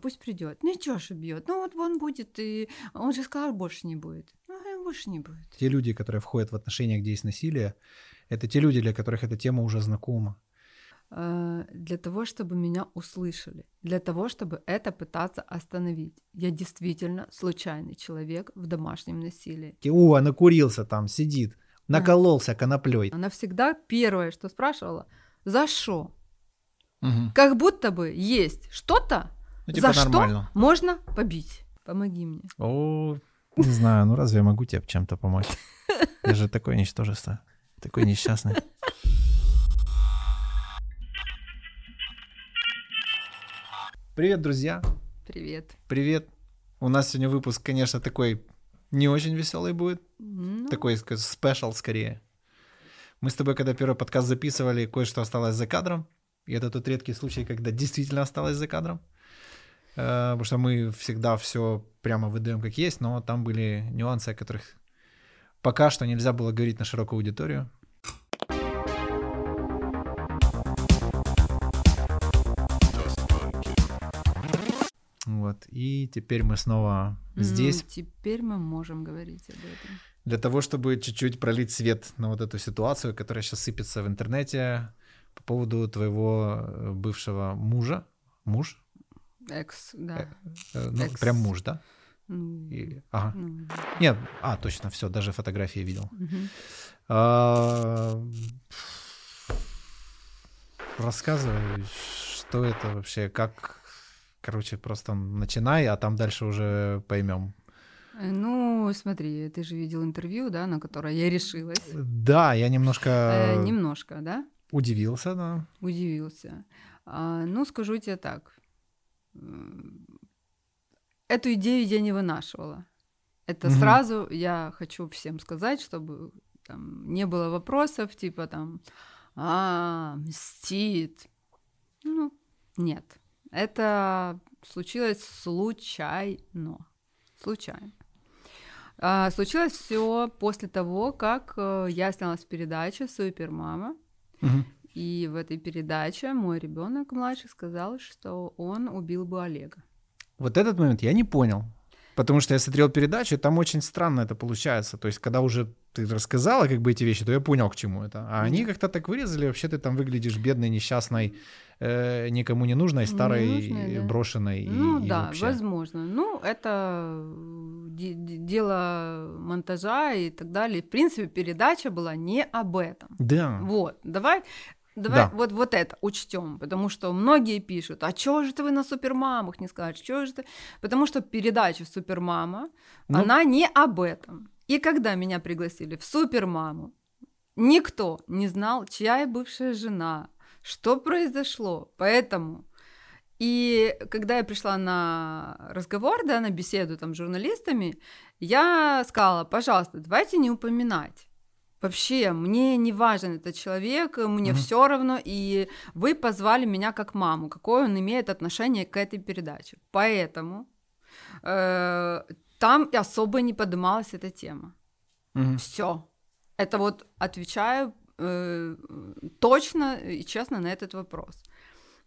пусть придет. Ну и чё ж бьет? Ну вот он будет, и он же сказал, больше не будет. Ну, больше не будет. Те люди, которые входят в отношения, где есть насилие, это те люди, для которых эта тема уже знакома. Э, Для того, чтобы меня услышали, для того, чтобы это пытаться остановить. Я действительно случайный человек в домашнем насилии. О, накурился там, сидит, накололся коноплей. Она всегда первое, что спрашивала, за что? Мгм. Как будто бы есть что-то, Ну, типа за нормально. что можно побить. Помоги мне. О, не знаю, ну разве я могу тебе чем-то помочь? Я же такое ничтожество, такой несчастный. Привет, друзья. Привет. Привет. У нас сегодня выпуск, конечно, такой не очень веселый будет. Ну, Такой спешл скорее. Мы с тобой, когда первый подкаст записывали, кое-что осталось за кадром. И это тот редкий случай, когда действительно осталось за кадром. Э, Потому что мы всегда все прямо выдаем как есть, но там были нюансы, о которых пока что нельзя было говорить на широкую аудиторию. Вот. И теперь мы снова ну, здесь теперь мы можем говорить об этом. для того, чтобы чуть-чуть пролить свет на вот эту ситуацию, которая сейчас сыпется в интернете по поводу твоего э, бывшего мужа. Муж? Экс, да. Э, Ну, Экс. прям муж, да? Ну, И- ага. ну, Нет, а, точно, все, даже фотографии видел. мгм. А, Рассказывай, что это вообще, как, короче, просто начинай, а там дальше уже поймем. Э, Ну, смотри, ты же видел интервью, да, на которое я решилась. Да, я немножко Э, немножко, да, удивился, да. удивился. А, ну, скажу тебе так. Эту идею я не вынашивала. Это Мгм. сразу я хочу всем сказать, чтобы там не было вопросов, типа там, а, мстит. Ну, нет. Это случилось случайно. Случайно. А, случилось все после того, как э, я снялась в передаче Супермама. Мгм. И в этой передаче мой ребенок младший сказал, что он убил бы Олега. Вот этот момент я не понял. Потому что я смотрел передачу, и там очень странно это получается. То есть, когда уже ты рассказала как бы эти вещи, то я понял, к чему это. А они как-то так вырезали, вообще ты там выглядишишь бедной, несчастной, э, никому не нужной, старой, Ненужной, да. брошенной. и- ну и да, вообще. возможно. Ну, это э, де- де- дело монтажа и так далее. В принципе, передача была не об этом. Да. Вот, давай, давай Да. вот, вот это учтем, потому что многие пишут, а чего же ты вы на супермамах не скажешь, чего же ты... Потому что передача «Супермама», Ну. она не об этом. И когда меня пригласили в «Супермаму», никто не знал, чья я бывшая жена, что произошло, поэтому... И когда я пришла на разговор, да, на беседу там с журналистами, я сказала, пожалуйста, давайте не упоминать. Вообще, мне не важен этот человек, мне Мгм. все равно, и вы позвали меня как маму, какое он имеет отношение к этой передаче. Поэтому э, там особо не поднималась эта тема. Мгм. Все. Это вот отвечаю э, точно и честно на этот вопрос.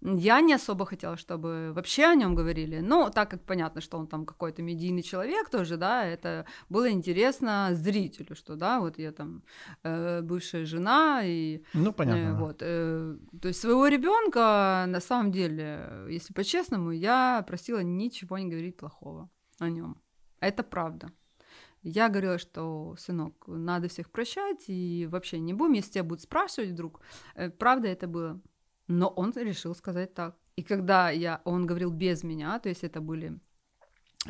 Я не особо хотела, чтобы вообще о нем говорили. Но так как понятно, что он там какой-то медийный человек тоже, да, это было интересно зрителю, что да, вот я там э, бывшая жена и Ну, Э, понятно. да. вот, э, то есть своего ребенка, на самом деле, если по-честному, я просила ничего не говорить плохого о нем. Это правда. Я говорила, что, сынок, надо всех прощать, и вообще не будем, если тебя будут спрашивать вдруг, э, правда это было. Но он решил сказать так. И когда я, он говорил без меня, то есть это были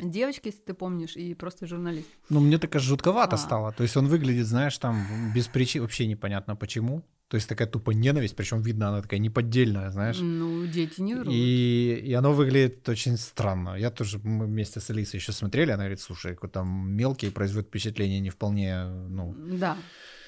девочки, если ты помнишь, и просто журналист. Ну, мне так аж жутковато А. стало. То есть он выглядит, знаешь, там без причин, вообще непонятно почему. То есть такая тупо ненависть, причем видно, она такая неподдельная, знаешь. Ну, дети не врут. И, и оно выглядит очень странно. Я тоже, мы вместе с Алисой еще смотрели, она говорит, слушай, там мелкий, производит впечатление не вполне, ну... Да.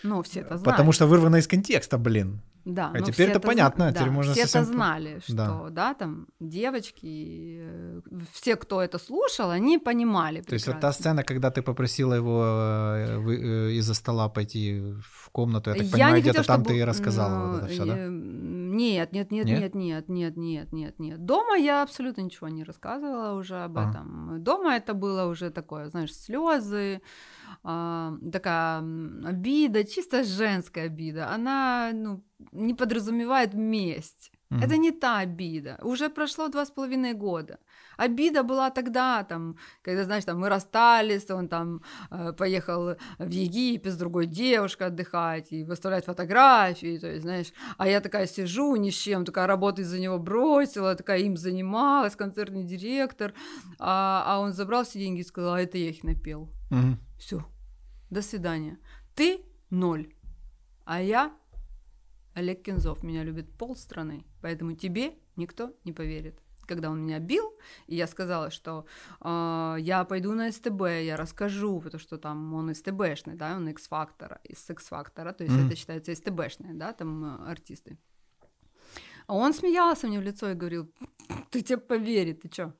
Ну, все это знают. Потому что вырвано из контекста, блин. Да, А теперь это понятно, теперь можно все совсем это знали, что, Да. да. там девочки, э, все, кто это слушал, они понимали. То есть вот та прекрасно. сцена, когда ты попросила его э, э, из-за стола пойти в комнату, я так Я понимаю, где-то хотела, там чтобы, ты и рассказала ну, вот это все, да? Нет, нет, нет, Нет? нет, нет, нет, нет, нет. Дома я абсолютно ничего не рассказывала уже об Ага. этом. Дома это было уже такое, знаешь, слезы, а, такая обида, чисто женская обида. Она ну, не подразумевает месть. Мгм. Это не та обида. Уже прошло два с половиной года. Обида была тогда, там, когда, знаешь, там мы расстались, он там э, поехал в Египет с другой девушкой отдыхать и выставлять фотографии, то есть, знаешь, а я такая сижу ни с чем, такая работу из-за него бросила, такая им занималась, концертный директор, а, а он забрал все деньги и сказал, а это я их напел. Мгм. Все, до свидания. Ты ноль, а я Олег Кензов. Меня любит полстраны, поэтому тебе никто не поверит. Когда он меня бил, и я сказала, что э, я пойду на СТБ, я расскажу, потому что там он СТБшный, да, он X-фактора, из X-фактора, то есть Мгм. это считается СТБшные, да, там э, артисты. А он смеялся мне в лицо и говорил, ты тебе поверит, ты чё?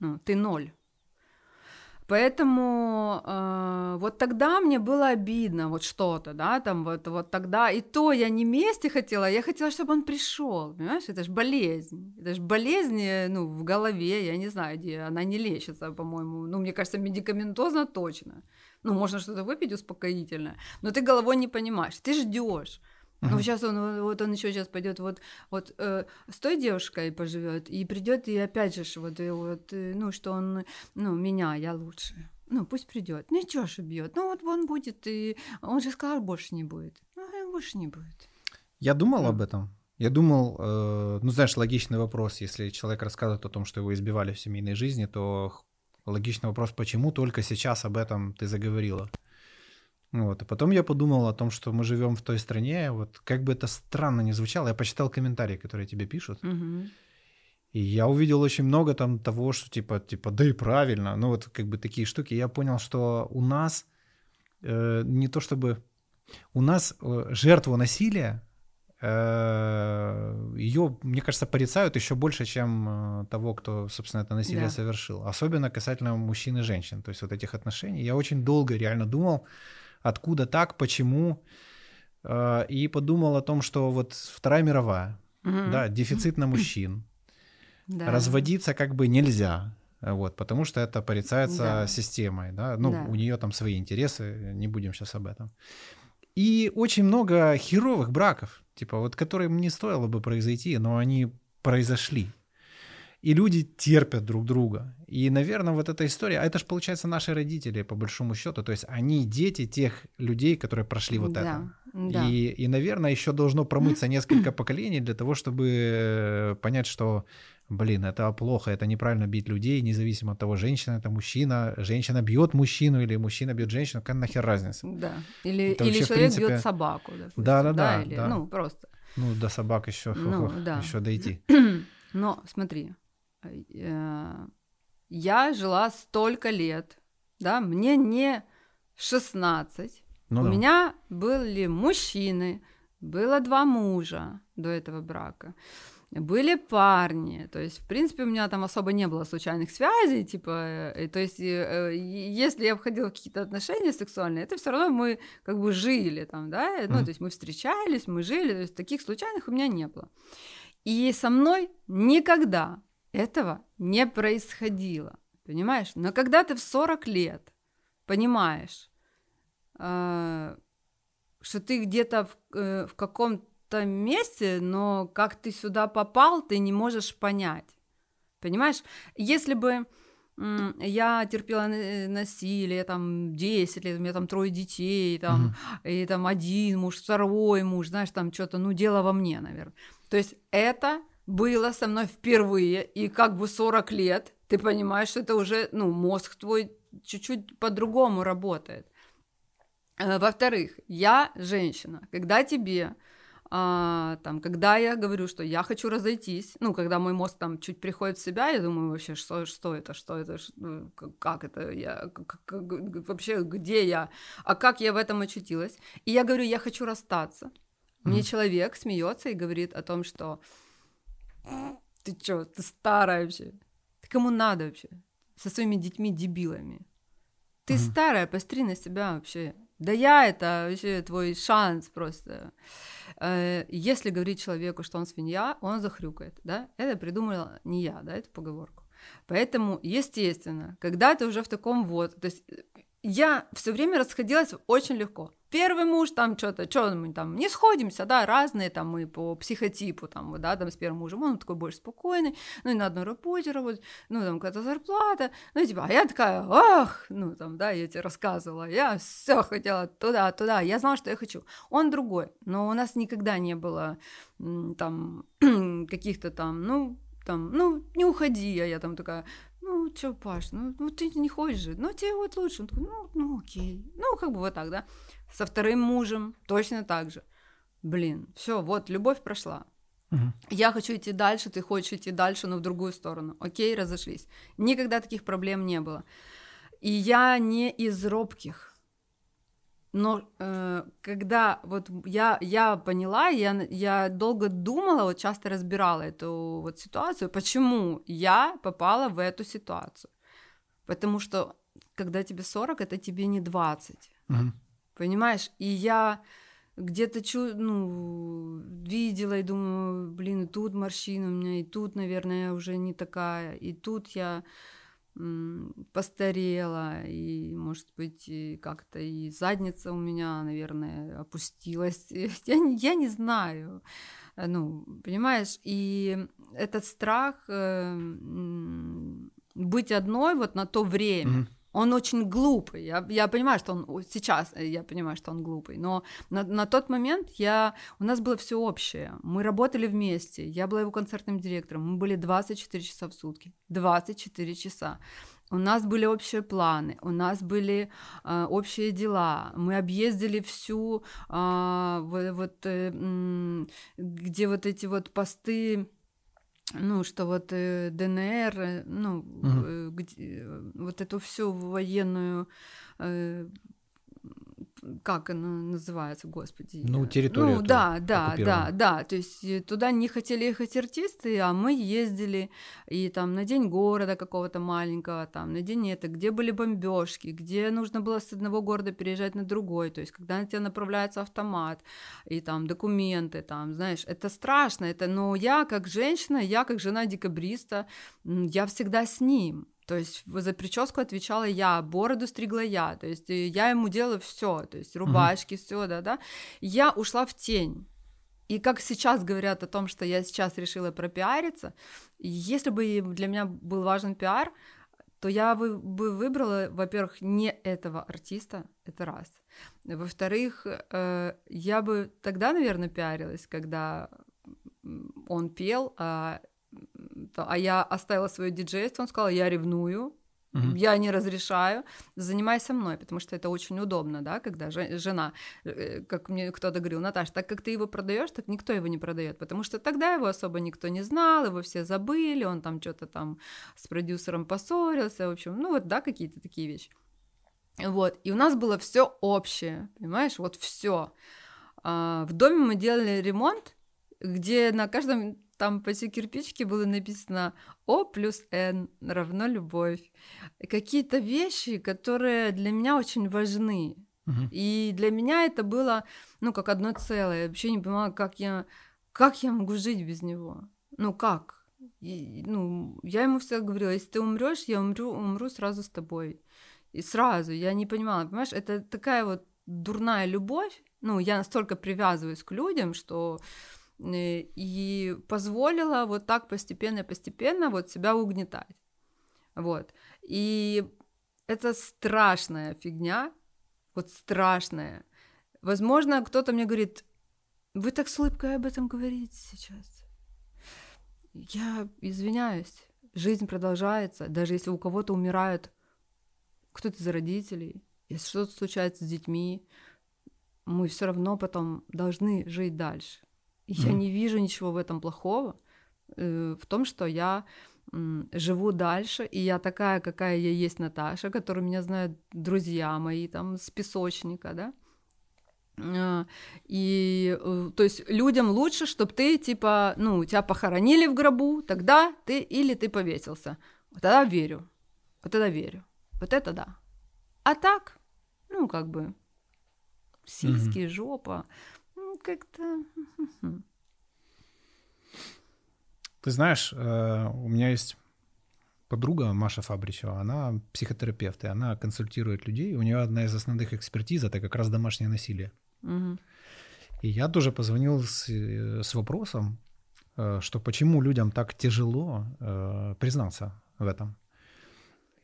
Ну, ты ноль. Поэтому э, вот тогда мне было обидно, вот что-то, да, там вот, вот тогда, и то я не мести хотела, я хотела, чтобы он пришел, понимаешь, это же болезнь, это же болезнь, э, ну, в голове, я не знаю, где, она не лечится, по-моему, ну, мне кажется, медикаментозно точно, ну, можно что-то выпить успокоительное, но ты головой не понимаешь, ты ждешь, ну, сейчас он, вот он еще сейчас пойдет вот, вот э, с той девушкой поживет, и придет, и опять же, вот, и вот, э, ну, что он, ну, меня, я лучше. Ну, пусть придет. Ну, и чё ж бьет? Ну, вот он будет, и он же сказал, больше не будет. Ну, и больше не будет. Я думал Ну. об этом. Я думал, э, ну знаешь, логичный вопрос, если человек рассказывает о том, что его избивали в семейной жизни, то логичный вопрос, почему только сейчас об этом ты заговорила? Вот. И потом я подумал о том, что мы живем в той стране, вот как бы это странно ни звучало, я почитал комментарии, которые тебе пишут, и я увидел очень много там того, что типа, типа, да и правильно, ну вот как бы такие штуки. Я понял, что у нас э, не то чтобы... У нас э, жертву насилия, ее, мне кажется, порицают еще больше, чем э, того, кто, собственно, это насилие Да. совершил. Особенно касательно мужчин и женщин, то есть вот этих отношений. Я очень долго реально думал, откуда так, почему, э, и подумал о том, что вот Вторая мировая, Мгм. да, дефицит на мужчин, Да. разводиться как бы нельзя, вот, потому что это порицается Да. системой, да, ну, Да. у нее там свои интересы, не будем сейчас об этом. И очень много херовых браков, типа вот, которым не стоило бы произойти, но они произошли. И люди терпят друг друга. И, наверное, вот эта история, а это же, получается, наши родители, по большому счету, то есть они дети тех людей, которые прошли вот да. это. Да. И, и, наверное, еще должно промыться несколько поколений для того, чтобы э, понять, что, блин, это плохо, это неправильно бить людей, независимо от того, женщина это мужчина, женщина бьет мужчину или мужчина бьет женщину, какая нахер разница? Да. Или, Это или вообще, человек принципе- бьет собаку, допустим. Да-да-да, или, да. Ну, просто. Ну, до собак еще, Ну, да. еще дойти. Но смотри, я жила столько лет, да, мне не 16, Ну, У да. меня были мужчины, было два мужа до этого брака, были парни, то есть, в принципе, у меня там особо не было случайных связей, типа, э, то есть, э, э, если я входила в какие-то отношения сексуальные, это все равно мы как бы жили там, да, э, ну, то есть мы встречались, мы жили, то есть таких случайных у меня не было. И со мной никогда этого не происходило, понимаешь? Но когда ты в 40 лет понимаешь, а, что ты где-то в, э, в каком-то месте, но как ты сюда попал, ты не можешь понять. Понимаешь? Если бы я терпела на- насилие, там, 10 лет, у меня там трое детей, там, Мгм. и там один муж, второй муж, знаешь, там что-то, ну, дело во мне, наверное. То есть это было со мной впервые, и как бы 40 лет, ты понимаешь, что это уже, ну, мозг твой чуть-чуть по-другому работает. Э, Во-вторых, я женщина. Когда тебе, а, там, когда я говорю, что я хочу разойтись, ну, когда мой мозг там чуть приходит в себя, я думаю вообще, что, что это, что это, ш- ну, как это, я, к- к- к- вообще, где я, а как я в этом очутилась. И я говорю, я хочу расстаться. Мне Мгм. человек смеется и говорит о том, что ты чё, ты старая вообще, ты кому надо вообще, со своими детьми-дебилами. Ты Мгм. старая, постри на себя вообще Да я это вообще твой шанс просто. Э, если говорить человеку, что он свинья, он захрюкает, да? Это придумала не я, да, эту поговорку. Поэтому, естественно, когда ты уже в таком вот, то есть я все время расходилась очень легко. Первый муж там что-то, что мы там не сходимся, да, разные там мы по психотипу там, да, там с первым мужем, он такой больше спокойный, ну и на одной работе работать, ну там какая-то зарплата, ну типа, а я такая, ах, ну там, да, я тебе рассказывала, я все хотела туда, туда, я знала, что я хочу. Он другой, но у нас никогда не было там каких-то там, ну, там, ну, не уходи, а я там такая, ну, чё, Паш, ну, ну ты не хочешь же, ну, тебе вот лучше. Он такой, ну, ну, окей. Ну, как бы вот так, да. Со вторым мужем точно так же. Блин, все, вот, любовь прошла. Угу. Я хочу идти дальше, ты хочешь идти дальше, но в другую сторону. Окей, разошлись. Никогда таких проблем не было. И я не из робких но э, когда вот я, я поняла, я, я долго думала, вот часто разбирала эту вот ситуацию, почему я попала в эту ситуацию. Потому что когда тебе 40, это тебе не 20. Угу. Понимаешь? И я где-то чу, ну, видела и думаю, блин, и тут морщина у меня, и тут, наверное, я уже не такая, и тут я постарела, и, может быть, как-то и задница у меня, наверное, опустилась. Я, я не знаю. Ну, понимаешь, и этот страх э, быть одной вот на то время. Mm-hmm он очень глупый. Я, я понимаю, что он сейчас, э, я понимаю, что он глупый, но на, на тот момент я, у нас было все общее. Мы работали вместе, я была его концертным директором, мы были 24 часа в сутки. 24 часа. У нас были общие планы, у нас были э, общие дела. Мы объездили всю, э, вот, э, где вот эти вот посты ну, что вот э, ДНР, э, ну, угу. где, вот эту всю военную как она называется, господи. Ну, территорию. Ну, да, да, да, да. То есть э, туда не хотели ехать артисты, а мы ездили и там на день города какого-то маленького, там на день это, где были бомбежки, где нужно было с одного города переезжать на другой, то есть когда на тебя направляется автомат и там документы, там, знаешь, это страшно, это, но я как женщина, я как жена декабриста, я всегда с ним, то есть за прическу отвечала я, бороду стригла я, то есть э, я ему делала все, то есть рубашки, mm-hmm. все, да, да. Я ушла в тень. И как сейчас говорят о том, что я сейчас решила пропиариться, если бы для меня был важен пиар, то я бы, бы выбрала, во-первых, не этого артиста, это раз. Во-вторых, э, я бы тогда, наверное, пиарилась, когда он пел, а а я оставила свое диджейство, он сказал, я ревную, Uh-huh. Я не разрешаю, занимайся мной, потому что это очень удобно, да, когда жена, э, как мне кто-то говорил, Наташа, так как ты его продаешь, так никто его не продает, потому что тогда его особо никто не знал, его все забыли, он там что-то там с продюсером поссорился, в общем, ну вот, да, какие-то такие вещи. Вот, и у нас было все общее, понимаешь, вот все. А, в доме мы делали ремонт, где на каждом там по эти кирпичке было написано О плюс Н равно любовь. Какие-то вещи, которые для меня очень важны. Угу. И для меня это было, ну, как одно целое. Я вообще не понимала, как я, как я могу жить без него. Ну, как? И, ну, я ему всегда говорила, если ты умрешь, я умру, умру сразу с тобой. И сразу, я не понимала, понимаешь, это такая вот дурная любовь, ну, я настолько привязываюсь к людям, что и позволила вот так постепенно-постепенно вот себя угнетать. Вот. И это страшная фигня, вот страшная. Возможно, кто-то мне говорит, вы так с улыбкой об этом говорите сейчас. Я извиняюсь, жизнь продолжается, даже если у кого-то умирают кто-то из родителей, если что-то случается с детьми, мы все равно потом должны жить дальше. Я mm. не вижу ничего в этом плохого, э, в том, что я э, живу дальше, и я такая, какая я есть Наташа, которую меня знают друзья мои там с песочника, да. А, и, э, то есть, людям лучше, чтобы ты, типа, ну, тебя похоронили в гробу, тогда ты, или ты повесился. Вот тогда верю. Вот тогда верю. Вот это да. А так, ну, как бы, сиськи, жопа. Как-то... Ты знаешь, э, у меня есть подруга Маша Фабричева, она психотерапевт, и она консультирует людей. У нее одна из основных экспертиз — это как раз домашнее насилие. Мгм. И я тоже позвонил с, э, с вопросом, э, что почему людям так тяжело признаться в этом.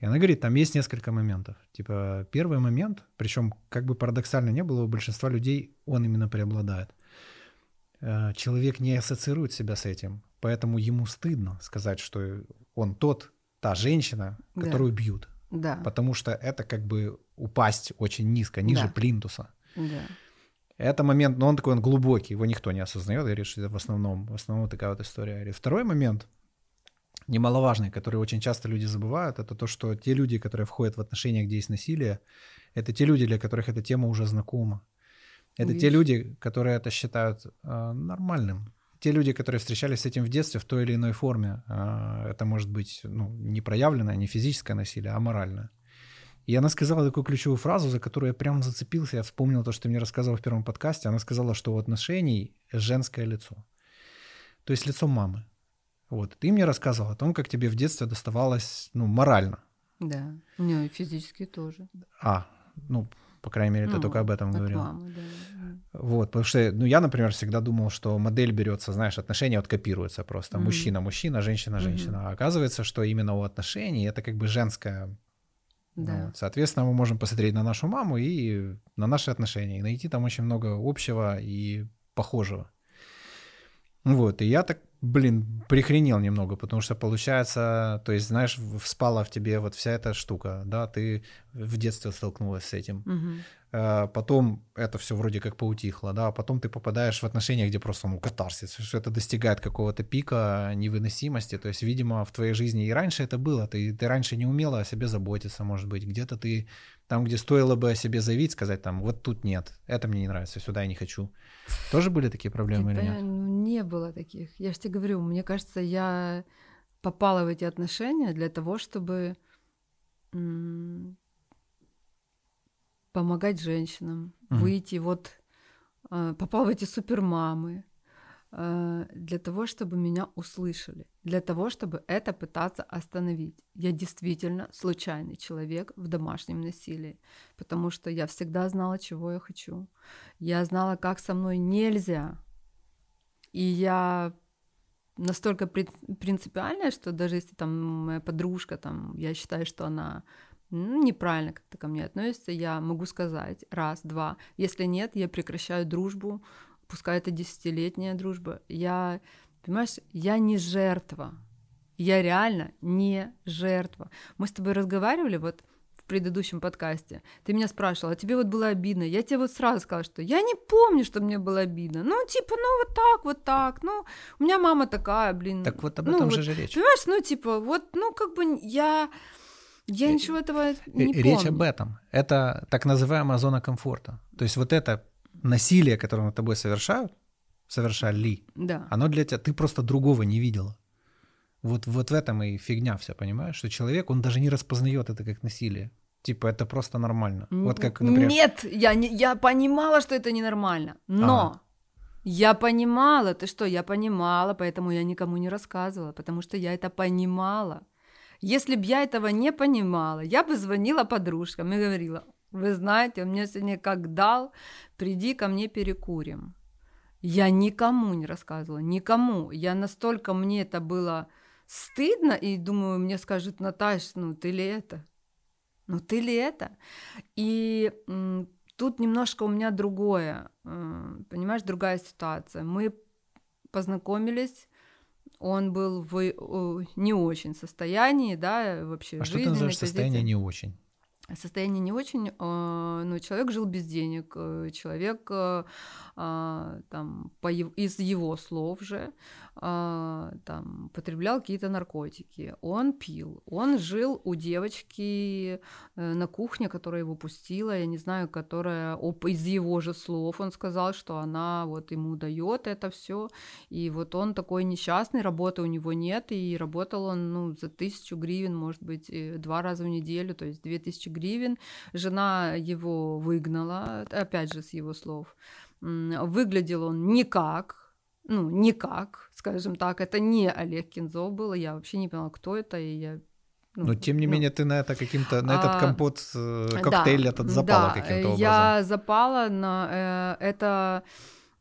И она говорит, там есть несколько моментов. Типа, первый момент, причем как бы парадоксально не было, у большинства людей он именно преобладает. Э, Человек не ассоциирует себя с этим, поэтому ему стыдно сказать, что он тот, та женщина, Да. которую бьют. Да, Потому что это как бы упасть очень низко, ниже Да. плинтуса. да. Это момент, но он такой, он глубокий, его никто не осознает, говорит, что это в основном, в основном такая вот история. Говорит, Второй момент, немаловажный, который очень часто люди забывают, это то, что те люди, которые входят в отношения, где есть насилие, это те люди, для которых эта тема уже знакома. Это те Видишь? люди, которые это считают э, нормальным. Те люди, которые встречались с этим в детстве в той или иной форме, э, это может быть ну, не проявленное, не физическое насилие, а моральное. И она сказала такую ключевую фразу, за которую я прям зацепился. Я вспомнил то, что ты мне рассказывал в первом подкасте. Она сказала, что у отношений женское лицо. То есть лицо мамы. Вот. Ты мне рассказывал о том, как тебе в детстве доставалось, ну, морально. Да, у нее и физически тоже. А, ну, по крайней мере, ты Ну, только об этом говорил. мамы, да. Вот, потому что, ну, я, например, всегда думал, что модель берется, знаешь, отношения вот копируются просто. Мгм. Мужчина-мужчина, женщина-женщина. А оказывается, что именно у отношений это как бы женское Да. Вот, соответственно, мы можем посмотреть на нашу маму и на наши отношения, и найти там очень много общего и похожего. Вот, и я так, блин, прихренел немного, потому что получается, то есть, знаешь, вспала в тебе вот вся эта штука, да, ты в детстве столкнулась с этим, Мгм. Э, потом это все вроде как поутихло, да, а потом ты попадаешь в отношения, где просто, ну, катарсис, что это достигает какого-то пика невыносимости, то есть, видимо, в твоей жизни и раньше это было, ты, ты раньше не умела о себе заботиться, может быть, где-то ты, там, где стоило бы о себе заявить, сказать там, вот тут нет, это мне не нравится, сюда я не хочу. Тоже были такие проблемы или Типа, нет? ну, не было таких. Я же тебе говорю, мне кажется, я попала в эти отношения для того, чтобы помогать женщинам, Мгм. выйти вот, э, попала в эти супермамы, э, для того, чтобы меня услышали, для того, чтобы это пытаться остановить. Я действительно случайный человек в домашнем насилии, потому что я всегда знала, чего я хочу. Я знала, как со мной нельзя. И я настолько при- принципиальная, что даже если там моя подружка, там, я считаю, что она неправильно как-то ко мне относится, я могу сказать раз, два. Если нет, я прекращаю дружбу, пускай это десятилетняя дружба. Я, понимаешь, я не жертва. Я реально не жертва. Мы с тобой разговаривали вот в предыдущем подкасте. Ты меня спрашивала, а тебе вот было обидно? Я тебе вот сразу сказала, что я не помню, что мне было обидно. Ну, типа, ну вот так, вот так. Ну, у меня мама такая, блин. Так вот об ну, этом вот же же речь. Понимаешь, ну, типа, вот, ну, как бы я... Я Э, ничего этого не Р- помню. Речь об этом. Это так называемая зона комфорта. То есть вот это насилие, которое над тобой совершают, совершали, Да. оно для тебя, ты просто другого не видела. Вот, вот в этом и фигня вся, понимаешь? Что человек, он даже не распознает это как насилие. Типа это просто нормально. Вот как, например... Нет, я, не, я понимала, что это ненормально. Но Ага. я понимала, ты что, я понимала, поэтому я никому не рассказывала, потому что я это понимала. Если бы я этого не понимала, я бы звонила подружкам и говорила, вы знаете, он мне сегодня как дал, приди ко мне перекурим. Я никому не рассказывала, никому. Я настолько мне это было стыдно, и думаю, мне скажут, Наташ, ну ты ли это? Ну ты ли это? И м, тут немножко у меня другое, м, понимаешь, другая ситуация. Мы познакомились, он был в э, не очень состоянии, да, вообще А что ты называешь состояние не очень? Состояние не очень, э, но человек жил без денег, э, человек а, там по из его слов же а, там потреблял какие-то наркотики, он пил, он жил у девочки э, на кухне, которая его пустила, я не знаю, которая оп- из его же слов он сказал, что она вот ему дает это все, и вот он такой несчастный, работы у него нет, и работал он ну за тысячу гривен, может быть, э, два раза в неделю, то есть две тысячи гривен. Жена его выгнала, опять же, с его слов. Выглядел он никак, ну, никак, скажем так. Это не Олег Кинзов был, я вообще не поняла, кто это, и я ну, Но тем не ну, менее ты на это каким-то на этот а, компот э, коктейль да, этот запала да, каким-то образом. Я запала на э, это,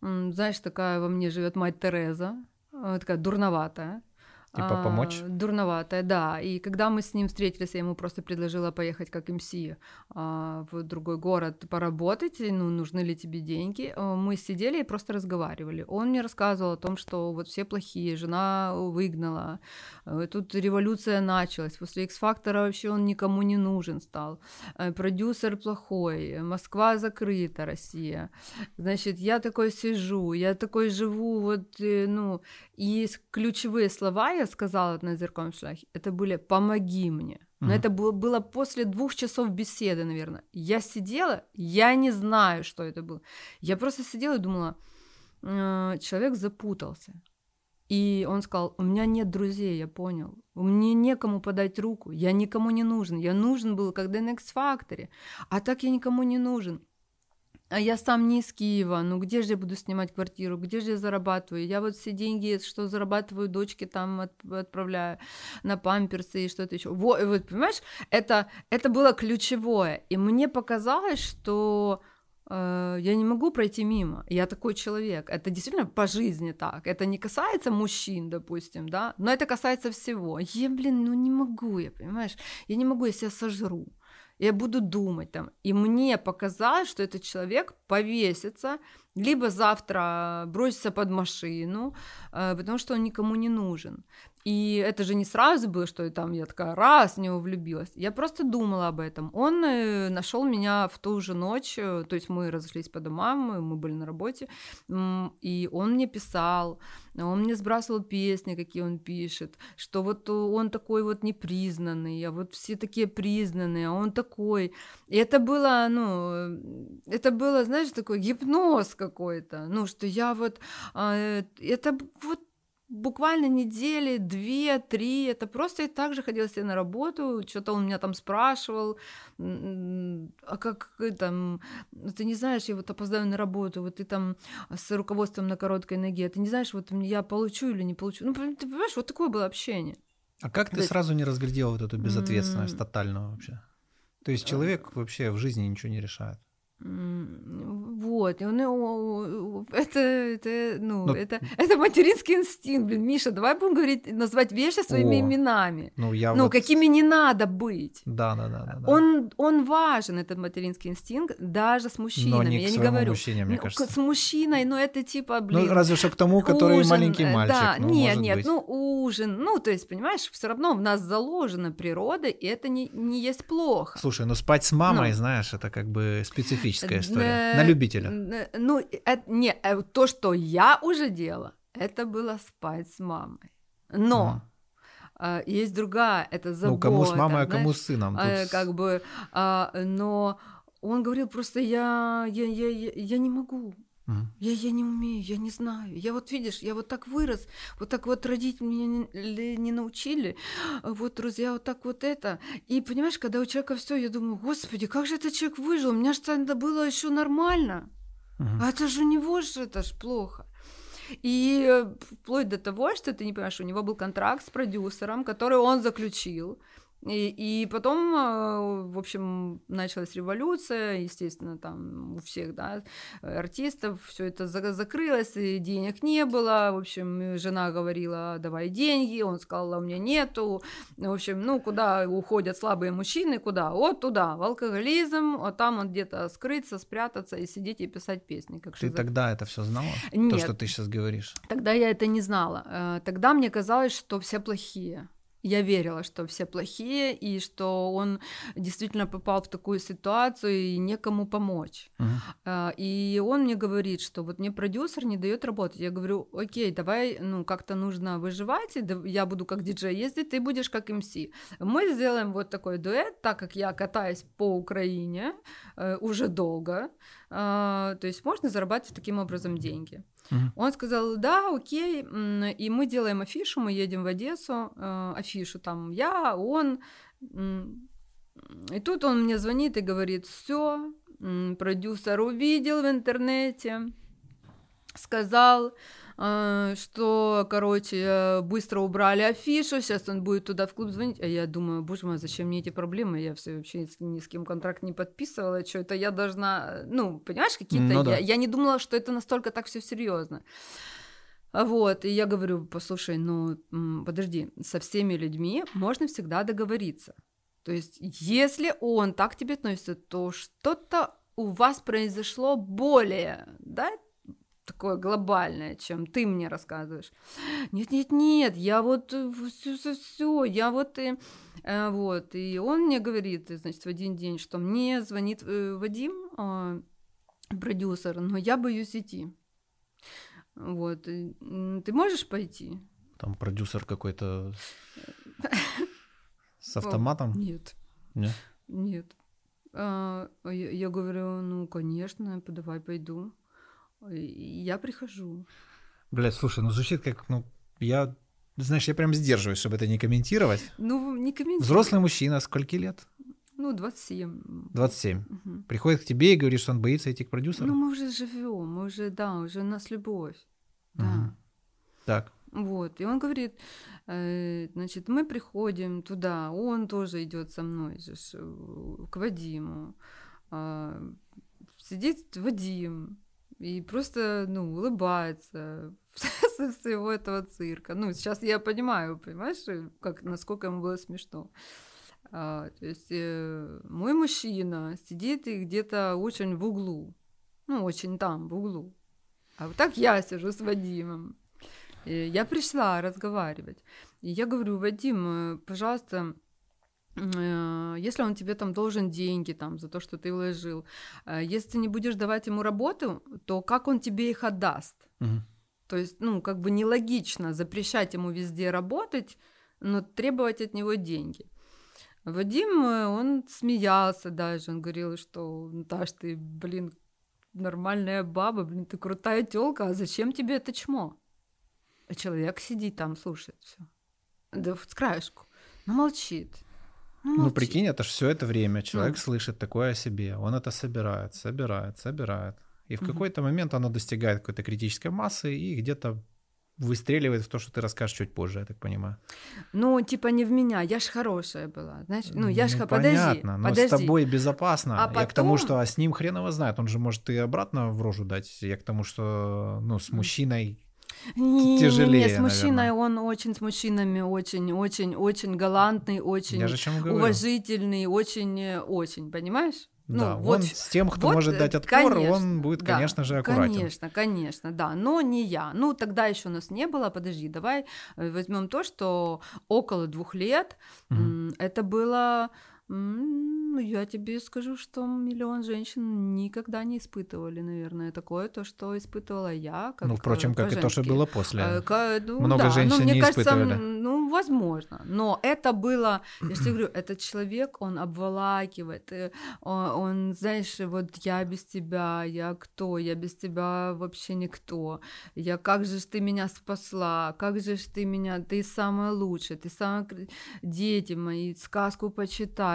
знаешь, такая во мне живет мать Тереза, э, такая дурноватая. Типа помочь? А, дурноватая, да. И когда мы с ним встретились, я ему просто предложила поехать как МС а, в другой город поработать, ну, нужны ли тебе деньги. А, мы сидели и просто разговаривали. Он мне рассказывал о том, что вот все плохие, жена выгнала, а, тут революция началась, после X-фактора вообще он никому не нужен стал, а, продюсер плохой, Москва закрыта, Россия. Значит, я такой сижу, я такой живу, вот, э, ну, и ключевые слова я сказала на зеркальном шляхе, это были «помоги мне». Но mm-hmm. это было, было после двух часов беседы, наверное. Я сидела, я не знаю, что это было. Я просто сидела и думала, э, человек запутался. И он сказал, у меня нет друзей, я понял. Мне некому подать руку, я никому не нужен. Я нужен был, когда на X-Factor, а так я никому не нужен. А я сам не из Киева, ну где же я буду снимать квартиру, где же я зарабатываю? Я вот все деньги, что зарабатываю, дочке там от, отправляю на памперсы и что-то еще. Вот, вот, понимаешь, это, это было ключевое. И мне показалось, что э, я не могу пройти мимо. Я такой человек. Это действительно по жизни так. Это не касается мужчин, допустим, да, но это касается всего. Я, блин, ну не могу я, понимаешь? Я не могу, я себя сожру я буду думать там. И мне показалось, что этот человек повесится, либо завтра бросится под машину, э, потому что он никому не нужен. И это же не сразу было, что там я такая раз в него влюбилась. Я просто думала об этом. Он э, нашел меня в ту же ночь, э, то есть мы разошлись по домам, мы были на работе, и он мне писал, он мне сбрасывал песни, какие он пишет, что вот он такой вот непризнанный, а вот все такие признанные, а он такой. И это было, ну, это было, знаешь, такой гипноз какой-то, ну, что я вот, а, это вот буквально недели, две, три, это просто я также ходила себе на работу, что-то он меня там спрашивал, а как там, ну, ты не знаешь, я вот опоздаю на работу, вот ты там с руководством на короткой ноге, ты не знаешь, вот я получу или не получу, ну, ты понимаешь, вот такое было общение. А как ты сразу не разглядела вот эту безответственность тотальную вообще? То есть человек вообще в жизни ничего не решает. Вот, ну, это, это, ну, Но... это, это материнский инстинкт, блин, Миша, давай будем говорить, назвать вещи своими О, именами. Ну, я ну вот... какими не надо быть. Да, да, да, да. Он, он важен, этот материнский инстинкт, даже с мужчинами. Но не я не говорю. Мужчине, мне кажется. С мужчиной, ну, это типа, блин. Ну, разве что к тому, который ужин, маленький э, мальчик. Да, ну, нет, нет, быть. ну, ужин, ну, то есть, понимаешь, все равно в нас заложена природа, и это не, не есть плохо. Слушай, ну, спать с мамой, ну, знаешь, это как бы специфическая история. На любителя. Ну, это, не, э, то, что я уже делала, это было спать с мамой. Но а. есть другая, это забота. Ну, кому с мамой, а кому с сыном. Тут... Как бы, а, но он говорил просто, я, я, я, я не могу, Mm. Я, я не умею, я не знаю. Я вот, видишь, я вот так вырос, вот так вот родить меня не, не научили, вот друзья, вот так вот это. И понимаешь, когда у человека все, я думаю, господи, как же этот человек выжил? У меня же это было еще нормально. Mm-hmm. А это же у него же это ж плохо. И э, вплоть до того, что ты не понимаешь, у него был контракт с продюсером, который он заключил. И, и потом, а, в общем, началась революция, естественно, там у всех, да, артистов все это закрылось, и денег не было, в общем, жена говорила, давай деньги, он сказал, «А у меня нету, в общем, ну, куда уходят слабые мужчины, куда? Вот туда, в алкоголизм, а там он где-то скрыться, спрятаться и сидеть и писать песни. Как Ты шизоф... тогда это все знала? Нет. То, что ты сейчас говоришь? Тогда я это не знала. Э, тогда мне казалось, что все плохие я верила, что все плохие, и что он действительно попал в такую ситуацию, и некому помочь. Uh-huh. И он мне говорит, что вот мне продюсер не дает работать. Я говорю, окей, давай, ну, как-то нужно выживать, я буду как диджей ездить, ты будешь как МС. Мы сделаем вот такой дуэт, так как я катаюсь по Украине э, уже долго, а, то есть можно зарабатывать таким образом деньги. Угу. Он сказал, да, окей, и мы делаем афишу, мы едем в Одессу, э, афишу там я, он, И тут он мне звонит и говорит, все, продюсер увидел в интернете, сказал, что, короче, быстро убрали афишу, сейчас он будет туда в клуб звонить, а я думаю, боже мой, зачем мне эти проблемы, я все вообще ни с кем контракт не подписывала, что это я должна, ну, понимаешь, какие-то, Ну да. я, я не думала, что это настолько так все серьезно. А Вот, и я говорю, послушай, ну, подожди, со всеми людьми можно всегда договориться. То есть, если он так к тебе относится, то что-то у вас произошло более, да, такое глобальное, чем ты мне рассказываешь. Нет, нет, нет, я вот все, все, все, я вот и э, вот. И он мне говорит, значит, в один день, что мне звонит э, Вадим, э, продюсер, но я боюсь идти. Вот, ты можешь пойти? Там продюсер какой-то с автоматом. Нет. Не? Нет. А, я, я говорю, ну, конечно, давай пойду. Я прихожу. Блядь, слушай, ну звучит как, ну, я, знаешь, я прям сдерживаюсь, чтобы это не комментировать. Ну, не комментируй. Взрослый мужчина, скольки лет? Ну, 27. 27. Мгм. Приходит к тебе и говорит, что он боится идти к продюсеру. Ну, мы уже живем, мы уже, да, уже у нас любовь. Да. Мгм. Так. Вот. И он говорит, э, значит, мы приходим туда, он тоже идет со мной же э, к Вадиму. А, сидит Вадим и просто, ну, улыбается со всего этого цирка. Ну, сейчас я понимаю, понимаешь, э, как, насколько ему было смешно. А, то есть э, мой мужчина сидит и где-то очень в углу, ну, очень там, в углу. А вот так я сижу с Вадимом. И я пришла разговаривать. И я говорю, Вадим, э, пожалуйста, если он тебе там должен деньги там за то, что ты вложил, э, если ты не будешь давать ему работу, то как он тебе их отдаст? Мгм. То есть, ну, как бы нелогично запрещать ему везде работать, но требовать от него деньги. Вадим, э, он смеялся даже, он говорил, что, Наташ, ты, блин, нормальная баба, блин, ты крутая тёлка, а зачем тебе это чмо? А человек сидит там, слушает все. Да в краешку. Ну, молчит. Ну, Ну, прикинь, это ж все это время человек Ну. слышит такое о себе, он это собирает, собирает, собирает. И в Мгм. какой-то момент оно достигает какой-то критической массы и где-то выстреливает в то, что ты расскажешь чуть позже, я так понимаю. Ну, типа не в меня, я ж хорошая была, знаешь? Ну, я ж, х- подожди, понятно, но подожди. с тобой безопасно. А Я к тому, потом- что а с ним хрен его знает, он же может и обратно в рожу дать. Я к тому, что, ну, с мужчиной Не, тяжелее, Не, с мужчиной наверное. он очень, с мужчинами очень, очень, очень галантный, очень уважительный, очень, э, очень, понимаешь? Да, ну, вот, он с тем, кто вот, может э, дать отпор, конечно, он будет, да, конечно же, аккуратен. Конечно, конечно, да, но не я. Ну, тогда еще у нас не было, подожди, давай возьмем то, что около двух лет м, это было, ну, я тебе скажу, что миллион женщин никогда не испытывали, наверное, такое, то, что испытывала я. Как, ну, впрочем, э, как и то, что было после. Э, ка- ну Много да, женщин ну, мне не кажется, испытывали. ну, возможно. Но это было, я же говорю, этот человек, он обволакивает. э, о- Он, знаешь, вот я без тебя, я кто? Я без тебя вообще никто. Я, как же ж ты меня спасла? Как же ж ты меня? Ты самая лучшая, ты самая... Дети мои, сказку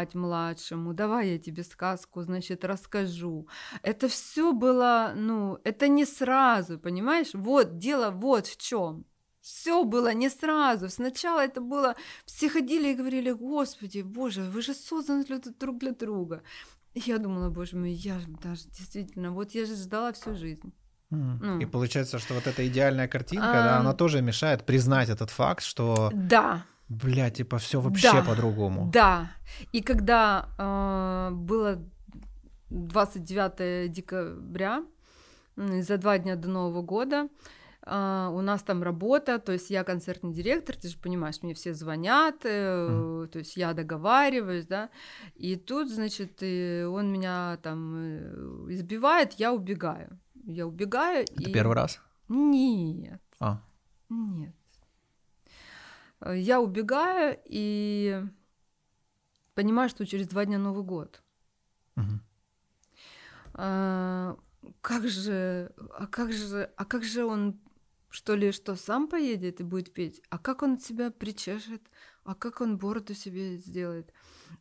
почитать младшему. Давай я тебе сказку, значит, расскажу. Это все было, ну, это не сразу, понимаешь? Вот, дело вот в чем. Все было не сразу. Сначала это было... Все ходили и говорили, господи, боже, вы же созданы для- друг для друга. И я думала, боже мой, я ж даже действительно, вот я же ждала всю жизнь. Ну. И получается, что вот эта идеальная картинка, А, да, она тоже мешает признать этот факт, что, Да, бля, типа, все вообще Да. по-другому. да. И когда э, было 29 декабря, за два дня до Нового года, а, у нас там работа, то есть я концертный директор, ты же понимаешь, мне все звонят, э, то есть я договариваюсь, да, и тут, значит, он меня там э, избивает, я убегаю. Я убегаю. Это и... первый раз? Нет. А, Нет. Э, Я убегаю и понимаю, что через два дня Новый год. мгм. А, как же, а как же, а как же он, что ли, что сам поедет и будет петь? А как он себя причешет? А как он бороду себе сделает?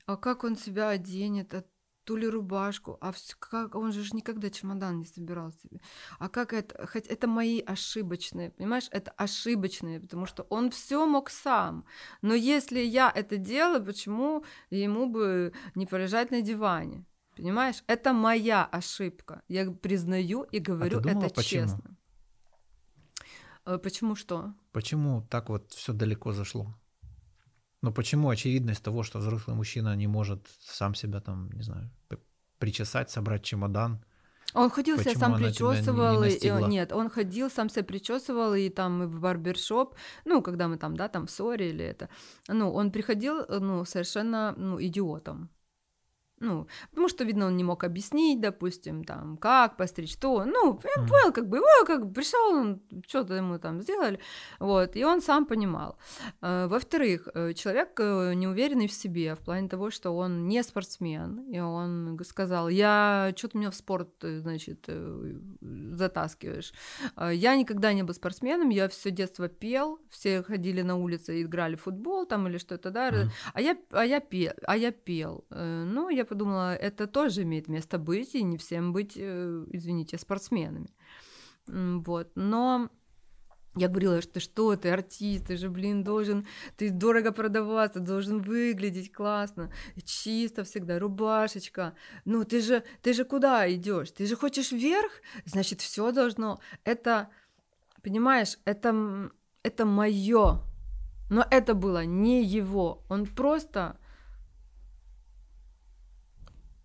а как он себя оденет, а ту ли рубашку, а вс- как он же никогда чемодан не собирал себе. А как это, хоть это мои ошибочные, понимаешь, это ошибочные, потому что он все мог сам. Но если я это делаю, почему ему бы не полежать на диване? Понимаешь, это моя ошибка. Я признаю и говорю А думала, это почему? честно. Э, Почему что? Почему так вот все далеко зашло? Ну почему очевидность того, что взрослый мужчина не может сам себя там, не знаю, причесать, собрать чемодан? Он ходил себя сам тебя не- причесывал, не и- нет, он ходил сам себя причесывал и там и в барбершоп, ну когда мы там, да, там в ссоре или это, ну он приходил, э, ну совершенно, ну идиотом, ну потому что видно он не мог объяснить, допустим, там как постричь, что, ну я понял, как бы его как бы пришел, он что-то ему там сделали, вот и он сам понимал. Э, Во-вторых, э, человек э, неуверенный в себе в плане того, что он не спортсмен, и он сказал, я что-то меня в спорт, значит, затаскиваешь. Я никогда не был спортсменом, я все детство пел, все ходили на улице и играли в футбол там или что-то, да, Мгм. а я, а я, пел, а я пел. Ну, я подумала, это тоже имеет место быть, и не всем быть, э, извините, спортсменами. Вот, но я говорила, что что ты, артист, ты же, блин, должен, ты дорого продаваться, должен выглядеть классно, чисто всегда, рубашечка. Ну, ты же, ты же куда идешь? Ты же хочешь вверх? Значит, все должно. Это, понимаешь, это, это мое. Но это было не его. Он просто,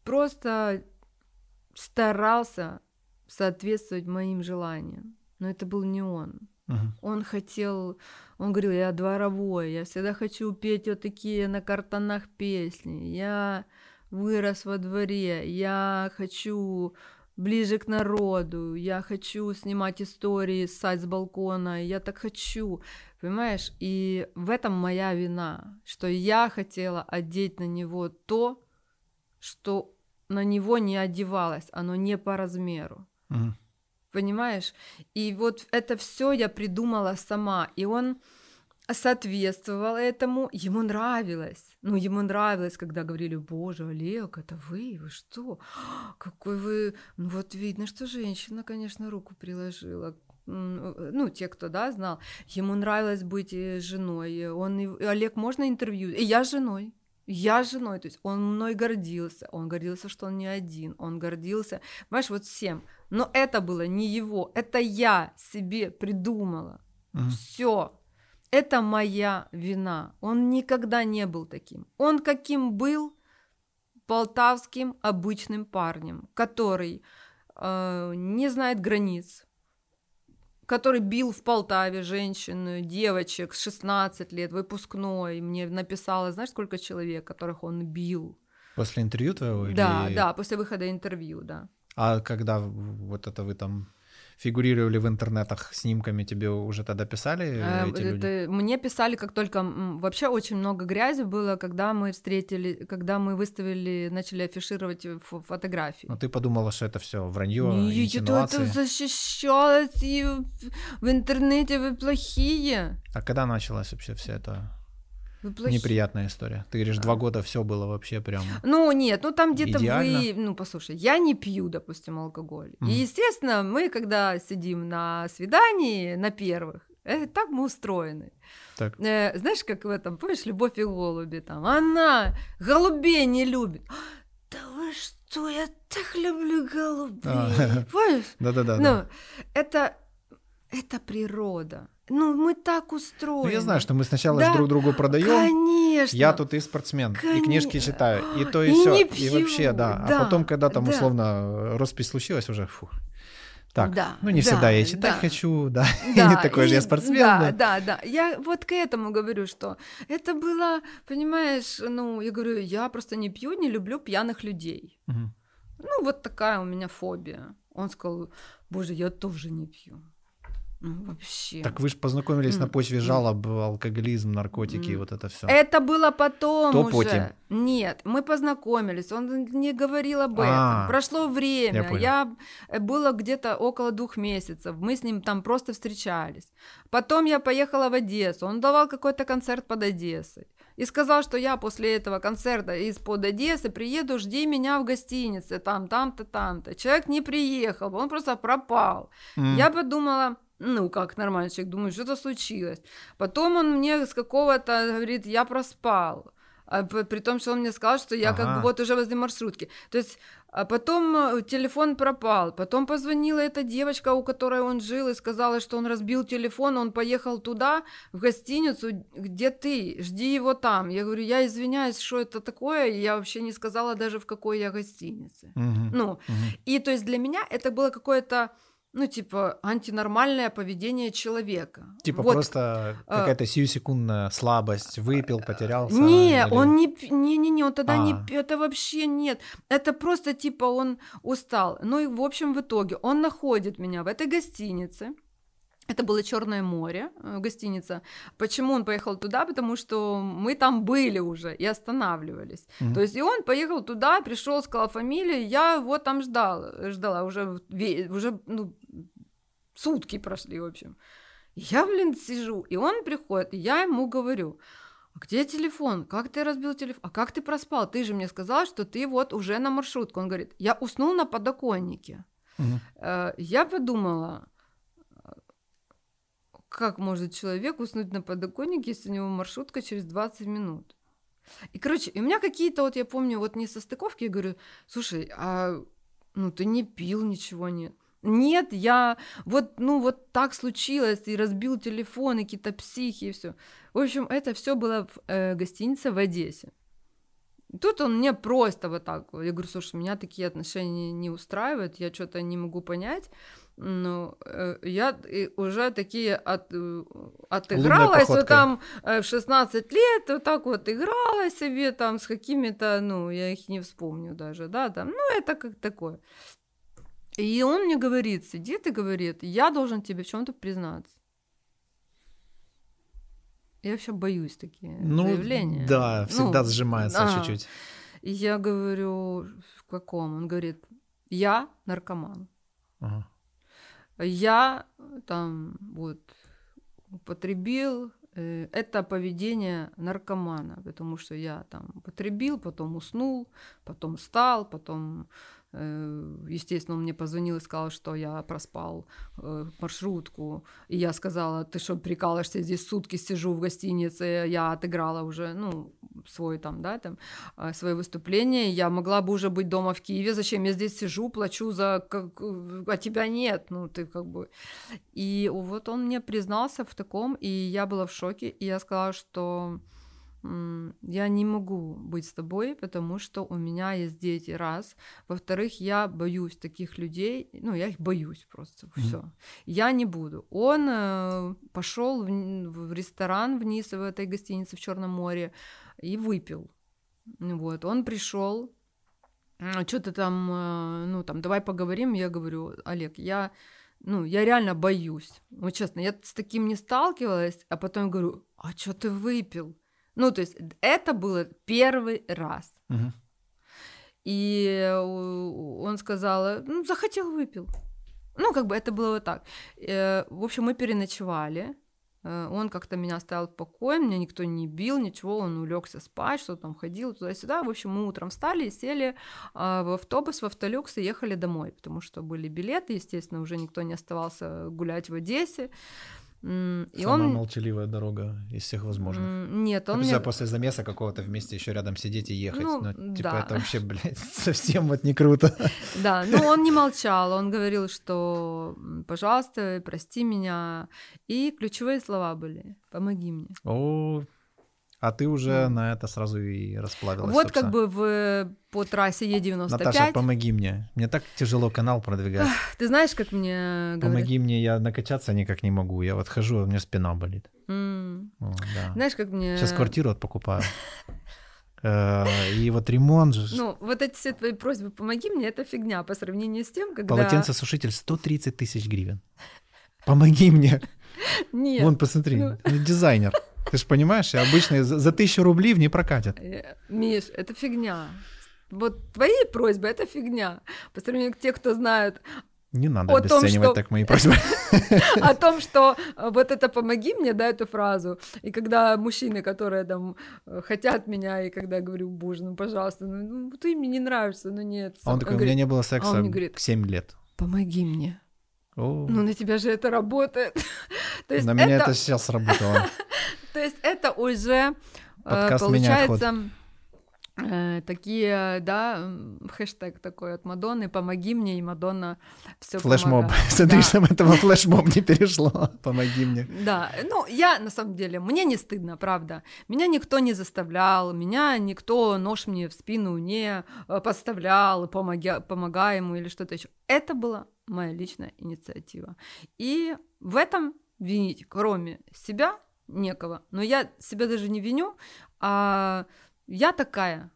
просто старался соответствовать моим желаниям. Но это был не он. Мгм. Он хотел, он говорил, я дворовой, я всегда хочу петь вот такие на картонах песни, я вырос во дворе, я хочу ближе к народу, я хочу снимать истории, ссать с балкона, я так хочу, понимаешь? И в этом моя вина, что я хотела одеть на него то, что на него не одевалось, оно не по размеру Мгм. понимаешь? И вот это все я придумала сама, и он соответствовал этому, ему нравилось. Ну, ему нравилось, когда говорили, боже, Олег, это вы, вы что? Какой вы... Ну, вот видно, что женщина, конечно, руку приложила. Ну, те, кто, да, знал. Ему нравилось быть э, женой. Он, Олег, можно интервью? И я женой. Я с женой, то есть он мной гордился, он гордился, что он не один, он гордился, понимаешь, вот всем. Но это было не его, это я себе придумала. Мгм. Все. Это моя вина. Он никогда не был таким. Он каким был полтавским обычным парнем, который э, не знает границ, который бил в Полтаве женщин, девочек с 16 лет, выпускной. Мне написала, знаешь, сколько человек, которых он бил. После интервью твоего? Да, или- да, после выхода интервью, да. А когда вот это вы там фигурировали в интернетах снимками, тебе уже тогда писали Э, эти люди? это мне писали, как только вообще очень много грязи было, когда мы встретили, когда мы выставили, начали афишировать фо- фотографии. Ну ты подумала, что это все вранье, Не, я это защищалась, и в- в интернете вы плохие. А когда началась вообще вся эта Вы плохие. неприятная история? Ты говоришь, два года все было вообще прям... Ну, нет, ну там где-то вы, ну, послушай, я не пью, допустим, алкоголь. Мгм. И, естественно, мы, когда сидим на свидании, на первых, э, так мы устроены. Так. Э, знаешь, как в этом, помнишь, «Любовь и голуби» там, она голубей не любит. Да вы что, я так люблю голубей. А. Помнишь? Да-да-да. ну, это, это природа. Ну, мы так устроены. Ну, я знаю, что мы сначала Да, друг другу продаем. Конечно. Я тут и спортсмен, и книжки читаю, и то, и, И все. И вообще, да. да, А потом, когда там да. условно роспись случилась, уже фу. Так, Да, ну не да, всегда я читать да. хочу, да. Да, и не такой же и- я спортсмен, да, да. да, да. Я вот к этому говорю, что это было, понимаешь, ну, я говорю, я просто не пью, не люблю пьяных людей. Мгм. Ну, вот такая у меня фобия. Он сказал, боже, я тоже не пью. Ну, вообще. Так вы же познакомились на М, почве жалоб, алкоголизм, наркотики, М. вот это все. Это было потом То уже. Нет, мы познакомились, он не говорил об этом. А, Прошло время, я я э, было где-то около двух месяцев, мы с ним там просто встречались. Потом я поехала в Одессу, он давал какой-то концерт под Одессой. и сказал, что я после этого концерта из-под Одессы приеду, жди меня в гостинице, там, там-то, там-то. Человек не приехал, он просто пропал. Mm. Я подумала, ну, как нормальный человек, думаю, что-то случилось. Потом он мне с какого-то говорит, я проспал. А при том, что он мне сказал, что я ага. как бы вот уже возле маршрутки. То есть а потом э, телефон пропал, потом позвонила эта девочка, у которой он жил, и сказала, что он разбил телефон, он поехал туда, в гостиницу, где ты, жди его там. Я говорю, я извиняюсь, что это такое, я вообще не сказала даже, в какой я гостинице. Угу. Ну, угу. и то есть для меня это было какое-то ну, типа, антинормальное поведение человека. Типа вот. просто а, какая-то сиюсекундная слабость, выпил, потерялся. Не, или... он не, не, не, не, он тогда а. не, это вообще нет. Это просто типа он устал. Ну и в общем в итоге он находит меня в этой гостинице. Это было Черное море, э, гостиница. Почему он поехал туда? Потому что мы там были уже и останавливались. Mm-hmm. То есть и он поехал туда, пришел, сказал фамилию, я его там ждал, ждала уже, уже ну, сутки прошли, в общем. Я, блин, сижу, и он приходит, и я ему говорю, а где телефон? Как ты разбил телефон? А как ты проспал? Ты же мне сказал, что ты вот уже на маршрутку. Он говорит, я уснул на подоконнике. Mm-hmm. Я подумала, как может человек уснуть на подоконнике, если у него маршрутка через 20 минут? И, короче, у меня какие-то, вот я помню, вот не состыковки, я говорю, слушай, а ну ты не пил, ничего нет. Нет, я вот, ну вот так случилось, и разбил телефон, и какие-то психи, и все. В общем, это все было в э, гостинице в Одессе. Тут он мне просто вот так, я говорю, слушай, меня такие отношения не устраивают, я что-то не могу понять. Ну, э, я уже такие от, э, отыгралась, вот там э, в 16 лет, вот так вот играла себе там с какими-то, ну, я их не вспомню даже, да, там, ну, это как такое. И он мне говорит, сидит и говорит, я должен тебе в чем-то признаться. Я вообще боюсь такие ну, заявления. Да, всегда ну, сжимается а, чуть-чуть. Я говорю, в каком? Он говорит, я наркоман. Ага. Я там вот употребил э, это поведение наркомана, потому что я там употребил, потом уснул, потом встал, потом Э, естественно, он мне позвонил и сказал, что я проспал э, маршрутку. И я сказала, ты что, прикалываешься, здесь сутки сижу в гостинице, я отыграла уже, ну, свой там, да, там, э, свое выступление, я могла бы уже быть дома в Киеве, зачем я здесь сижу, плачу за, а тебя нет, ну, ты как бы... И вот он мне признался в таком, и я была в шоке, и я сказала, что я не могу быть с тобой, потому что у меня есть дети, раз. Во-вторых, я боюсь таких людей, ну, я их боюсь просто, mm-hmm. все. Я не буду. Он э, пошел в, в ресторан вниз в этой гостинице в Черном море и выпил. Вот, он пришел, что-то там, э, ну, там, давай поговорим. Я говорю, Олег, я ну, я реально боюсь. Вот честно, я с таким не сталкивалась, а потом говорю, а что ты выпил? Ну, то есть это было первый раз. Угу. И он сказал, ну, захотел, выпил. Ну, как бы это было вот так. Э, в общем, мы переночевали. Э, он как-то меня оставил в покое, меня никто не бил, ничего, он улегся спать, что там ходил туда-сюда. В общем, мы утром встали и сели в автобус, в автолюкс и ехали домой, потому что были билеты, естественно, уже никто не оставался гулять в Одессе. И Самая он... молчаливая дорога из всех возможных. Нет, он... Мне... после замеса какого-то вместе еще рядом сидеть и ехать. Ну, ну типа, да. это вообще, блядь, совсем вот не круто. Да, но он не молчал, он говорил, что, пожалуйста, прости меня. И ключевые слова были, помоги мне. О, а ты уже mm. на это сразу и расплавилась. Вот собственно. как бы в, по трассе Е95. Наташа, помоги мне. Мне так тяжело канал продвигать. Ты знаешь, как мне говорят? Помоги мне, я накачаться никак не могу. Я вот хожу, у меня спина болит. Mm. О, да. Знаешь, как мне... Сейчас квартиру вот покупаю. Э, и вот ремонт же. Ну, вот эти все твои просьбы «помоги мне» — это фигня по сравнению с тем, когда... Полотенцесушитель 130 тысяч гривен. Помоги мне. Нет. Вон, посмотри, ну... дизайнер. Ты же понимаешь, обычно за, за тысячу рублей в не прокатят. Э, Миш, это фигня. Вот твои просьбы — это фигня. По сравнению к тем, кто знают Не надо О том, обесценивать что- так мои просьбы. о том, что э, вот это помоги мне, да, эту фразу. И когда мужчины, которые там э, хотят меня, и когда говорю, боже, ну пожалуйста, ну, ну, ты мне не нравишься, ну нет. А он такой, у меня не было секса мне говорит, 7 лет. помоги мне. О, Ну на тебя же это работает. То есть На меня это, это сейчас сработало. то есть это уже э, Подкаст получается такие, да, хэштег такой от Мадонны, помоги мне, и Мадонна все Флешмоб. Смотри, чтобы этого флешмоб не перешло. Помоги мне. Да, ну я на самом деле, мне не стыдно, правда. Меня никто не заставлял, меня никто нож мне в спину не э, подставлял, помогя, помогая ему или что-то еще. Это была моя личная инициатива. И в этом винить, кроме себя, некого. Но я себя даже не виню, а я такая.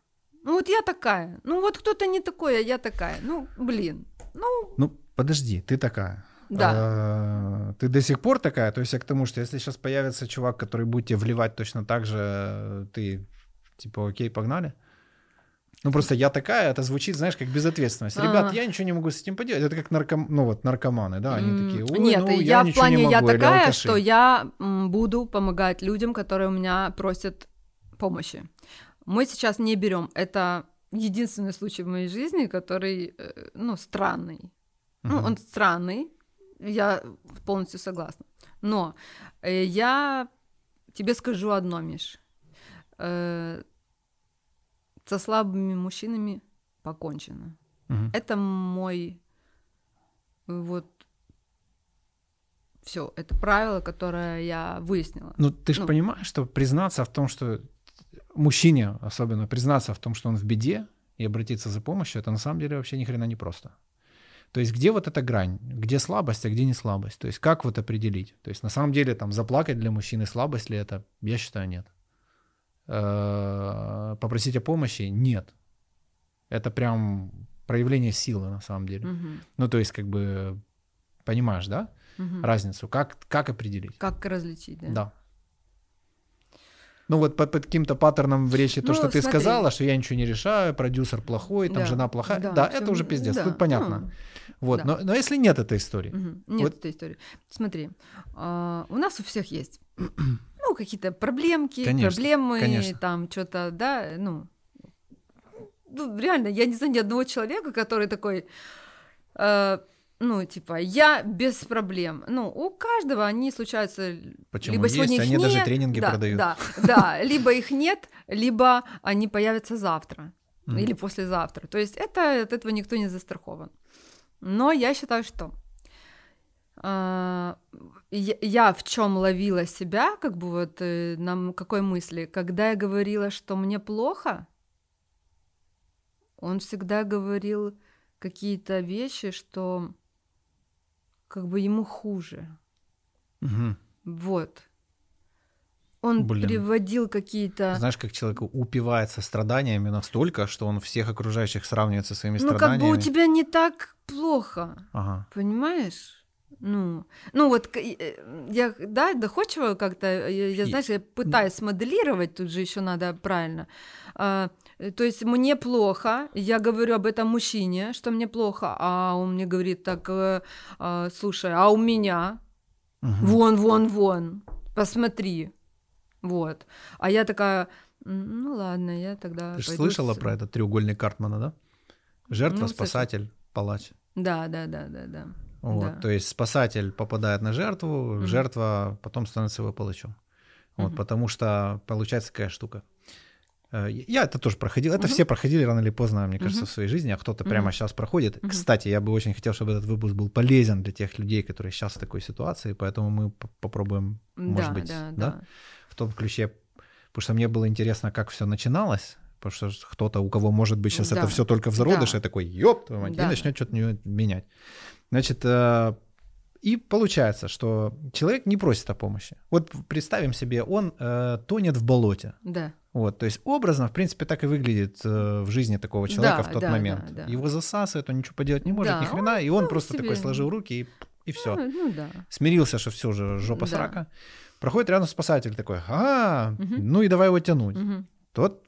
Ну вот я такая. Ну вот кто-то не такой, а я такая. Ну, блин. Ну, Ну, подожди, ты такая. да. А, Ты до сих пор такая? То есть я к тому, что если сейчас появится чувак, который будет тебе вливать точно так же, ты типа, окей, погнали? Ну, просто я такая, это звучит, знаешь, как безответственность. Ребят, А. я ничего не могу с этим поделать. Это как нарком... ну, вот, наркоманы, да, они такие, ой, Нет, ну, я, в ничего плане, не могу, я такая, что я буду помогать людям, которые у меня просят помощи. Мы сейчас не берем. Это единственный случай в моей жизни, который, э, ну, странный. Ну, он странный, я полностью согласна. Но э, я тебе скажу одно, Миш. Э, со слабыми мужчинами покончено. Мгм. Это мой вот все, это правило, которое я выяснила. Ну, ты же Ну. понимаешь, что признаться в том, что мужчине особенно признаться в том, что он в беде и обратиться за помощью, это на самом деле вообще ни хрена не просто. То есть где вот эта грань, где слабость, а где не слабость? То есть как вот определить? То есть на самом деле там заплакать для мужчины слабость ли это? Я считаю нет. Э, Попросить о помощи? Нет. Это прям проявление силы на самом деле. Мгм, Ну то есть как бы понимаешь, да, мгм. разницу? Как, как определить? Как различить, да? Да. Ну вот по, по каким-то паттернам в речи, то, Ну, что ты смотри. сказала, что я ничего не решаю, продюсер плохой, там Да, жена плохая, да, это всё, уже пиздец, да, тут понятно. ну, вот, да. но, но если нет этой истории, мгм. Нет Вот. этой истории. Смотри, а, у нас у всех есть ну, какие-то проблемки, Конечно, проблемы, конечно. там что-то, да, ну, ну, реально, я не знаю ни одного человека, который такой, э, ну, типа, я без проблем. Ну, у каждого они случаются почему либо есть, сегодня их они нет, даже тренинги да, продают. Да, да, либо их нет, либо они появятся завтра или послезавтра. То есть это от этого никто не застрахован. Но я считаю, что я, я в чем ловила себя, как бы вот э, на какой мысли, когда я говорила, что мне плохо, он всегда говорил какие-то вещи, что как бы ему хуже. Мгм. Вот. Он Блин. приводил какие-то... Знаешь, как человек упивается страданиями настолько, что он всех окружающих сравнивает со своими Ну, как страданиями. бы у тебя не так плохо, Ага. понимаешь? Ну, ну вот э, я, да, доходчиво как-то, я, я, И- знаешь, я пытаюсь смоделировать, тут же еще надо правильно. А, э, то есть мне плохо, я говорю об этом мужчине, что мне плохо, а он мне говорит так, э, а, слушай, а у меня Мгм. вон, вон, вон, посмотри, вот. А я такая, «М, ну ладно, я тогда Ты же слышала с- про этот треугольник Картмана, да? Жертва, Ну, спасатель, палач. Да, да, да, да, да. Вот, Да. То есть спасатель попадает на жертву, Мгм. жертва потом становится его палачом. Вот, Мгм. Потому что получается какая штука. Э, Я это тоже проходил. Это Мгм. все проходили рано или поздно, мне кажется, в своей жизни, а кто-то Мгм. прямо сейчас проходит. Мгм. Кстати, я бы очень хотел, чтобы этот выпуск был полезен для тех людей, которые сейчас в такой ситуации, поэтому мы попробуем, может да, быть, да, да, да. в том ключе, потому что мне было интересно, как все начиналось. Потому что кто-то, у кого может быть сейчас Да. это все только в зародыше, Да. такой, ёб твою мать, и Да. начнет что-то менять. Значит, э, и получается, что человек не просит о помощи. Вот представим себе, он э, тонет в болоте. Да. Вот, то есть образно, в принципе, так и выглядит э, в жизни такого человека Да, в тот да, момент. да, да. Его засасывает, он ничего поделать не может, Да, ни хрена, и он ну, просто себе- такой сложил руки и, и все. Ну, ну да. Смирился, что все же жопа Да. срака. Проходит рядом спасатель такой, ага, Мгм. ну и давай его тянуть. Мгм. Тот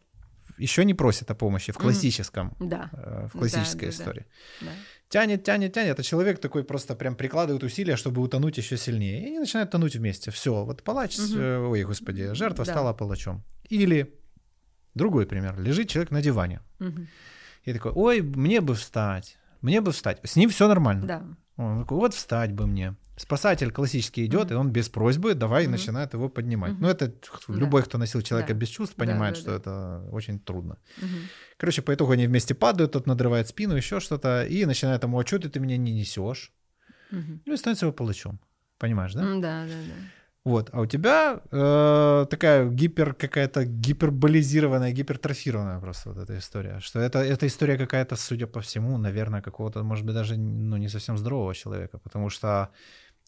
еще не просит о помощи в классическом, Да. э, в Да, классической да, да. истории. да. Тянет, тянет, тянет, а человек такой просто прям прикладывает усилия, чтобы утонуть еще сильнее. И они начинают тонуть вместе. Все, вот палач, э, ой, господи, жертва Да. стала палачом. Или другой пример. Лежит человек на диване. Мгм. И такой, ой, мне бы встать, мне бы встать. С ним все нормально. Да. Он такой, вот встать бы мне. Спасатель классический идет, Мгм. и он без просьбы давай Мгм. начинает его поднимать. Мгм. Ну, это Да. любой, кто носил человека Да. без чувств, Да, понимает, да, что да. это очень трудно. Мгм. Короче, по итогу они вместе падают, тот надрывает спину, еще что-то, и начинает ему, а что ты, ты меня не несешь? Мгм. Ну и становится его палачом. Понимаешь, да? Да, да, да. Вот. А у тебя э, такая гипер какая-то гиперболизированная, гипертрофированная просто вот эта история. Что это, эта история какая-то, судя по всему, наверное, какого-то, может быть, даже ну, не совсем здорового человека. Потому что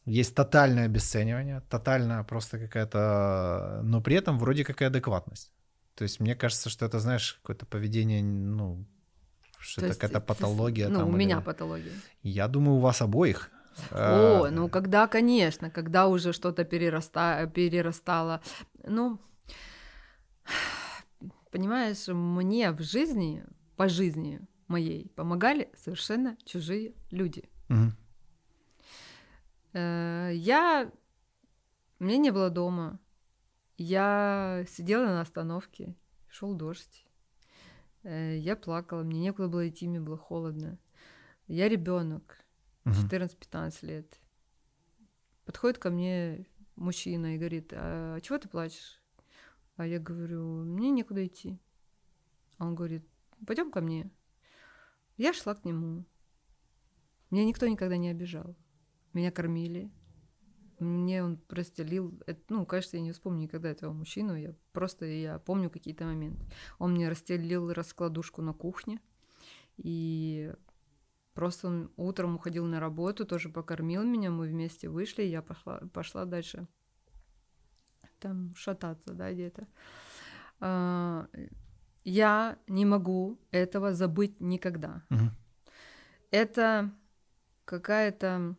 есть тотальное обесценивание, тотальная просто какая-то... Но при этом вроде какая адекватность. То есть мне кажется, что это, знаешь, какое-то поведение, ну, что То это какая-то патология. Ну, там у или- меня патология. Я думаю, у вас обоих. О, Э, ну когда, конечно, когда уже что-то перераста... перерастало. Ну, понимаешь, мне в жизни, по жизни моей помогали совершенно чужие люди. Э, Я... Мне не было дома. Я сидела на остановке, шел дождь. Э, Я плакала, мне некуда было идти, мне было холодно. Я ребенок, Мгм. 14-15 лет. Подходит ко мне мужчина и говорит, а чего ты плачешь? А я говорю, мне некуда идти. А он говорит, пойдем ко мне. Я шла к нему. Меня никто никогда не обижал. Меня кормили. Мне он простелил, ну, кажется, я не вспомню никогда этого мужчину, я просто, я помню какие-то моменты. Он мне расстелил раскладушку на кухне, и просто он утром уходил на работу, тоже покормил меня, мы вместе вышли, и я пошла, пошла дальше там шататься, да, где-то. А, Я не могу этого забыть никогда. Мгм. Это какая-то,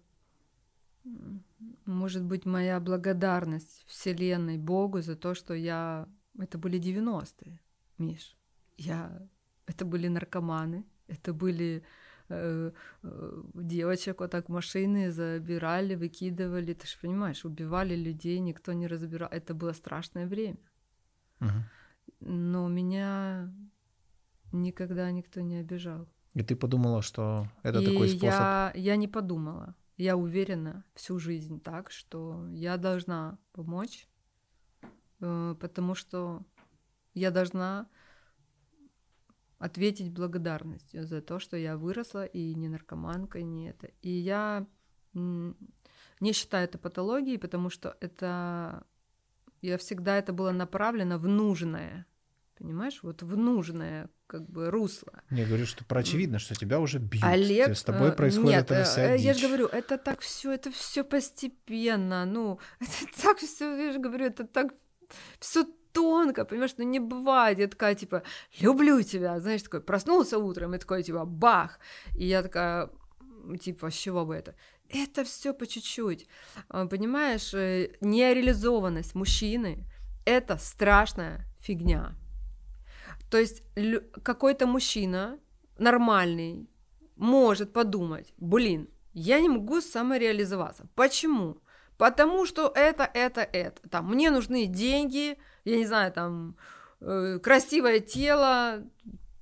может быть, моя благодарность Вселенной, Богу за то, что я... Это были 90-е, Миш. Я... Это были наркоманы, это были э, э, девочек вот так машины забирали, выкидывали. Ты же понимаешь, убивали людей, никто не разбирал. Это было страшное время. Мгм. Но меня никогда никто не обижал. И ты подумала, что это И такой способ. Я, я не подумала. Я уверена всю жизнь так, что я должна помочь, э, потому что я должна ответить благодарностью за то, что я выросла и не наркоманка, и не это. И я не считаю это патологией, потому что это я всегда это было направлено в нужное, понимаешь, вот в нужное как бы русло. Я говорю, что про очевидно, что тебя уже бьют. Олег, С тобой э, происходит нет, э, вся э, я дичь. же говорю, это так все, это все постепенно, ну, это так все, я же говорю, это так все тонко, понимаешь, ну не бывает, я такая, типа, люблю тебя, знаешь, такой, проснулся утром и такой, типа, бах, и я такая, типа, с чего бы это? Это все по чуть-чуть, А, понимаешь, нереализованность мужчины — это страшная фигня. То есть какой-то мужчина нормальный может подумать, блин, я не могу самореализоваться. Почему? Потому что это, это, это. Там, мне нужны деньги, я не знаю, там, э, красивое тело,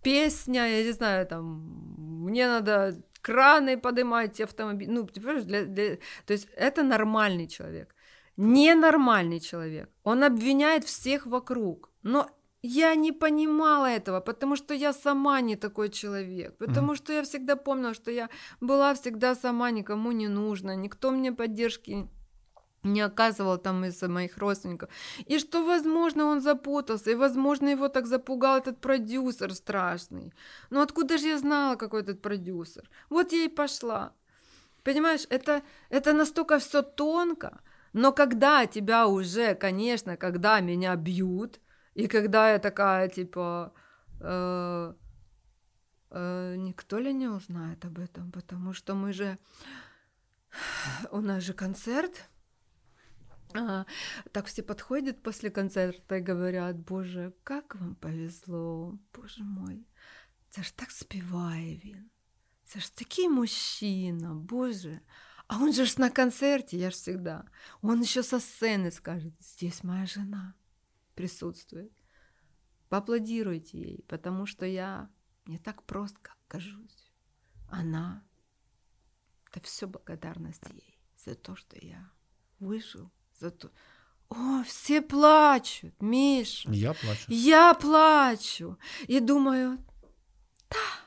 песня, я не знаю, там, мне надо краны поднимать, автомобиль. Ну, понимаешь, для, для- то есть это нормальный человек. Ненормальный человек. Он обвиняет всех вокруг. Но я не понимала этого, потому что я сама не такой человек. Потому что я всегда помнила, что я была всегда сама, никому не нужна, никто мне поддержки не оказывал там из моих родственников. И что, возможно, он запутался, и, возможно, его так запугал этот продюсер страшный. Но откуда же я знала, какой этот продюсер? Вот я и пошла. Понимаешь, это, это настолько все тонко, но когда тебя уже, конечно, когда меня бьют, и когда я такая, типа, э, э, никто ли не узнает об этом, потому что мы же, у нас же концерт, а, так все подходят после концерта и говорят, боже, как вам повезло, боже мой, це ж так співає він, Это ж такий мужчина, боже. А он же ж на концерте, я ж всегда. Он еще со сцены скажет, здесь моя жена присутствует. Поаплодируйте ей, потому что я не так просто как кажусь. Она, это все благодарность ей за то, что я выжил, за то. О, все плачут, Миша. Я плачу. Я плачу. И думаю, да,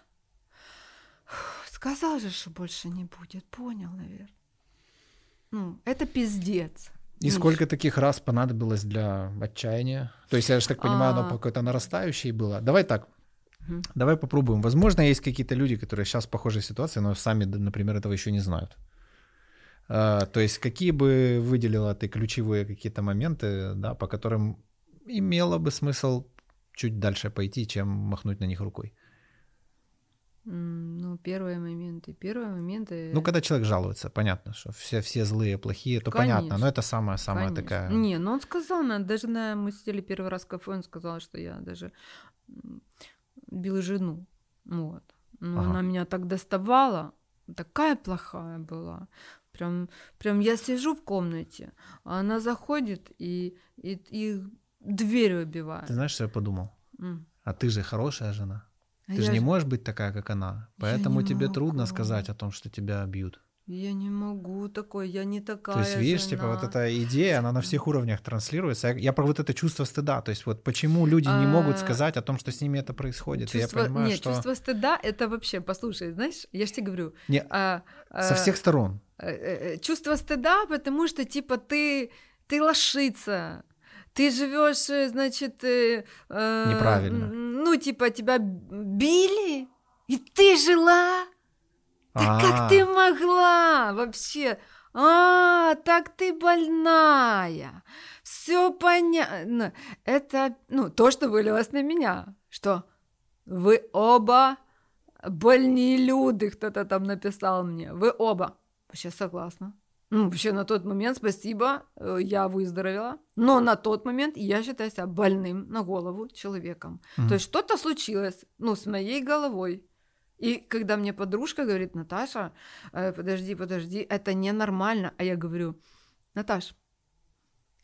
сказал же, что больше не будет. Понял, наверное. Ну, это пиздец. И сколько таких раз понадобилось для отчаяния? То есть, я же так понимаю, оно А. какое-то нарастающее было. Давай так, давай попробуем. Возможно, есть какие-то люди, которые сейчас в похожей ситуации, но сами, например, этого еще не знают. А, То есть, какие бы выделила ты ключевые какие-то моменты, да, по которым имело бы смысл чуть дальше пойти, чем махнуть на них рукой? Ну, первые моменты. Первые моменты... Ну, когда человек жалуется, понятно, что все, все злые, плохие, то понятно, но Конечно. это самая-самая Конечно. такая... Не, ну он сказал, на- даже на мы сидели первый раз в кафе, он сказал, что я даже м, бил жену. Вот. Но Ага. она меня так доставала, такая плохая была. Прям, прям я сижу в комнате, а она заходит и, и, и дверь выбивает. Ты знаешь, что я подумал? М. А ты же хорошая жена. А Ты же не можешь быть такая, как она. Поэтому тебе трудно могу. сказать о том, что тебя бьют. Я не могу такой, я не такая То есть, видишь, типа вот жена. эта идея, она на всех уровнях транслируется. Я, я про вот это чувство стыда. То есть вот почему люди не могут А, сказать о том, что с ними это происходит. И я Чувство, понимаю, нет, что чувство стыда это вообще, послушай, знаешь, я же тебе говорю, Не, а, со а, всех сторон. э, э, чувство стыда, потому что типа ты ты лошица, ты живешь, э, значит, э, э, Неправильно. Ну типа тебя били, и ты жила. Да как А, ты могла вообще? А, так ты больная. Все понятно. Это, ну, то, что вылилось на меня. Что вы оба больные люди, кто-то там написал мне. Вы оба. Вообще согласна. Ну, вообще на тот момент, спасибо, э, я выздоровела. Но на тот момент я считаю себя больным на голову человеком. мгм. То есть что-то случилось, ну, с моей головой. И когда мне подружка говорит, Наташа, э, подожди, подожди, это ненормально. А я говорю, Наташ,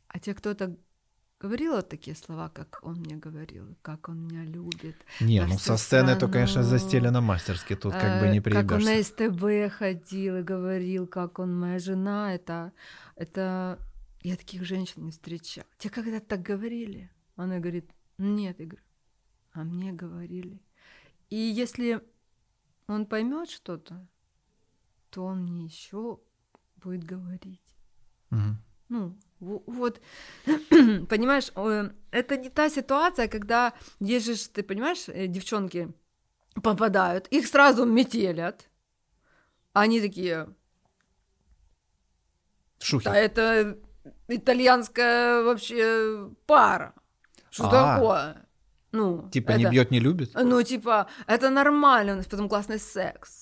а тебе кто-то говорил вот такие слова, как он мне говорил, как он меня любит? Не, на ну со сцены то, конечно, застелено мастерски. Тут как бы Э, не Как он на приебешься. СТБ ходил и говорил, как он моя жена, это, это... Я таких женщин не встречала. Тебе когда так говорили? Она говорит, нет, я говорю, а мне говорили. И если он поймет что-то, то он мне еще будет говорить. Мгм. Ну, вот, понимаешь, э, это не та ситуация, когда есть же, ты понимаешь, э, девчонки попадают, их сразу метелят, они такие, Шухи. да это итальянская вообще пара, что А. такое? Ну, Типа не это- бьет, не любит. Ну, типа, это нормально, у нас потом классный секс,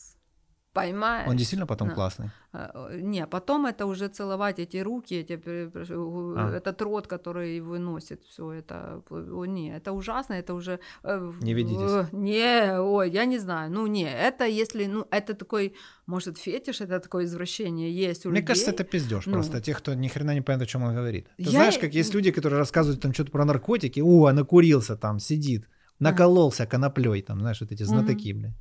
поймаешь? Он действительно потом Да. классный. А, Не, потом это уже целовать эти руки, эти, пер- у- А. этот рот, который выносит все это. о, Не, это ужасно, это уже... э, Не ведитесь. э, Не, ой, я не знаю. Ну, не, это если, ну, это такой, может, фетиш, это такое извращение есть у Мне людей. кажется, это пиздеж Ну. просто тех, кто ни хрена не понимает, о чем он говорит. Ты Я знаешь, как есть люди, которые рассказывают там что-то про наркотики, о, а накурился там, сидит, накололся коноплей, там, знаешь, вот эти знатоки, блядь.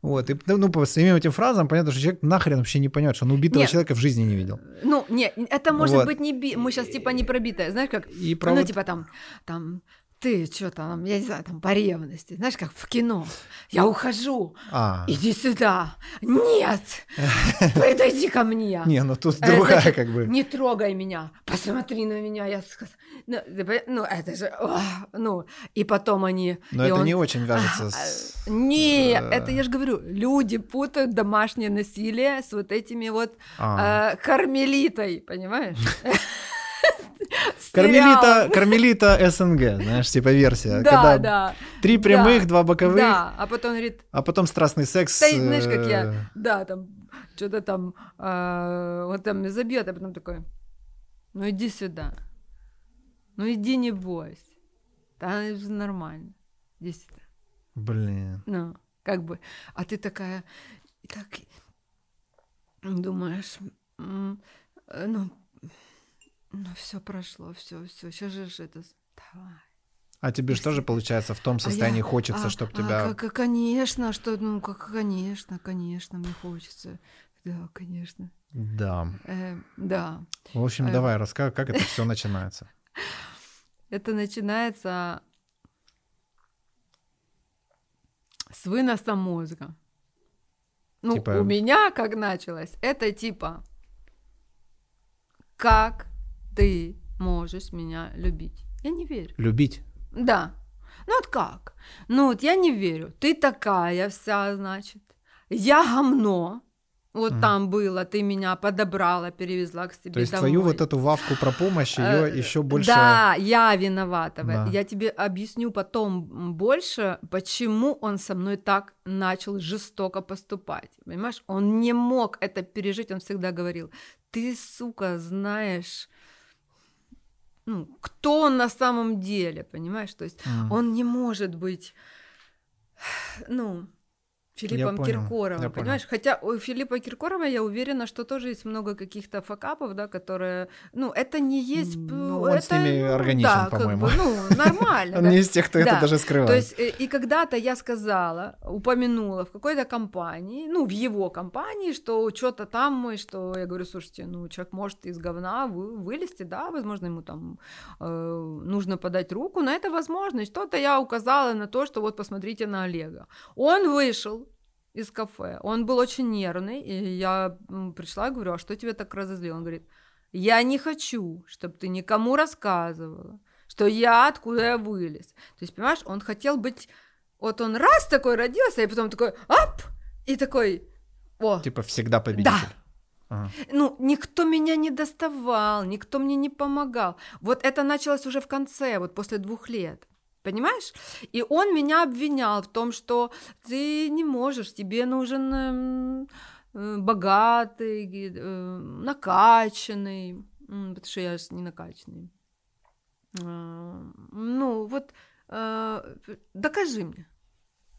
Вот, и, ну, по самим этим фразам понятно, что человек нахрен вообще не поймет, что он убитого Нет. человека в жизни не видел. Ну, не, это может Вот. быть не би... Мы сейчас типа не пробитая, знаешь, как... И про ну, вот- типа там, там, ты что там, я не знаю, там по ревности, знаешь, как в кино. Я ухожу, А, иди сюда. Нет, подойди ко мне. не, ну тут Э, другая значит, как бы. Не трогай меня, посмотри на меня. Я ну, ну, это же, ну, и потом они... Но это он- не очень вяжется А, с... Не, э, это я же говорю, люди путают домашнее насилие с вот этими вот А. э, кармелитой, понимаешь? Кармелита. Кармелита СНГ, знаешь, типа версия. Да, когда да. Три прямых, два боковых, Да, а потом говорит, а потом страстный секс. стоит, знаешь, как э, я, да, там, что-то там, а, вот там забьет, а потом такой, ну иди сюда, ну иди не бойся, да это же нормально, иди сюда. Блин. Ну, как бы, а ты такая, так думаешь, э, ну, ну все прошло, все, все, сейчас же это... Давай. А тебе же тоже, получается, в том состоянии А я- хочется, а- чтобы а, тебя... как- конечно, что, ну, как, конечно, конечно, мне хочется. Да, конечно. Да. Э, да. В общем, Э. давай, рассказывай, как это все начинается. Это начинается с выноса мозга. Ну, Типа- у меня как началось, это типа, как ты можешь меня любить? Я не верю. Любить. Да. Ну вот как? Ну вот я не верю. Ты такая вся, значит. Я гомно. Вот Мгм. там было, ты меня подобрала, перевезла к себе То есть домой. твою вот эту вавку про помощь, ее Э, еще больше... Да, я виновата. Да. Я тебе объясню потом больше, почему он со мной так начал жестоко поступать. Понимаешь, он не мог это пережить, он всегда говорил, ты, сука, знаешь, ну, кто он на самом деле, понимаешь? То есть М. он не может быть, ну, Филиппом понял, Киркоровым, я понял. понимаешь? Хотя у Филиппа Киркорова я уверена, что тоже есть много каких-то факапов, да, которые, ну, это не есть... Ну, он это, с ними ну, органичен, да, как по-моему. бы, ну, нормально. Он не из тех, кто это Да. даже скрывает. То есть, э, и когда-то я сказала, упомянула в какой-то компании, ну, в его компании, что что-то там мы, что я говорю, слушайте, ну, человек может из говна вы- вылезти, да, возможно, ему там э, нужно подать руку, на это возможно. Что-то я указала на то, что вот посмотрите на Олега. Он вышел из кафе, он был очень нервный, и я пришла и говорю, а что тебя так разозлило? Он говорит, я не хочу, чтобы ты никому рассказывала, что я откуда я вылез. То есть, понимаешь, он хотел быть... Вот он раз такой родился, и потом такой, ап! И такой, о, Типа всегда победитель. Ага. ну, никто меня не доставал, никто мне не помогал. Вот это началось уже в конце, вот после двух лет. Понимаешь? И он меня обвинял в том, что ты не можешь, тебе нужен эм, э, богатый, э, накачанный, потому что я же не накачанный. А, Ну, вот э, докажи мне.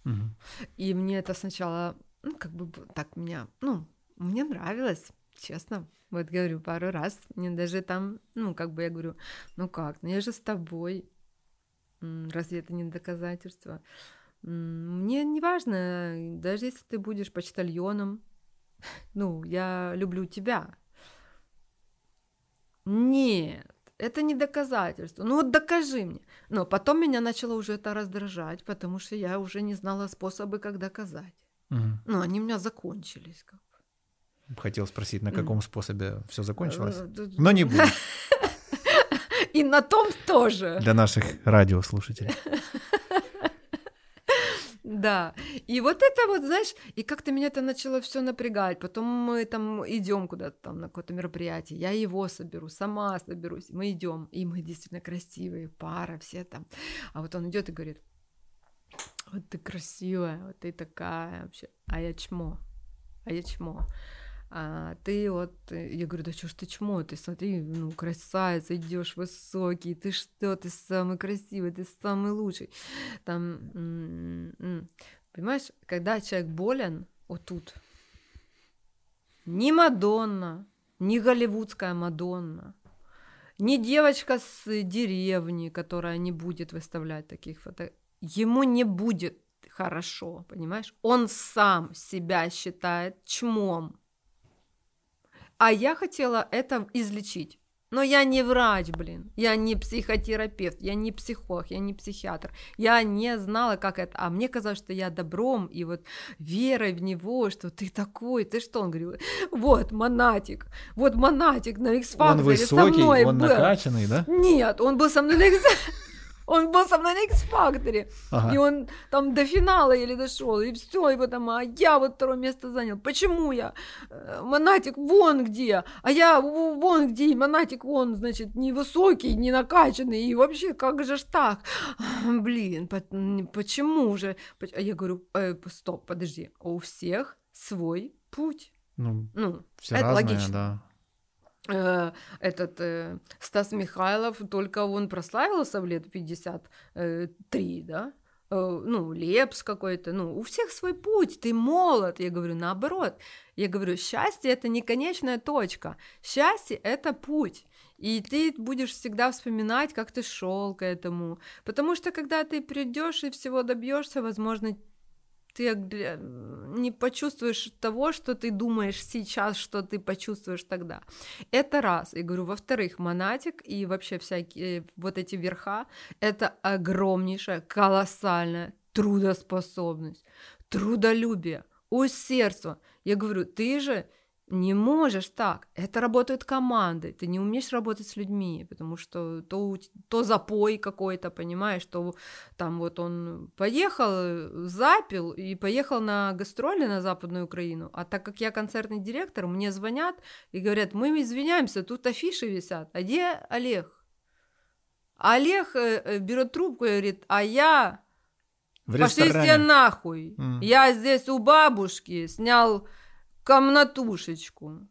Мгм. И мне это сначала, ну, как бы так меня, ну, мне нравилось, честно. Вот говорю, пару раз мне даже там, ну, как бы я говорю, ну как, ну я же с тобой, разве это не доказательство? Мне не важно, даже если ты будешь почтальоном, ну, я люблю тебя. Нет, это не доказательство. Ну вот докажи мне. Но потом меня начало уже это раздражать, потому что я уже не знала способы, как доказать. Мгм. Ну, они у меня закончились. Как. бы. Хотел спросить, на каком способе все закончилось. Э, Но не буду. И на том тоже. Для наших радиослушателей. Да. И вот это вот, знаешь, и как-то меня это начало все напрягать. Потом мы там идем куда-то там на какое-то мероприятие. Я его соберу, сама соберусь. Мы идем, и мы действительно красивые, пара, все там. А вот он идет и говорит: Вот ты красивая, вот ты такая вообще. А я чмо. А я чмо. А ты вот, э, я говорю, да что ж ты чмо, ты смотри, ну, красавица, идешь высокий, ты что, ты самый красивый, ты самый лучший. Там, понимаешь, когда человек болен, вот тут, ни Мадонна, ни голливудская Мадонна, ни девочка с деревни, которая не будет выставлять таких фото, ему не будет хорошо, понимаешь? Он сам себя считает чмом. А я хотела это излечить. Но я не врач, блин. Я не психотерапевт, я не психолог, я не психиатр. Я не знала, как это. А мне казалось, что я добром и вот верой в него, что ты такой, ты что? Он говорил, вот монатик, вот монатик на x Он со мной он был. накачанный, да? Нет, он был со мной на X... Он был со мной на X-факторе. Ага. И он там до финала еле дошел, и все, его там, а я вот второе место занял. Почему я? Э, Монатик вон где, а я вон где, и Монатик вон, значит, не высокий, не накачанный, и вообще, как же ж так? Блин, почему же? А я говорю, «Э, стоп, подожди, у всех свой путь. Ну, Ну, все это разное, логично. да. Э, этот э, Стас Михайлов, только он прославился в лет 53, да? э, ну, лепс какой-то, ну, у всех свой путь, ты молод. Я говорю, наоборот. Я говорю, счастье – это не конечная точка, счастье – это путь. И ты будешь всегда вспоминать, как ты шел к этому. Потому что когда ты придешь и всего добьешься, возможно, ты не почувствуешь того, что ты думаешь сейчас, что ты почувствуешь тогда. Это раз. И говорю, во-вторых, монатик и вообще всякие вот эти верха — это огромнейшая, колоссальная трудоспособность, трудолюбие, усердство. Я говорю, ты же не можешь так. Это работают команды. Ты не умеешь работать с людьми, потому что то, то запой какой-то, понимаешь, то там вот он поехал, запил и поехал на гастроли на Западную Украину. А так как я концертный директор, мне звонят и говорят, мы извиняемся, тут афиши висят. А где Олег? Олег э, э, берет трубку и говорит, а я... В Пошли все нахуй. Mm. Я здесь у бабушки снял комнатушечку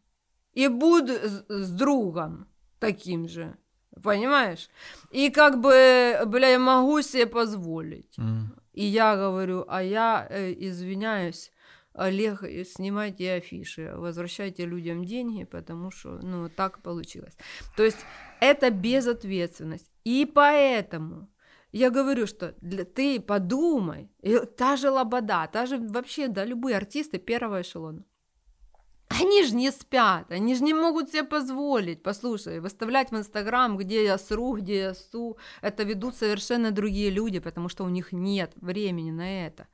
и буду с, другом таким же. Понимаешь? И как бы, бля, я могу себе позволить. Mm. И я говорю, а я э, извиняюсь, Олег, снимайте афиши, возвращайте людям деньги, потому что, ну, так получилось. То есть это безответственность. И поэтому я говорю, что для, ты подумай, и та же Лобода, та же вообще, да, любые артисты первого эшелона. Они же не спят, они же не могут себе позволить, послушай, выставлять в Инстаграм, где я сру, где я су, это ведут совершенно другие люди, потому что у них нет времени на это.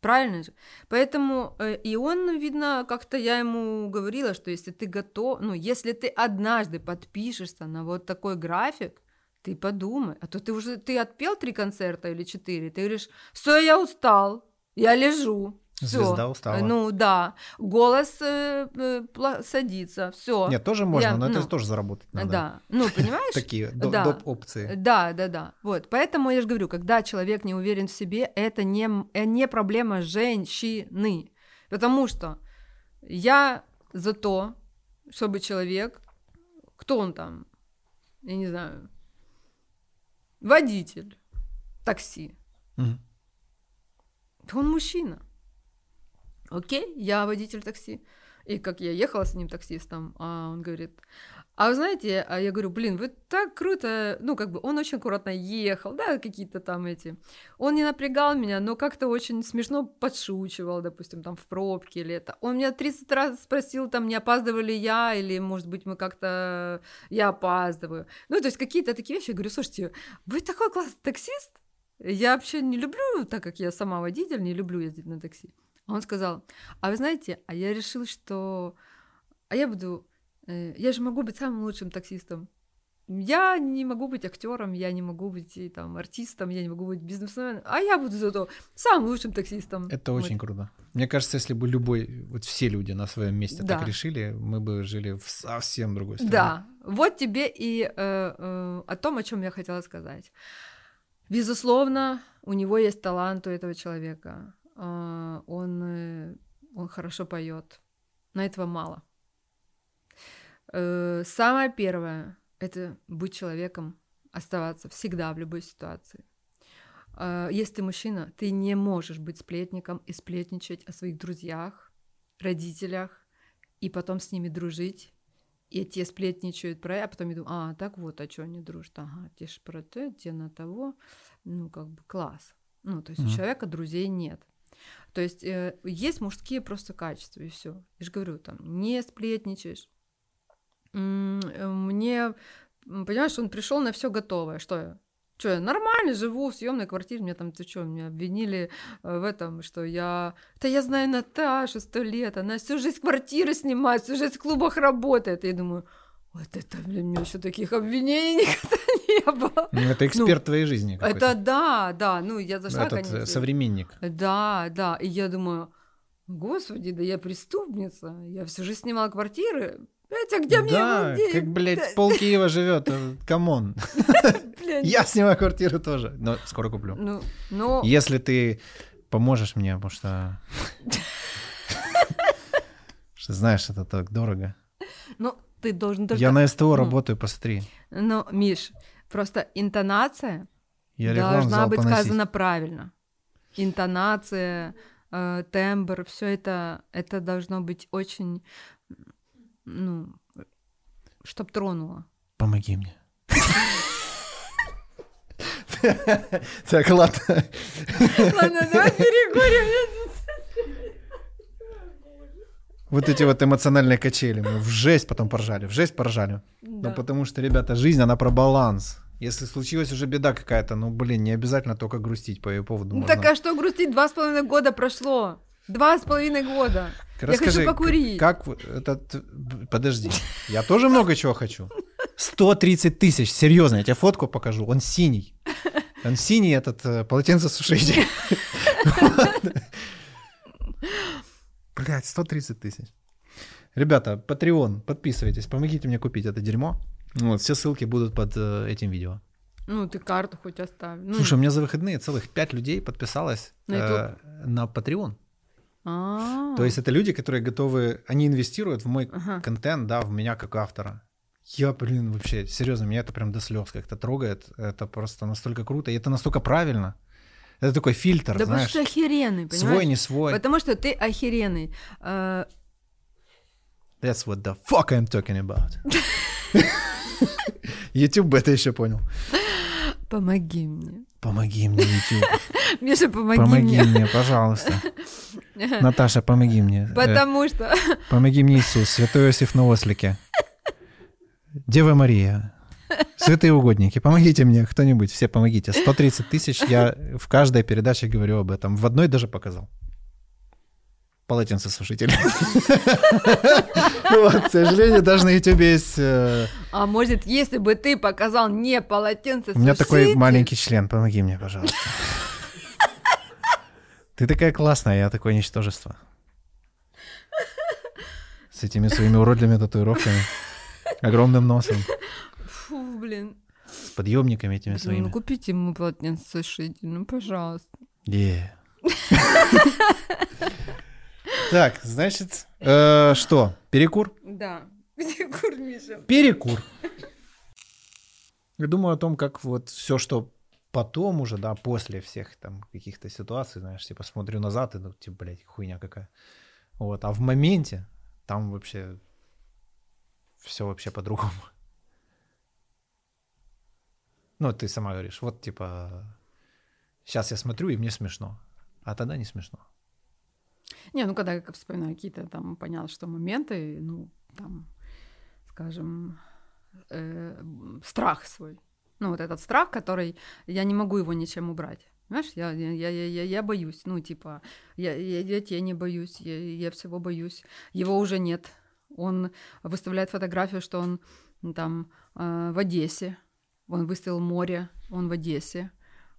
Правильно же? Поэтому э, и он, видно, как-то я ему говорила, что если ты готов, ну, если ты однажды подпишешься на вот такой график, ты подумай, а то ты уже, ты отпел три концерта или четыре, ты говоришь, все, я устал, я лежу, Звезда устала. Ну да, голос э, э, садится, все. Нет, тоже можно, Я, но ну, это тоже заработать надо. Да, ну понимаешь? Такие доп. опции. Да, да, да. Вот, поэтому я же говорю, когда человек не уверен в себе, это не э, не проблема женщины, потому что я за то, чтобы человек, кто он там, я не знаю, водитель такси, угу. он мужчина окей, я водитель такси. И как я ехала с ним таксистом, а он говорит, а вы знаете, а я говорю, блин, вы так круто, ну, как бы он очень аккуратно ехал, да, какие-то там эти, он не напрягал меня, но как-то очень смешно подшучивал, допустим, там в пробке или это. Он меня 30 раз спросил, там, не опаздывали я, или, может быть, мы как-то, я опаздываю. Ну, то есть какие-то такие вещи, я говорю, слушайте, вы такой классный таксист, я вообще не люблю, так как я сама водитель, не люблю ездить на такси. Он сказал, а вы знаете, а я решил, что... А я буду... Э, я же могу быть самым лучшим таксистом. Я не могу быть актером, я не могу быть там артистом, я не могу быть бизнесменом, а я буду зато самым лучшим таксистом. Это вот. очень круто. Мне кажется, если бы любой, вот все люди на своем месте да. так решили, мы бы жили в совсем другой стране. Да, вот тебе и э, э, о том, о чем я хотела сказать. Безусловно, у него есть талант у этого человека. А, он, э, он хорошо поет, но этого мало. Э, самое первое — это быть человеком, оставаться всегда в любой ситуации. Если ты мужчина, ты не можешь быть сплетником и сплетничать о своих друзьях, родителях, и потом с ними дружить, и те сплетничают про, а потом я думаю, а, так вот, а что они дружат? Ага, те ж про то, те на того. Ну, как бы класс. Ну, то есть mm-hmm. у человека друзей нет. То есть э, есть мужские просто качества, и все. Я же говорю, там, не сплетничаешь. Э, мне, понимаешь, он пришел на все готовое. Что я? Что я нормально живу в съемной квартире, мне там, ты что, меня обвинили э, в этом, что я... Да я знаю Наташу сто лет, она всю жизнь квартиры снимает, всю жизнь в клубах работает. И я думаю, вот это, блин, мне еще таких обвинений никогда не было. Ну, это эксперт ну, твоей жизни какой-то. Это да, да, ну, я зашла, Этот конечно. современник. Да, да, и я думаю, господи, да я преступница, я всю жизнь снимала квартиры, Блять, а где мне Да, где... как, блядь, пол Киева живет, э, come on. Я снимаю квартиру тоже, но скоро куплю. Ну, ну... Если ты поможешь мне, потому что... Что знаешь, это так дорого. Ну, ты должен только... Я на СТО ну, работаю, посмотри. Ну, Миш, просто интонация Я должна быть поносить. сказана правильно. интонация, э, тембр, все это, это должно быть очень, ну, чтоб тронуло. Помоги мне. Так, ладно. Ладно, давай перекурим. Вот эти вот эмоциональные качели. Мы в жесть потом поржали, в жесть поржали. Да. Ну, потому что, ребята, жизнь, она про баланс. Если случилась уже беда какая-то, ну, блин, не обязательно только грустить по ее поводу. Ну можно. так а что грустить? Два с половиной года прошло. Два с половиной года. Расскажи, хочу покурить. Как этот... Подожди, я тоже много чего хочу. 130 тысяч, серьезно, я тебе фотку покажу, он синий. Он синий, этот э, полотенцесушитель. Блять, 130 тысяч. Ребята, Patreon, подписывайтесь, помогите мне купить это дерьмо. Вот, все ссылки будут под э, этим видео. Ну, ты карту хоть оставь. Ну, Слушай, у меня за выходные целых 5 людей подписалось На э, на Patreon. а, То есть это люди, которые готовы, они инвестируют в мой Ага. контент, да, в меня как автора. Я, блин, вообще, серьезно, меня это прям до слез как-то трогает. Это просто настолько круто, и это настолько правильно. Это такой фильтр, Да потому знаешь, что ты охеренный, понимаешь? свой, не свой. Потому что ты охеренный. Э, That's what the fuck I'm talking about. YouTube бы это еще понял. помоги мне. Помоги мне, YouTube. Миша, помоги, Помоги мне. мне, пожалуйста. Наташа, помоги мне. Э, Потому что... Помоги мне, Иисус, святой Иосиф на ослике. Дева Мария, святые угодники, помогите мне, кто-нибудь, все помогите. 130 тысяч, я в каждой передаче говорю об этом. В одной даже показал. Полотенцесушитель. К сожалению, даже на YouTube есть... э, А может, если бы ты показал не полотенце У меня такой маленький член, помоги мне, пожалуйста. Ты такая классная, я такое ничтожество. С этими своими уродливыми татуировками. Огромным носом. Фу, блин. С подъемниками этими своими. ну купите ему полотенце сушитель, ну пожалуйста. Е. Так, значит, э, что? Перекур? Да. Перекур, Миша. Перекур. Я думаю о том, как вот все, что потом уже, да, после всех там каких-то ситуаций, знаешь, типа смотрю назад и, ну, типа, блядь, хуйня какая. Вот, а в моменте там вообще все вообще по-другому. Ну, ты сама говоришь, вот, типа, сейчас я смотрю, и мне смешно, а тогда не смешно. Не, ну когда я вспоминаю какие-то там, понятно, что моменты, ну, там, скажем, э, страх свой. Ну, вот этот страх, который я не могу его ничем убрать. Знаешь, я, я, я, я, я- боюсь, ну, типа, я, я, я тени боюсь, я, я всего боюсь. Его уже нет. Он выставляет фотографию, что он там э, в Одессе, он выставил море, он в Одессе,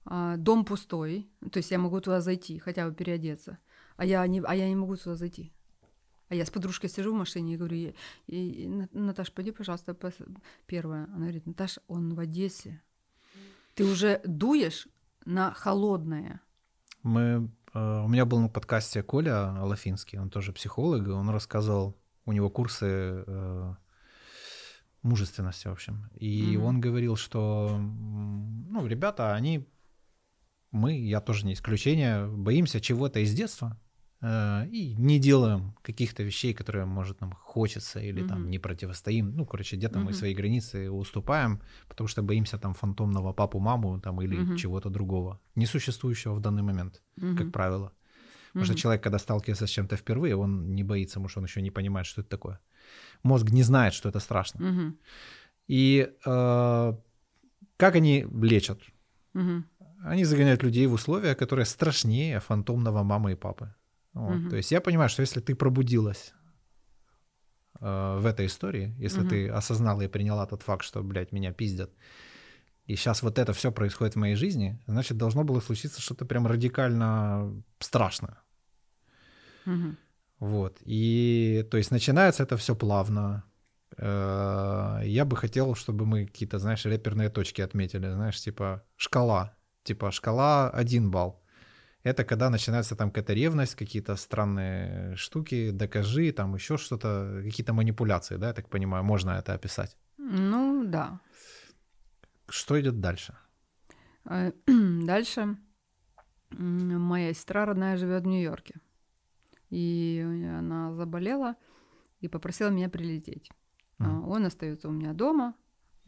А, дом пустой, то есть я могу туда зайти, хотя бы переодеться, а я не, а я не могу туда зайти. А я с подружкой сижу в машине и говорю, ей, и, и, «На- Наташ, пойди, пожалуйста, пос- первая. Она говорит, Наташ, он в Одессе. Ты уже дуешь на холодное. Мы, э, у меня был на подкасте Коля Алафинский, он тоже психолог, и он рассказывал, у него курсы э, мужественности, в общем. И Мгм. он говорил, что, ну, ребята, они, мы, я тоже не исключение, боимся чего-то из детства и не делаем каких-то вещей, которые, может, нам хочется, или там Мгм. не противостоим. Ну, короче, где-то мы Мгм. свои границы уступаем, потому что боимся там фантомного папу, маму там, или Мгм. чего-то другого, несуществующего в данный момент как Мгм. правило. Потому что Мгм. человек, когда сталкивается с чем-то впервые, он не боится, потому что он еще не понимает, что это такое. Мозг не знает, что это страшно. Мгм. И э, как они лечат? Мгм. Они загоняют людей в условия, которые страшнее фантомного мамы и папы. Вот. Мгм. То есть я понимаю, что если ты пробудилась э, в этой истории, если Мгм. ты осознала и приняла тот факт, что, блядь, меня пиздят, и сейчас вот это все происходит в моей жизни, значит, должно было случиться что-то прям радикально страшное. Мгм. Вот. И то есть начинается это все плавно. Э, Я бы хотел, чтобы мы какие-то, знаешь, реперные точки отметили, знаешь, типа шкала. Типа шкала 1 балл. Это когда начинается там какая-то ревность, какие-то странные штуки, докажи, там еще что-то, какие-то манипуляции, да, я так понимаю, можно это описать. Ну, да. Что идет дальше? Э, Дальше моя сестра родная живет в Нью-Йорке. И она заболела и попросила меня прилететь. Мгм. Он остается у меня дома,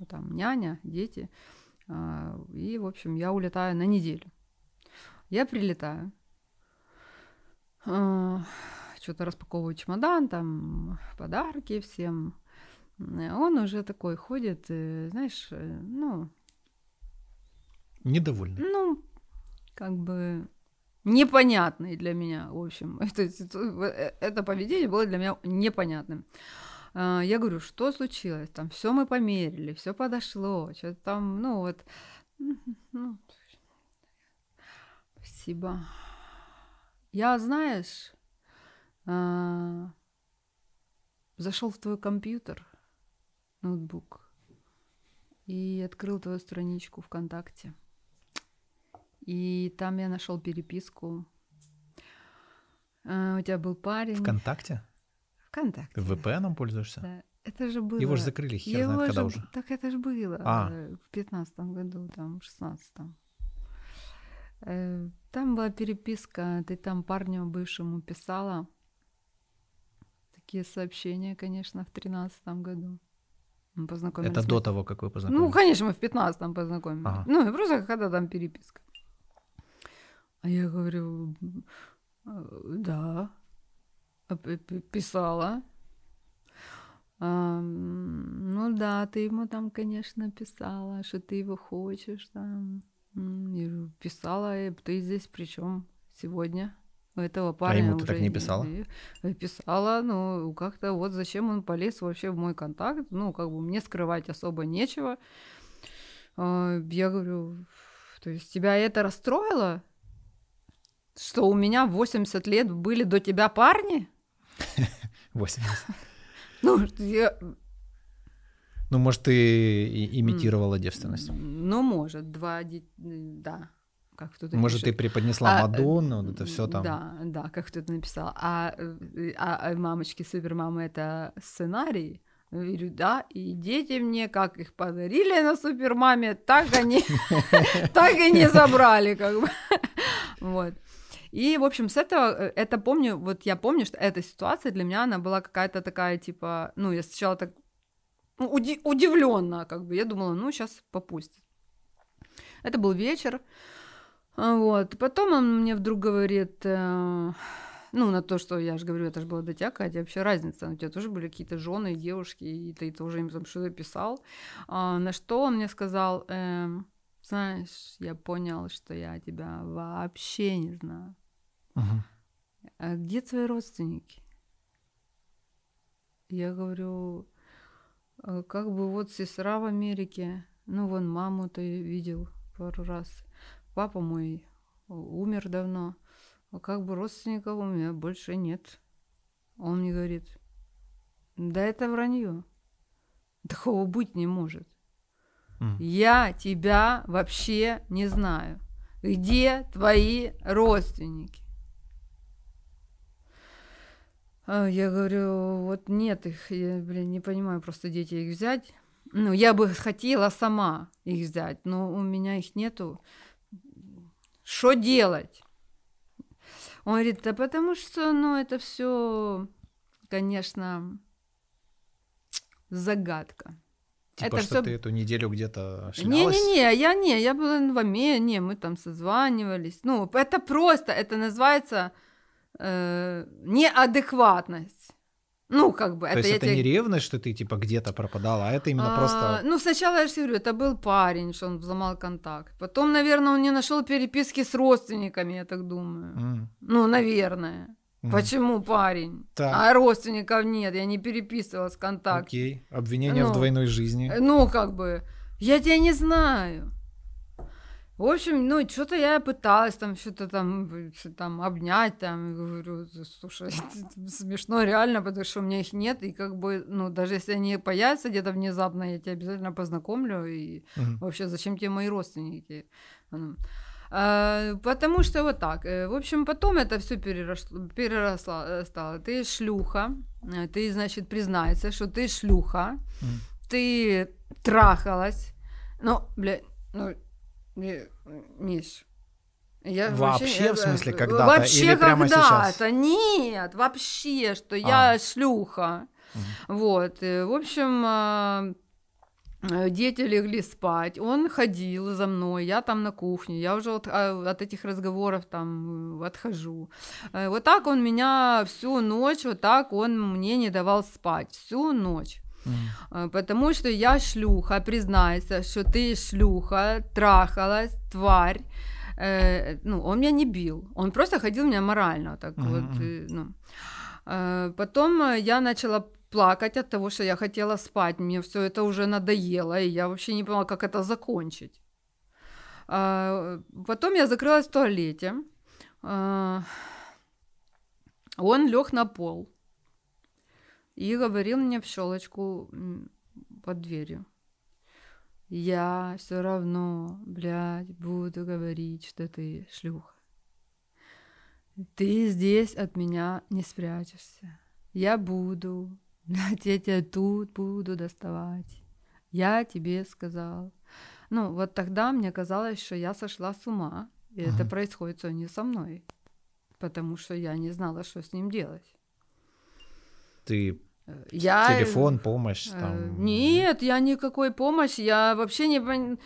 там няня, дети. А, И, в общем, я улетаю на неделю. Я прилетаю. Что-то распаковываю чемодан, там подарки всем. Он уже такой ходит, э, знаешь, э, ну, Недовольный. ну, как бы непонятный для меня, в общем. Это, э, это поведение было для меня непонятным. А, Я говорю, что случилось? Там все мы померили, все подошло, что-то там, ну вот, ну, спасибо. Я, знаешь, зашел в твой компьютер, ноутбук, и открыл твою страничку ВКонтакте. И там я нашел переписку. А, У тебя был парень. ВКонтакте? ВКонтакте. VPN пользуешься? Да. Это же было. Его же закрыли, хер Его знает когда же- уже. Так это же было А. э, в пятнадцатом году, там, в шестнадцатом. Там была переписка, ты там парню бывшему писала такие сообщения, конечно, в тринадцатом году. Мы познакомились. Это до того, как вы ну, познакомились? конечно, мы в 15-м познакомились. Ага. Ну, и просто когда там переписка. А я говорю, «Э, да, А писала. А, ну да, ты ему там, конечно, писала, что ты его хочешь там. Говорю, писала, и ты здесь при чем сегодня? У этого парня А ему ты так не писала? и- Писала, ну, как-то вот зачем он полез вообще в мой контакт, ну, как бы мне скрывать особо нечего. А, Я говорю, то есть тебя это расстроило? Что у меня в 80 лет были до тебя парни? 80. Ну, я- Ну, может, ты и- имитировала девственность. ну, может, два, да, как кто-то Может, ты пишет. преподнесла А, Мадонну, вот это все там. Да, да, как кто-то написал. А, э, а, а мамочки супермамы это сценарий. Говорю, да, и дети мне, как их подарили на супермаме, так они, так и не забрали, как бы. Вот. И, в общем, с этого, э, это помню, вот я помню, что эта ситуация для меня, она была какая-то такая, типа, ну, я сначала так уди- удивленно, как бы, я думала, ну, сейчас попустит. Это был вечер, а, вот. Потом он мне вдруг говорит, э, ну, на то, что я же говорю, это же было до тебя, Катя, вообще разница, у тебя тоже были какие-то жены, девушки, и ты тоже им там что-то писал. А, на что он мне сказал, эм, знаешь, я понял, что я тебя вообще не знаю. Мгм. А где твои родственники? Я говорю, «А как бы вот сестра в Америке, ну вон маму ты видел пару раз, папа мой умер давно, а как бы родственников у меня больше нет. Он мне говорит, да это вранье, такого быть не может. Я тебя вообще не знаю. Где твои родственники? А, Я говорю, вот нет их, я, блин, не понимаю, просто дети их взять. Ну, я бы хотела сама их взять, но у меня их нету. Что делать? Он говорит, да потому что, ну, это все, конечно, загадка. Типа, это что всё- ты эту неделю где-то шлялась? Не-не-не, я не, я была в Аме, не, мы там созванивались. Ну, это просто, это называется э, неадекватность. Ну, как бы, То есть я это тебе- не ревность, что ты типа где-то пропадала, а это именно А, просто... Ну, сначала я же говорю, это был парень, что он взломал контакт. Потом, наверное, он не нашел переписки с родственниками, я так думаю. М, Ну, наверное. м. Почему парень? Так. А родственников нет, я не переписывалась в контакт. Окей. Обвинение в Ну, двойной жизни. Ну, как бы, я тебя не знаю. В общем, ну, что-то я пыталась там что-то там, э, что там обнять, там, говорю, слушай, смешно реально, потому что у меня их нет, и как бы, ну, даже если они появятся где-то внезапно, я тебя обязательно познакомлю, и Мгм. вообще, зачем тебе мои родственники? А, потому что вот так. э, В общем, потом это все переросло, переросла, э, стало. Ты шлюха, ты, значит, признается, что ты шлюха, Мгм. ты трахалась. Ну, бля, ну, Миш, Я Вообще, в э, смысле, э, когда-то Вообще или прямо сейчас? когда-то. Нет, вообще, что я А. шлюха. Вот. и, В общем, а, э, дети легли спать. Он ходил за мной, я там на кухне. Я уже от, а, от этих разговоров там э, отхожу. Э, Вот так он меня всю ночь, вот так он мне не давал спать. Всю ночь. А, Потому что я шлюха, признайся, что ты шлюха, трахалась, тварь. Э, ну, он меня не бил, он просто ходил меня морально, так Мгм, вот, мгм. э, ну. Э, Потом э, я начала плакать от того, что я хотела спать, мне все это уже надоело, и я вообще не понимала, как это закончить. А, Потом я закрылась в туалете. А, Он лег на пол и говорил мне в щелочку под дверью. Я все равно, блядь, буду говорить, что ты шлюха. Ты здесь от меня не спрячешься. Я буду, блядь, я тебя тут буду доставать. Я тебе сказал. Ну, вот тогда мне казалось, что я сошла с ума, и это Мгм. происходит не со мной, потому что я не знала, что с ним делать. Ты Я... телефон, помощь Э, там. Нет, я никакой помощи, я вообще не пон...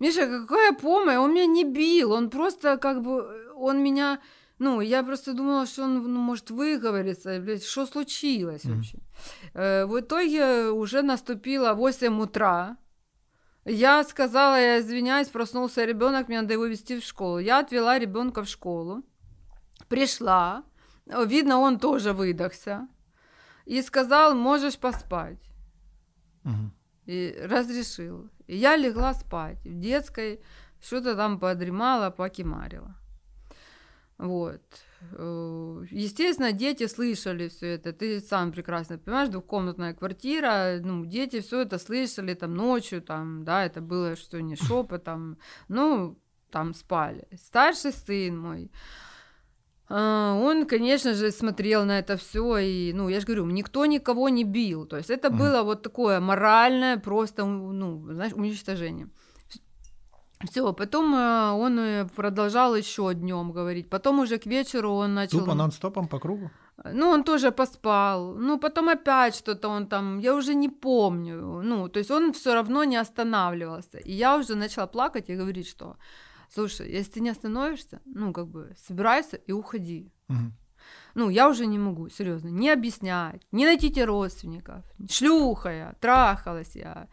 Миша, какая помощь? Он меня не бил, он просто как бы, он меня, ну, я просто думала, что он, ну, может выговориться, блядь, что случилось Мгм. вообще? Э, В итоге уже наступило 8 утра, я сказала, я извиняюсь, проснулся ребенок, мне надо его вести в школу. Я отвела ребенка в школу, пришла, видно, он тоже выдохся, и сказал, можешь поспать. Мгм. И разрешил. И я легла спать. В детской что-то там подремала, покимарила. Вот. Э, Естественно, дети слышали все это. Ты сам прекрасно понимаешь, двухкомнатная квартира, ну, дети все это слышали там ночью, там, да, это было что не шепотом, ну, там спали. Старший сын мой, он, конечно же, смотрел на это все, и, ну, я же говорю, никто никого не бил, то есть это было вот такое моральное просто, ну, знаешь, уничтожение. Все, потом э, он э, продолжал еще днем говорить, потом уже к вечеру он начал... Тупо нон-стопом по кругу? Ну, он тоже поспал. Ну, потом опять что-то он там, я уже не помню. Ну, то есть он все равно не останавливался. И я уже начала плакать и говорить, что, слушай, если ты не остановишься, ну, как бы, собирайся и уходи. Ну, я уже не могу, серьезно, не объяснять, не найти тебе родственников. Шлюха я, трахалась я.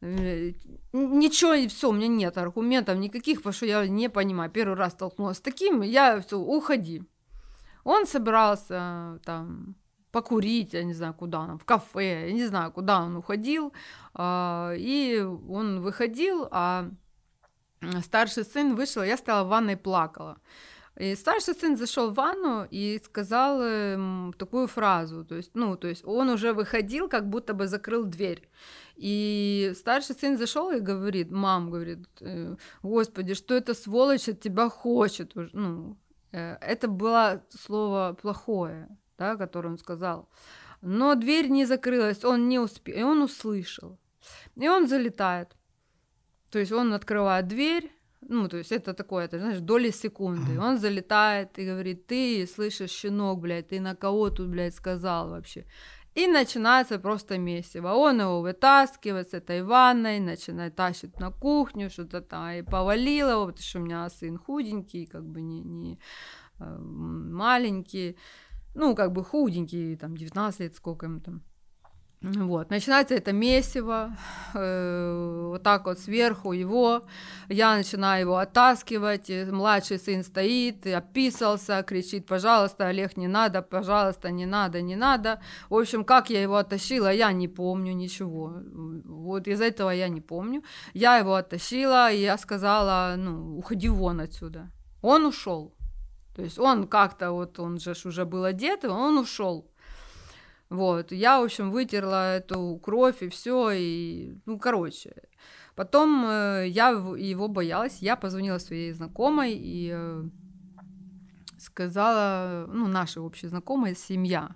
Э, Ничего, и все, у меня нет аргументов никаких, потому что я не понимаю. Первый раз столкнулась с таким, я все, уходи. Он собирался там покурить, я не знаю, куда он, в кафе, я не знаю, куда он уходил. а, И он выходил, а старший сын вышел, я стала в ванной плакала. И старший сын зашел в ванну и сказал эм, такую фразу, то есть, ну, то есть он уже выходил, как будто бы закрыл дверь. И старший сын зашел и говорит, мам, говорит, э, господи, что это сволочь от тебя хочет? Ну, э, это было слово плохое, да, которое он сказал. Но дверь не закрылась, он не успел, и он услышал. И он залетает. То есть он открывает дверь, ну, то есть это такое, ты знаешь, доли секунды. Он залетает и говорит, ты слышишь, щенок, блядь, ты на кого тут, блядь, сказал вообще? И начинается просто месиво. Он его вытаскивает с этой ванной, начинает тащить на кухню, что-то там, и повалило его, потому что у меня сын худенький, как бы не, не э, маленький, ну, как бы худенький, там, 19 лет, сколько ему там. Вот, начинается это месиво, э, вот так вот сверху его, я начинаю его оттаскивать, младший сын стоит, описался, кричит, пожалуйста, Олег, не надо, пожалуйста, не надо, не надо. В общем, как я его оттащила, я не помню ничего, вот из этого я не помню. Я его оттащила, и я сказала, ну, уходи вон отсюда. Он ушел. То есть он как-то, вот он же уже был одет, он ушел. Вот, я, в общем, вытерла эту кровь и все, и, ну, короче. Потом э, я его боялась, я позвонила своей знакомой и э, сказала, ну, нашей общей знакомой, семья,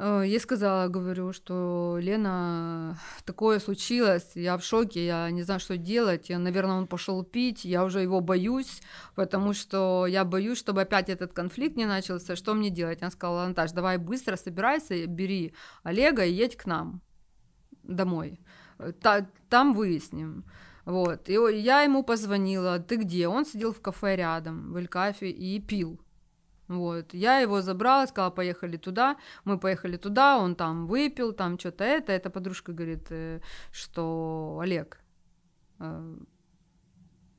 я сказала, говорю, что Лена, такое случилось, я в шоке, я не знаю, что делать. Я, наверное, он пошел пить, я уже его боюсь, потому что я боюсь, чтобы опять этот конфликт не начался. Что мне делать? Она сказала, Анташ, давай быстро собирайся, бери Олега и едь к нам домой. Та, там выясним. Вот. И я ему позвонила, ты где? Он сидел в кафе рядом, в Элькафе, и пил. Вот. Я его забрала, сказала, поехали туда. Мы поехали туда, он там выпил, там что-то это. Эта подружка говорит, э, что Олег, э,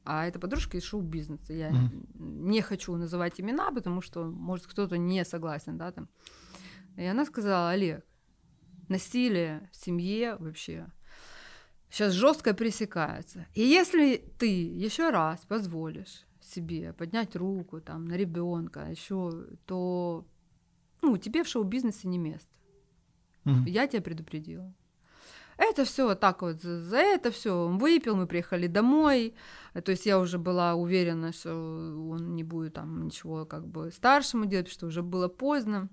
а эта подружка из шоу-бизнеса. Я mm. не хочу называть имена, потому что, может, кто-то не согласен, да, там. И она сказала, Олег, насилие в семье вообще сейчас жестко пресекается. И если ты еще раз позволишь себе, поднять руку там на ребенка, еще, то ну, тебе в шоу-бизнесе не место. Угу. Я тебя предупредила. Это все так вот, за это все он выпил, мы приехали домой, то есть я уже была уверена, что он не будет там ничего как бы старшему делать, что уже было поздно.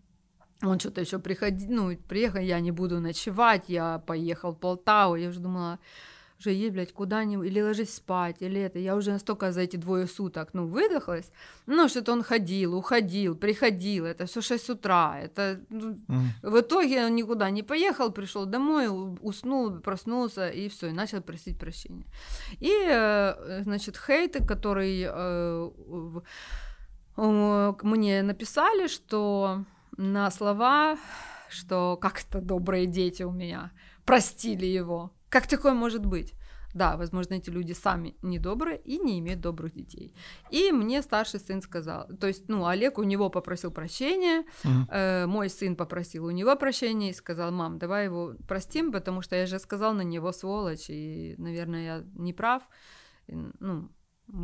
Он что-то еще приходил, ну, приехал, я не буду ночевать, я поехал в Полтаву, я уже думала, уже ей, блядь, куда-нибудь, или ложись спать, или это. Я уже настолько за эти двое суток, ну, выдохлась. Ну, что-то он ходил, уходил, приходил, это все 6 утра. Это ну, mm. В итоге он никуда не поехал, пришел домой, уснул, проснулся, и все, и начал просить прощения. И, э, значит, хейты, который э, мне написали, что на слова, что как-то добрые дети у меня простили его. Как такое может быть? Да, возможно, эти люди сами недобрые и не имеют добрых детей. И мне старший сын сказал, то есть, ну, Олег у него попросил прощения, mm э, мой сын попросил у него прощения и сказал, мам, давай его простим, потому что я же сказал на него сволочь, и, наверное, я не прав, ну,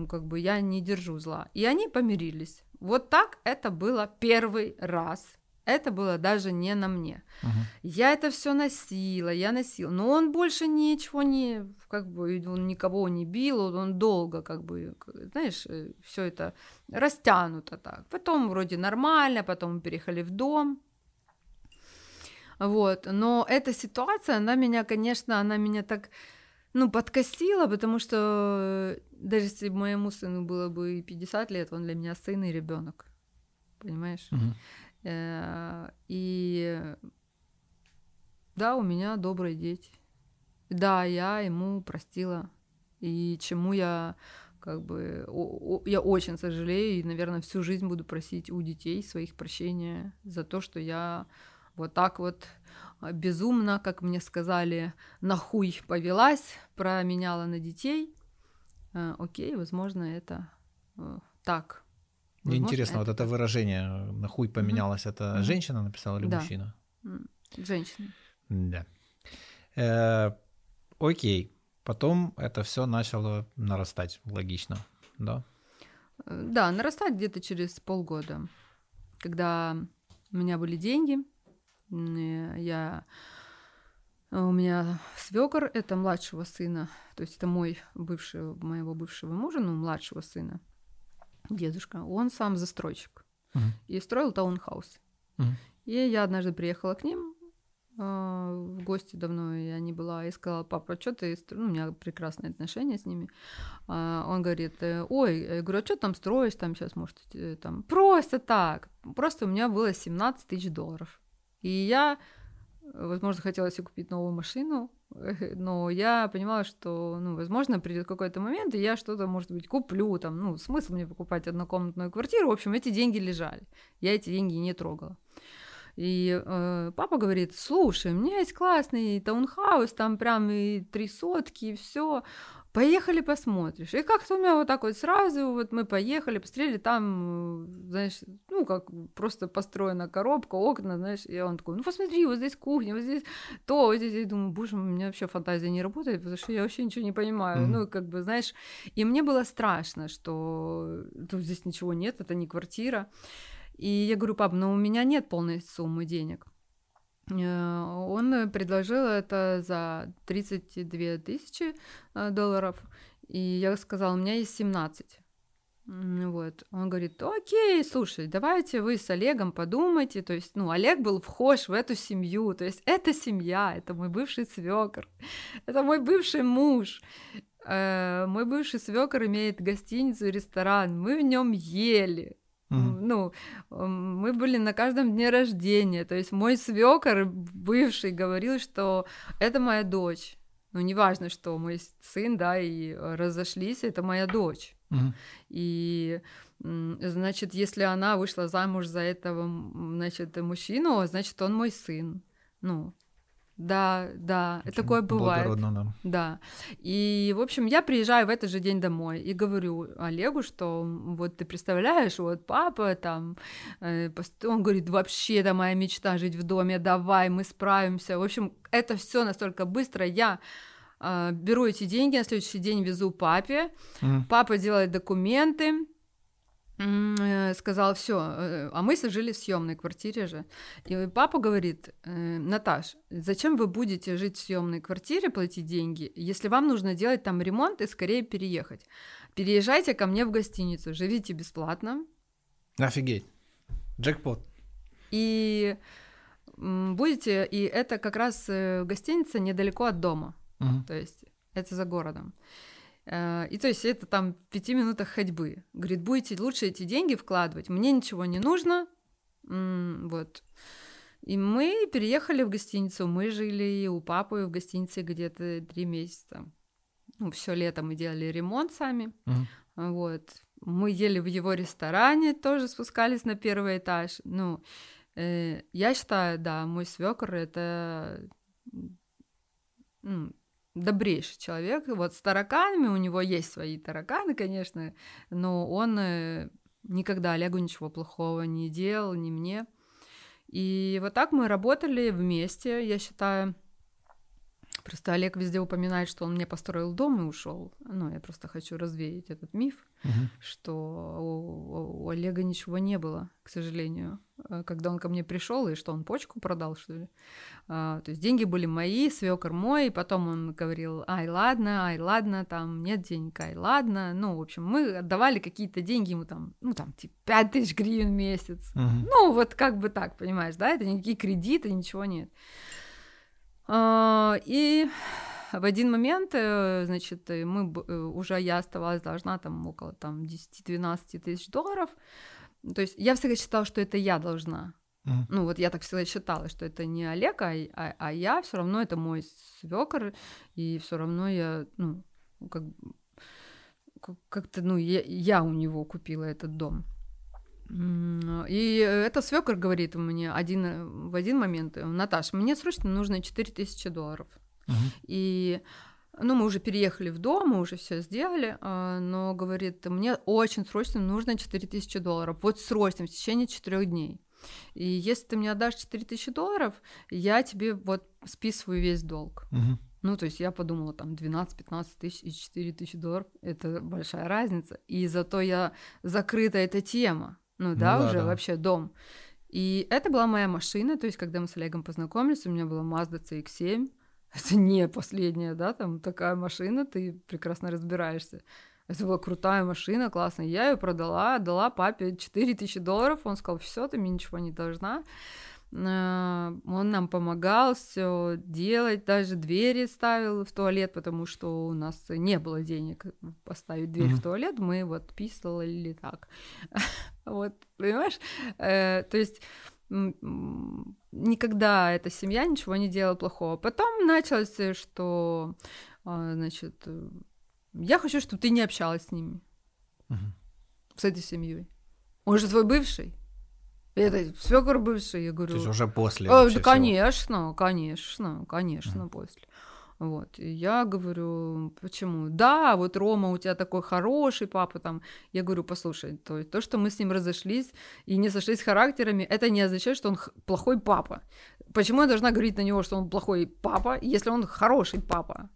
как бы я не держу зла. И они помирились. Вот так это было первый раз это было даже не на мне. Uh-huh. Я это все носила, я носила. Но он больше ничего не, как бы, он никого не бил, он долго, как бы, знаешь, э, все это растянуто так. Потом вроде нормально, потом мы переехали в дом. Вот, но эта ситуация, она меня, конечно, она меня так, ну, подкосила, потому что даже если моему сыну было бы 50 лет, он для меня сын и ребенок, понимаешь? Uh-huh. Э, и да, у меня добрые дети. Да, я ему простила. И чему я как бы я очень сожалею и, наверное, всю жизнь буду просить у детей своих прощения за то, что я вот так вот а, безумно, как мне сказали, нахуй повелась, променяла на детей. Э, окей, возможно, это э, так мне интересно, это вот это выражение «на хуй поменялось» mm-hmm. это mm-hmm. женщина написала или да. мужчина? Женщина. Да. Э, окей. Потом это все начало нарастать, логично, да? Э, да, нарастать где-то через полгода, когда у меня были деньги, я у меня свекор это младшего сына, то есть это мой бывший, моего бывшего мужа, ну, младшего сына дедушка, он сам застройщик uh-huh. и строил таунхаус. Uh-huh. И я однажды приехала к ним э, в гости давно, я не была, и сказала, папа, что ты, ну, у меня прекрасные отношения с ними. А он говорит, «Э, ой, я говорю, а что там строишь, там сейчас, может, э, там, просто так, просто у меня было 17 тысяч долларов. И я, возможно, хотела себе купить новую машину, но я понимала, что, ну, возможно, придет какой-то момент, и я что-то, может быть, куплю, там, ну, смысл мне покупать однокомнатную квартиру, в общем, эти деньги лежали, я эти деньги не трогала. И э, папа говорит, слушай, у меня есть классный таунхаус, там прям и три сотки, и все поехали посмотришь. И как-то у меня вот так вот сразу, вот мы поехали, посмотрели, там, знаешь, ну, как просто построена коробка, окна, знаешь, и он такой, ну, посмотри, вот здесь кухня, вот здесь то, вот здесь, я думаю, боже у меня вообще фантазия не работает, потому что я вообще ничего не понимаю, mm-hmm. ну, как бы, знаешь, и мне было страшно, что тут здесь ничего нет, это не квартира, и я говорю, пап, ну, у меня нет полной суммы денег, Э, он предложил это за 32 тысячи э, долларов, и я сказала, у меня есть 17. Вот. Он говорит, окей, слушай, давайте вы с Олегом подумайте. То есть, ну, Олег был вхож в эту семью. То есть, это семья, это мой бывший свекр, это мой бывший муж. Э, мой бывший свекр имеет гостиницу и ресторан. Мы в нем ели. Mm-hmm. Ну, мы были на каждом дне рождения. То есть мой свекор бывший говорил, что это моя дочь. Ну, неважно, что мой сын, да, и разошлись, это моя дочь. Mm-hmm. И значит, если она вышла замуж за этого, значит, мужчину, значит, он мой сын. Ну, да, да, Очень такое бывает. Да. да. И, в общем, я приезжаю в этот же день домой и говорю Олегу, что вот ты представляешь, вот папа там, э, он говорит, вообще это моя мечта жить в доме, давай, мы справимся. В общем, это все настолько быстро. Я э, беру эти деньги, на следующий день везу папе, mm. папа делает документы, сказал, все, э, а мы жили в съемной квартире же. И папа говорит, «Э, Наташ, зачем вы будете жить в съемной квартире, платить деньги, если вам нужно делать там ремонт и скорее переехать? Переезжайте ко мне в гостиницу, живите бесплатно. Офигеть. Джекпот. И будете, и это как раз гостиница недалеко от дома, угу. то есть это за городом. Э, и то есть это там в пяти минутах ходьбы. Говорит, будете лучше эти деньги вкладывать, мне ничего не нужно. Вот. И мы переехали в гостиницу, мы жили у папы в гостинице где-то три месяца. Ну, все лето мы делали ремонт сами. Uh-huh. Вот. Мы ели в его ресторане, тоже спускались на первый этаж. Ну, э, я считаю, да, мой свекр это ну, добрейший человек. Вот с тараканами у него есть свои тараканы, конечно, но он э, никогда Олегу ничего плохого не делал, ни мне. И вот так мы работали вместе, я считаю. Просто Олег везде упоминает, что он мне построил дом и ушел. Ну, я просто хочу развеять этот миф, угу. что у, у Олега ничего не было, к сожалению, э, когда он ко мне пришел, и что он почку продал, что ли. А, то есть деньги были мои, свекор мой, и потом он говорил, ай, ладно, ай, ладно, там нет денег, ай, ладно. Ну, в общем, мы отдавали какие-то деньги ему там, ну, там, типа, 5 тысяч гривен в месяц. Угу. Ну, вот как бы так, понимаешь, да, это никакие кредиты, ничего нет. А, и в один момент, э, значит, мы э, уже я оставалась должна там около там 10-12 тысяч долларов. То есть я всегда считала, что это я должна. Mm. Ну, вот я так всегда считала, что это не Олег, а, а, а я все равно это мой свекор, и все равно я, ну, как, как-то, ну, я, я у него купила этот дом. И это свекор говорит мне один, в один момент, Наташа, мне срочно нужно 4000 долларов. Угу. И ну, мы уже переехали в дом, мы уже все сделали, а, но говорит, мне очень срочно нужно 4000 долларов, вот срочно, в течение четырех дней. И если ты мне отдашь 4000 долларов, я тебе вот списываю весь долг. Угу. Ну, то есть я подумала, там, 12-15 тысяч и 4 тысячи долларов — это большая разница. И зато я закрыта эта тема ну да, ну, уже да. вообще дом. И это была моя машина, то есть когда мы с Олегом познакомились, у меня была Mazda CX-7, это не последняя, да, там такая машина, ты прекрасно разбираешься. Это была крутая машина, классная. Я ее продала, дала папе 4000 долларов, он сказал, все, ты мне ничего не должна. Э, он нам помогал все делать, даже двери ставил в туалет, потому что у нас не было денег поставить дверь mm-hmm. в туалет, мы вот писали так. Вот, понимаешь? Э, то есть никогда эта семья ничего не делала плохого. Потом началось, что, а, значит, я хочу, чтобы ты не общалась с ними, угу. с этой семьей. Он же твой бывший. Это свекор бывший, я говорю. То есть уже после. Э, да, конечно, конечно, конечно, mm. после. Вот. И я говорю, почему? Да, вот Рома, у тебя такой хороший папа там. Я говорю, послушай, то, то, что мы с ним разошлись и не сошлись характерами, это не означает, что он плохой папа. Почему я должна говорить на него, что он плохой папа, если он хороший папа?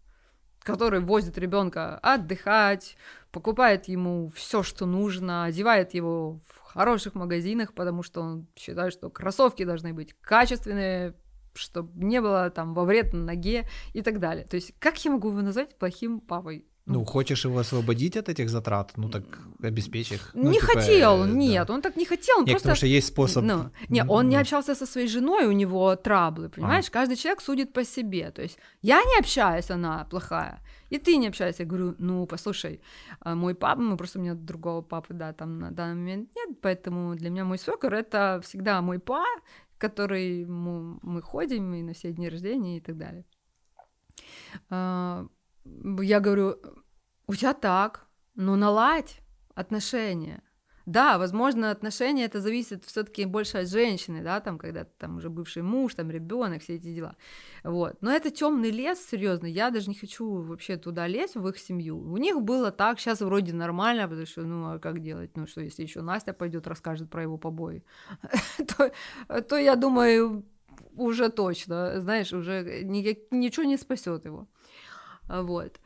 который возит ребенка отдыхать, покупает ему все, что нужно, одевает его в хороших магазинах, потому что он считает, что кроссовки должны быть качественные, чтобы не было там во вред на ноге и так далее. То есть как я могу его назвать плохим папой? Ну, хочешь его освободить от этих затрат, ну так обеспечь их. Ну, не типа, хотел, э, нет, да. он так не хотел, он Нет, просто... потому что есть способ. Ну, не, он не ну, общался со своей женой, у него траблы, понимаешь? Каждый человек судит по себе. То есть я не общаюсь, она плохая, и ты не общаешься. Я говорю, ну, послушай, а, мой папа, ну, просто у меня другого папы, да, там на данный момент нет, поэтому для меня мой свекор это всегда мой па, который мы, мы ходим и на все дни рождения и так далее. А, Я говорю, у тебя так, ну наладь отношения. Да, возможно, отношения это зависит все-таки больше от женщины, да, там, когда там уже бывший муж, там ребенок, все эти дела. Вот. Но это темный лес, серьезно. Я даже не хочу вообще туда лезть в их семью. У них было так, сейчас вроде нормально, потому что, ну, а как делать? Ну, что если еще Настя пойдет, расскажет про его побои, то, я думаю, уже точно, знаешь, уже ничего не спасет его. Вот.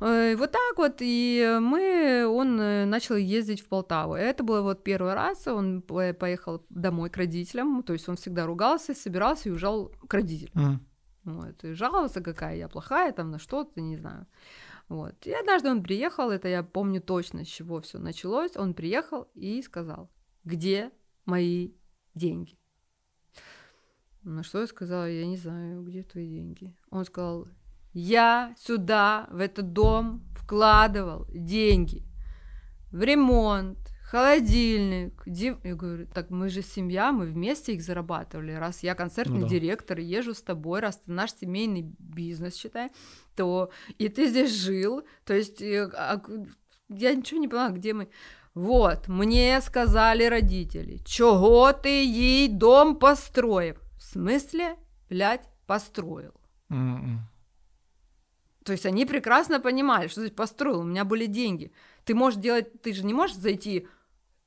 Э, Вот так вот, и мы, он э, начал ездить в Полтаву. Это был вот первый раз, он по- поехал домой к родителям, то есть он всегда ругался, собирался и уезжал к родителям. Мгм. Вот, и жаловался, какая я плохая, там, на что-то, не знаю. Вот. И однажды он приехал, это я помню точно, с чего все началось. Он приехал и сказал, где мои деньги? На что я сказала, я не знаю, где твои деньги. Он сказал, я сюда, в этот дом, вкладывал деньги в ремонт, холодильник. див- Я говорю, так мы же семья, мы вместе их зарабатывали. Раз я концертный Ну да. директор, езжу с тобой, раз ты наш семейный бизнес, считай, то и ты здесь жил, то есть э, а к- я ничего не поняла, где мы. Вот, мне сказали родители, чего ты ей дом построил? В смысле, блядь, построил? М-м. То есть они прекрасно понимали, что ты построил, у меня были деньги. Ты можешь делать, ты же не можешь зайти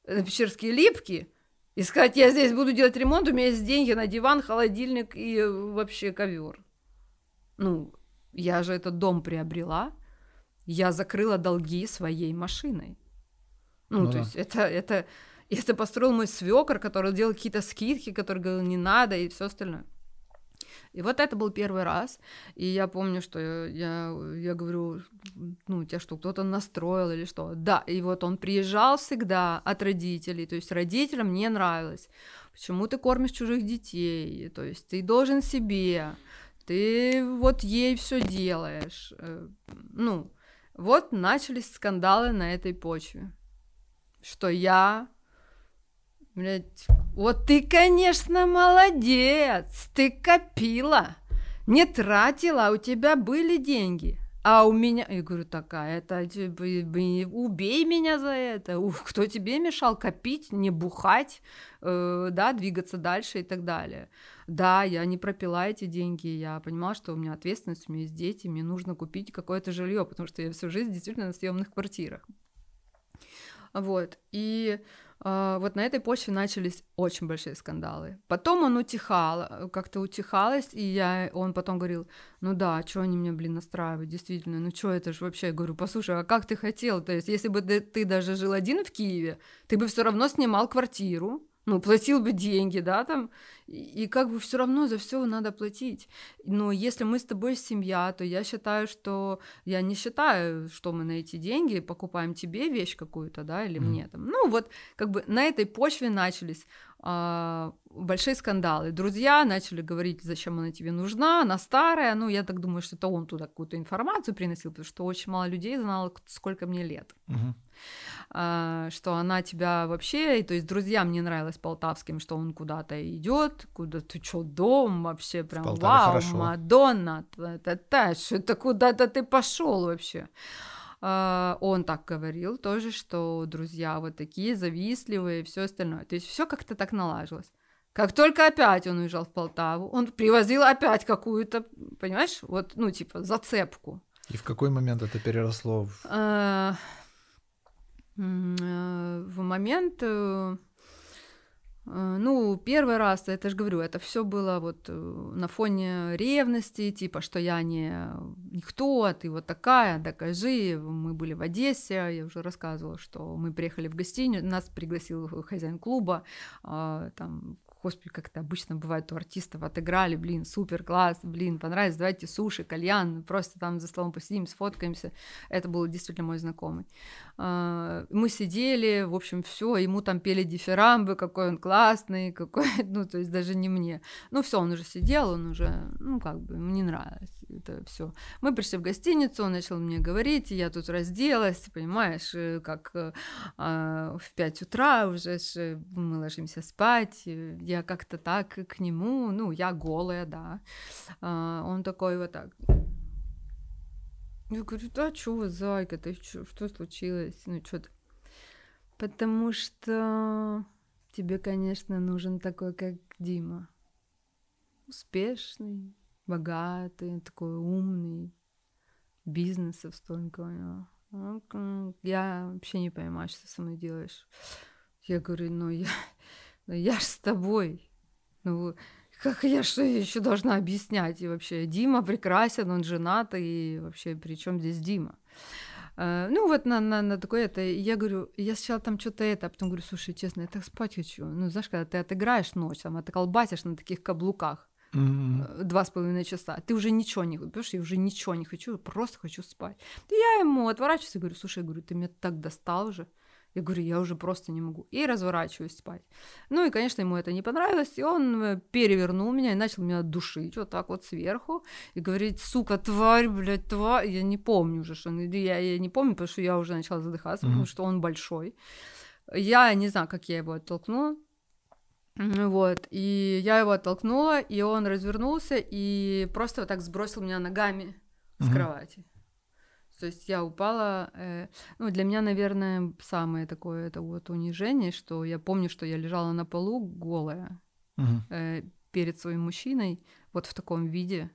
на Пещерские липки и сказать, я здесь буду делать ремонт, у меня есть деньги на диван, холодильник и э, вообще ковер. Ну, я же этот дом приобрела, я закрыла долги своей машиной. Ну, Ну то да. есть это, это, это построил мой свекор, который делал какие-то скидки, который говорил, не надо, и все остальное. И вот это был первый раз. И я помню, что я, я, я говорю, ну, тебя что, кто-то настроил или что? Да, и вот он приезжал всегда от родителей, то есть родителям не нравилось. Почему ты кормишь чужих детей? То есть ты должен себе, ты вот ей все делаешь. Э, Ну, вот начались скандалы на этой почве. Что я Блять, вот ты, конечно, молодец, ты копила, не тратила, а у тебя были деньги. А у меня, я говорю, такая, это типа, убей меня за это. Кто тебе мешал копить, не бухать, э, да, двигаться дальше и так далее. Да, я не пропила эти деньги, я понимала, что у меня ответственность, у меня есть дети, мне нужно купить какое-то жилье, потому что я всю жизнь действительно на съемных квартирах. Вот. И вот на этой почве начались очень большие скандалы. Потом он утихал, как-то утихалось, и я, он потом говорил, ну да, что они меня, блин, настраивают, действительно, ну что это же вообще? Я говорю, послушай, а как ты хотел? То есть, если бы ты- ты даже жил один в Киеве, ты бы все равно снимал квартиру, ну, платил бы деньги, да, там, и, и как бы все равно за все надо платить. Но если мы с тобой семья, то я считаю, что я не считаю, что мы на эти деньги покупаем тебе вещь какую-то, да, или Мгм. мне там. Ну, вот как бы на этой почве начались большие скандалы. Друзья начали говорить, зачем она тебе нужна, она старая. Ну, я так думаю, что это он туда какую-то информацию приносил, потому что очень мало людей знало, сколько мне лет. Мгм. А, что она тебя вообще, и, то есть друзьям не нравилось полтавским, что он куда-то идет, куда ты чё, дом вообще прям, вау, хорошо. Мадонна, та-та-та, что это куда-то ты пошел вообще. А, он так говорил тоже, что друзья вот такие завистливые и все остальное. То есть все как-то так налажилось. Как только опять он уезжал в Полтаву, он привозил опять какую-то, понимаешь, вот, ну, типа, зацепку. И в какой момент это переросло в... М, э, в момент, э, ну, первый раз, это же говорю, это все было вот э, на фоне ревности, типа, что я не никто, а ты вот такая, докажи. Мы были в Одессе, я уже рассказывала, что мы приехали в гостиницу, нас пригласил хозяин клуба, а, там господи, как это обычно бывает у артистов, отыграли, блин, супер, класс, блин, понравилось, давайте суши, кальян, просто там за столом посидим, сфоткаемся. Это был действительно мой знакомый. А, мы сидели, в общем, все, ему там пели дифирамбы, какой он классный, какой, ну, то есть даже не мне. Ну, все, он уже сидел, он уже, ну, как бы, мне нравилось это все. Мы пришли в гостиницу, он начал мне говорить, я тут разделась, понимаешь, э, как э, а, в 5 утра уже мы ложимся спать, как-то так к нему, ну, я голая, да. А, он такой вот так. Я говорю, да, чё, зайка, ты чё, что случилось? Ну, что-то. Потому что тебе, конечно, нужен такой, как Дима. Успешный, богатый, такой умный, бизнесов столько у него. Я вообще не понимаю, что со мной делаешь. Я говорю, ну я, ну я ж с тобой. Ну как я что еще должна объяснять? И вообще Дима прекрасен, он женат, и вообще при чем здесь Дима? Uh, ну вот на, на, на такое это, я говорю, я сначала там что-то это, а потом говорю, слушай, честно, я так спать хочу. Ну, знаешь, когда ты отыграешь ночь, там, а ты колбасишь на таких каблуках, два с половиной часа, ты уже ничего не хочешь, я уже ничего не хочу, просто хочу спать. И я ему отворачиваюсь и говорю, слушай, я говорю, ты меня так достал уже. Я говорю, я уже просто не могу. И разворачиваюсь спать. Ну и, конечно, ему это не понравилось, и он э, перевернул меня и начал меня душить вот так вот сверху. И говорит, сука, тварь, блядь, тварь. Я не помню уже, что. Я, я не помню, потому что я уже начала задыхаться, mm-hmm. потому что он большой. Я не знаю, как я его оттолкнула. Вот, и я его оттолкнула, и он развернулся и просто вот так сбросил меня ногами с mm-hmm. кровати. То есть я упала. Э, ну, для меня, наверное, самое такое это вот унижение, что я помню, что я лежала на полу голая mm-hmm. э, перед своим мужчиной, вот в таком виде.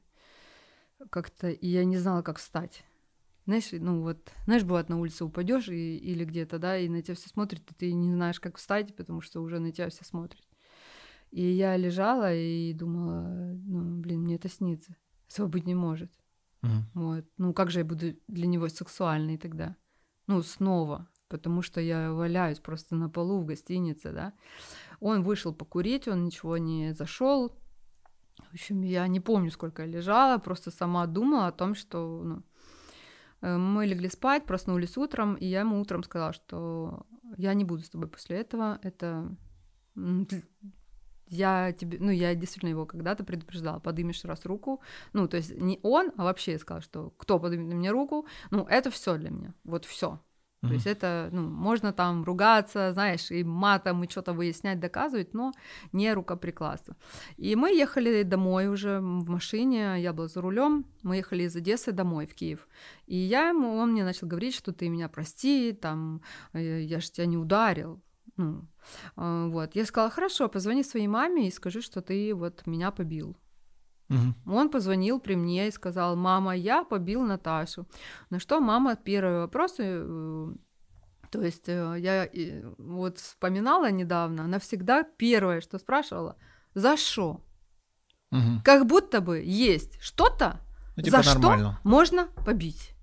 Как-то, и я не знала, как встать. Знаешь, ну вот, знаешь, бывает, на улице упадешь и, или где-то, да, и на тебя все смотрят, и ты не знаешь, как встать, потому что уже на тебя все смотрят. И я лежала и думала, ну, блин, мне это снится. Быть не может. Uh-huh. Вот. Ну, как же я буду для него сексуальной тогда? Ну, снова. Потому что я валяюсь просто на полу в гостинице, да. Он вышел покурить, он ничего не зашел. В общем, я не помню, сколько я лежала, просто сама думала о том, что ну, э, мы легли спать, проснулись утром, и я ему утром сказала, что я не буду с тобой после этого. Это я тебе, ну, я действительно его когда-то предупреждала, подымешь раз руку, ну, то есть не он, а вообще я сказала, что кто подымет на меня руку, ну, это все для меня, вот все. Mm-hmm. То есть это, ну, можно там ругаться, знаешь, и матом, и что-то выяснять, доказывать, но не рукоприкладство. И мы ехали домой уже в машине, я была за рулем, мы ехали из Одессы домой в Киев. И я ему, он мне начал говорить, что ты меня прости, там, э, я же тебя не ударил. Ну, а, вот. Я сказала, хорошо, позвони своей маме и скажи, что ты вот меня побил. Угу. Он позвонил при мне и сказал, мама, я побил Наташу. На что мама первый вопрос, э, то есть э, я вот вспоминала недавно, она всегда первое, что спрашивала, за что? Угу. Как будто бы есть что-то, ну, типа за нормально. что можно побить.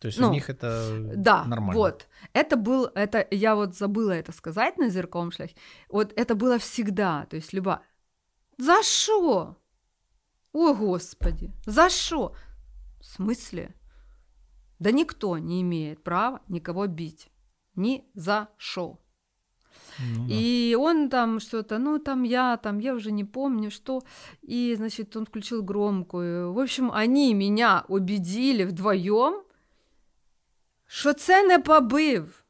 То есть ну, у них это да, нормально. Вот. Это был, это, я вот забыла это сказать на зеркалом шлях. Вот это было всегда. То есть люба. За что? О, Господи, за что? В смысле? Да никто не имеет права никого бить. Ни за что. Ну, да. И он там что-то, ну там я, там я уже не помню что. И, значит, он включил громкую. В общем, они меня убедили вдвоем, що це не побив,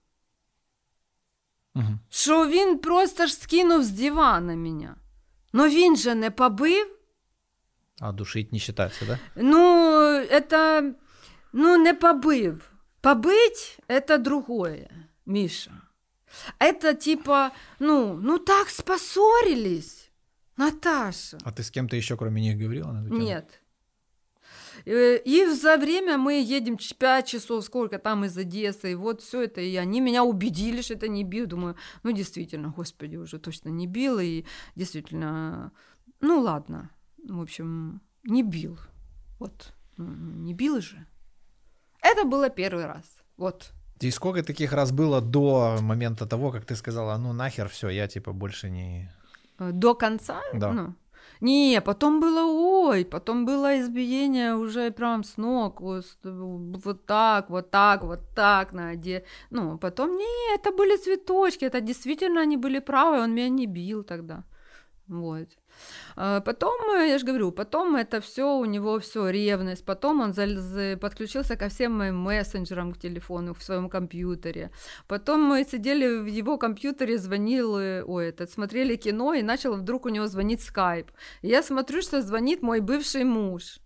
угу. що він просто ж скинув з дивана мене. Но він же не побив. А душить не считается, да? Ну, это, ну, не побив. Побыть — это другое, Миша. Это типа, ну, ну так споссорились, Наташа. А ты с кем-то еще кроме них говорила на эту тему? Нет. Э, и за время мы едем 5 часов, сколько там из Одессы, и вот все это, и они меня убедили, что это не бил. Думаю, ну действительно, господи, уже точно не бил, и действительно, ну ладно, в общем, не бил. Вот, ну, не бил же. Это было первый раз. Вот. И сколько таких раз было до момента того, как ты сказала, ну нахер все, я типа больше не Э, До конца? Да. Ну, не, потом было ой, потом было избиение уже прям с ног, вот, вот так, вот так, вот так, на оде- Ну, потом, не, это были цветочки, это действительно они были правы, он меня не бил тогда. Вот. А Потом, э, я же говорю, потом это все у него все ревность, потом он зал- за- подключился ко всем моим мессенджерам к телефону в своем компьютере. Потом мы сидели в его компьютере, звонил, э, ой, этот, смотрели кино, и начал вдруг у него звонить скайп. Я смотрю, что звонит мой бывший муж.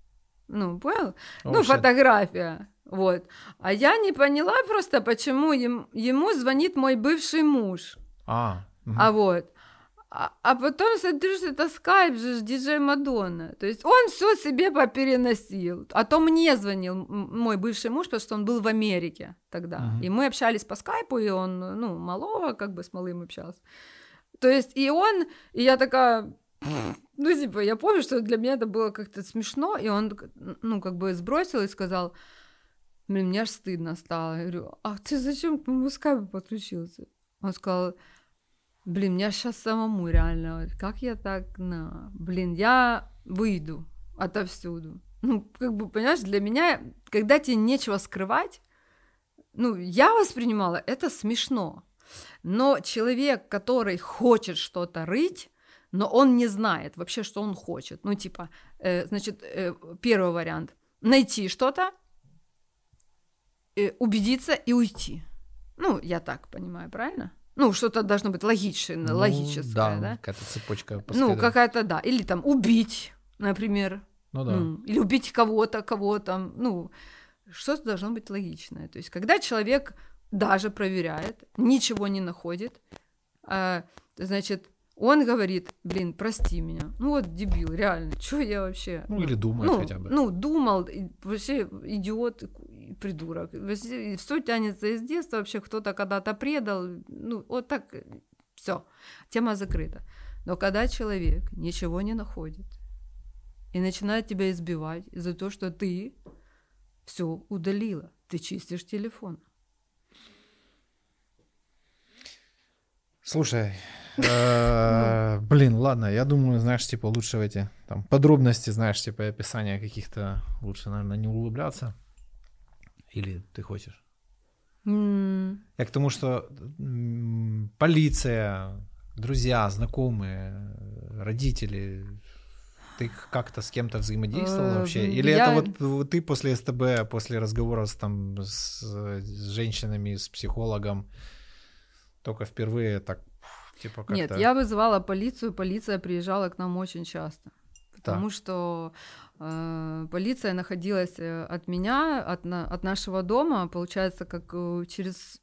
Ну, понял? О, ну, фотография. Вот. А я не поняла просто, почему ем- ему звонит мой бывший муж. А, мгм. А вот. А, а потом смотрю, что это скайп же, диджей Мадонна. То есть он все себе попереносил. А то мне звонил мой бывший муж, потому что он был в Америке тогда. Мгм. И мы общались по скайпу, и он, ну, малого как бы с малым общался. То есть и он, и я такая, ну, типа, я помню, что для меня это было как-то смешно, и он, ну, как бы сбросил и сказал, блин, мне аж стыдно стало. Я говорю, а ты зачем к моему скайпу подключился? Он сказал, блин, мне сейчас самому реально, как я так, на, блин, я выйду отовсюду. Ну, как бы, понимаешь, для меня, когда тебе нечего скрывать, ну, я воспринимала это смешно. Но человек, который хочет что-то рыть, но он не знает вообще, что он хочет. Ну, типа, э, значит, э, первый вариант – найти что-то, э, убедиться и уйти. Ну, я так понимаю, правильно? Ну, что-то должно быть логичное, Ну, логическое, да? Какая-то цепочка Ну, какая-то, да. Или там убить, например. Ну да. Ну, или убить кого-то, кого там. Ну, что-то должно быть логичное. То есть, когда человек даже проверяет, ничего не находит, а, значит, он говорит, блин, прости меня. Ну вот дебил, реально, что я вообще... Ну, или думает ну, хотя бы. Ну, думал, вообще идиот, придурок. Все тянется из детства, вообще кто-то когда-то предал. Ну, вот так, все, тема закрыта. Но когда человек ничего не находит и начинает тебя избивать из-за того, что ты все удалила, ты чистишь телефон. Слушай, э, блин, ладно, я думаю, знаешь, типа лучше в эти там подробности, знаешь, типа описания каких-то лучше, наверное, не углубляться. Или ты хочешь? М, Я к тому, что полиция, друзья, знакомые, родители, ты как-то с кем-то взаимодействовал Э, вообще? Или я- это вот, вот ты после СТБ, после разговора с, там, с, с женщинами, с психологом, только впервые так, типа как-то... Нет, я вызывала полицию, полиция приезжала к нам очень часто. Потому Так. что э, полиция находилась э, от меня, от, на- от нашего дома, получается, как э, через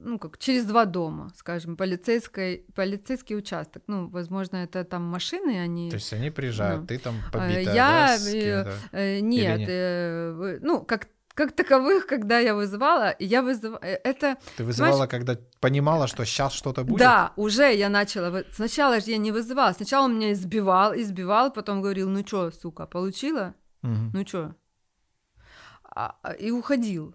ну, как через два дома, скажем, полицейской, полицейский участок. Ну, возможно, это там машины, они... То есть они приезжают, Да. ты там А, побитая, я, да, э, кем-то? Э, нет, нет? э, ну, как, как таковых, когда я вызывала, я вызывала... Это Ты вызывала, когда понимала, что сейчас что-то будет? Да, уже я начала. Сначала же я не вызывала. Сначала он меня избивал, избивал, потом говорил, ну чё, сука, получила? Мгм. Ну чё? А- а- и уходил.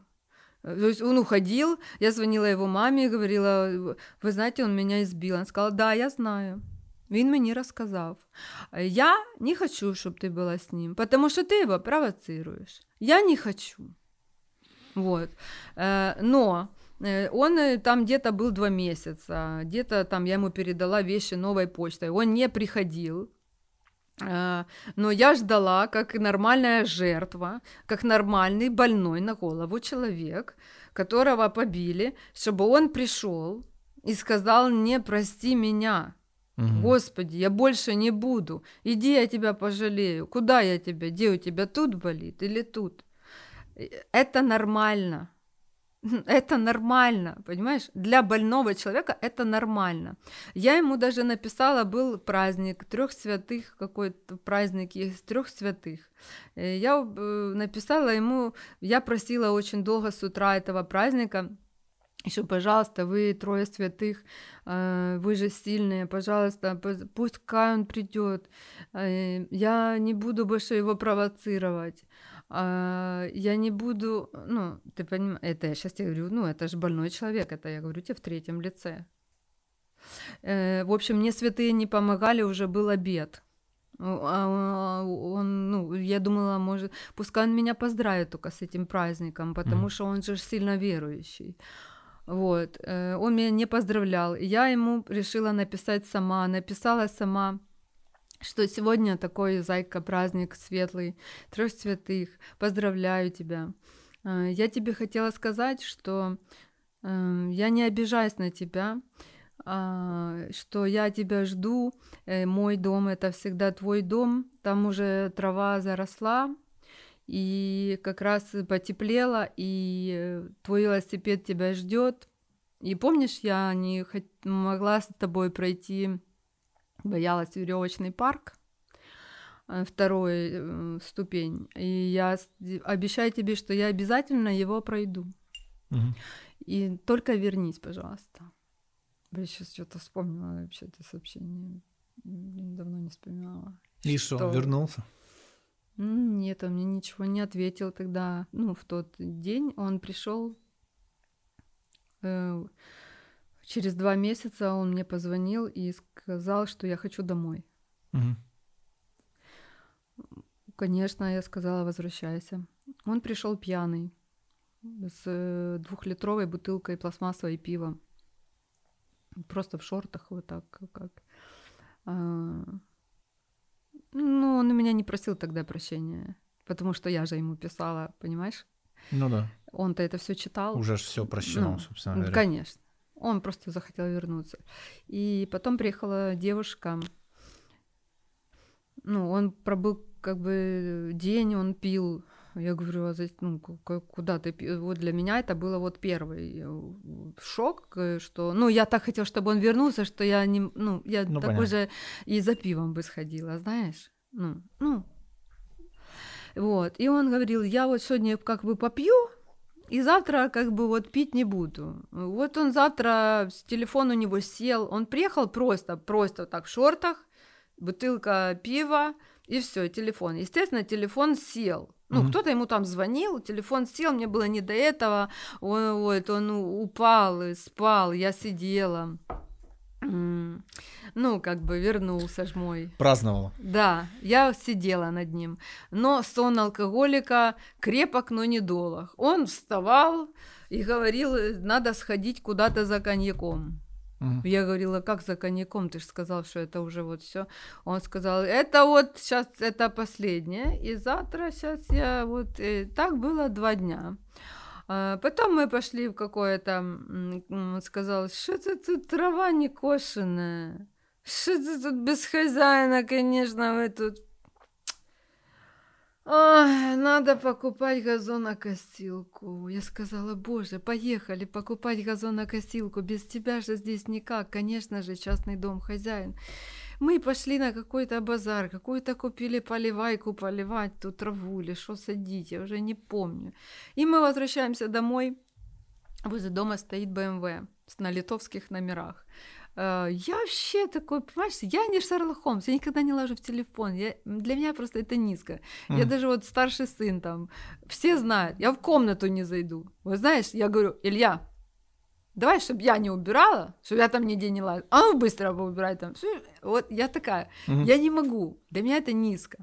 Э, То есть он уходил, я звонила его маме и говорила, вы знаете, он меня избил. Она сказала, да, я знаю. Він мені розказав. Я не хочу, чтобы ты была с ним, потому что ты его провоцируешь. Я не хочу. Вот. Э, Но э, он э, там где-то был два месяца, где-то там я ему передала вещи новой почтой. Он не приходил. Но я ждала, как нормальная жертва, как нормальный больной на голову человек, которого побили, чтобы он пришел и сказал мне, прости меня. Мгм. Господи, я больше не буду. Иди, я тебя пожалею. Куда я тебя? Где у тебя тут болит или тут? Это нормально. Это нормально, понимаешь? Для больного человека это нормально. Я ему даже написала, был праздник трех святых, какой-то праздник есть трех святых. Э, Я э, написала ему, я просила очень долго с утра этого праздника, еще, пожалуйста, вы трое святых, э, вы же сильные, пожалуйста, пусть- он придет. Я не буду больше его провоцировать. А, Я не буду, ну, ты понимаешь, это я сейчас тебе говорю, ну, это же больной человек, это я говорю тебе в третьем лице. Э, в общем, мне святые не помогали, уже был обед. А, он, ну, я думала, может, пускай он меня поздравит только с этим праздником, потому mm. что он же сильно верующий. Вот, э, он меня не поздравлял. Я ему решила написать сама, написала сама что сегодня такой зайка праздник светлый, трех святых. Поздравляю тебя. Э, я тебе хотела сказать, что э, я не обижаюсь на тебя, а, что я тебя жду. Мой дом это всегда твой дом. Там уже трава заросла, и как раз потеплело, и твой велосипед тебя ждет. И помнишь, я не могла с тобой пройти, боялась веревочный парк, э, второй э, ступень. И я обещаю тебе, что я обязательно его пройду. Угу. И только вернись, пожалуйста. Я сейчас что-то вспомнила вообще это сообщение. Давно не вспоминала. И что, что вернулся? Нет, он мне ничего не ответил тогда. Ну, в тот день он пришел. Э, через два месяца он мне позвонил и сказал, что я хочу домой. Угу. Конечно, я сказала, возвращайся. Он пришел пьяный с э, двухлитровой бутылкой пластмассовой пива. Просто в шортах вот так, как. А, ну, он у меня не просил тогда прощения, потому что я же ему писала, понимаешь? Ну да. Он-то это все читал. Уже все прощено, ну, собственно говоря. Конечно. Он просто захотел вернуться. И потом приехала девушка. Ну, он пробыл как бы день, он пил я говорю, а ну, куда ты? Вот для меня это было вот первый э, шок, э, что, ну, я так хотела, чтобы он вернулся, что я не, ну, я ну, такой понятно. же и за пивом бы сходила, знаешь, ну, ну, вот. И он говорил, я вот сегодня как бы попью, и завтра как бы вот пить не буду. Вот он завтра, телефон у него сел, он приехал просто, просто так в шортах, бутылка пива, и все, телефон. Естественно, телефон сел. Ну, mm-hmm. кто-то ему там звонил, телефон сел, мне было не до этого. Он, вот, он упал и спал, я сидела. Ну, как бы вернулся ж мой. Праздновала. Да, я сидела над ним. Но сон алкоголика крепок, но недолг. Он вставал и говорил, надо сходить куда-то за коньяком. Угу. Я говорила, как за коньяком? Ты же сказал, что это уже вот все. Он сказал, это вот сейчас это последнее, и завтра сейчас я вот и так было два дня. А потом мы пошли в какое-то, он сказал, что это тут трава не кошенная, что это тут без хозяина, конечно, вы тут Ой, надо покупать газонокосилку. Я сказала, боже, поехали покупать газонокосилку. Без тебя же здесь никак. Конечно же, частный дом хозяин. Мы пошли на какой-то базар, какую-то купили поливайку поливать ту траву или что садить, я уже не помню. И мы возвращаемся домой. Возле дома стоит БМВ на литовских номерах. Э, я вообще такой, понимаешь, я не Шерлок Холмс, я никогда не ложу в телефон. Я, для меня просто это низко. Mm. Я даже вот старший сын там, все знают, я в комнату не зайду. Вы знаешь, я говорю, Илья, давай, чтобы я не убирала, чтобы я там нигде не лазила, а ну быстро поубирай там. Вот я такая, mm-hmm. я не могу, для меня это низко.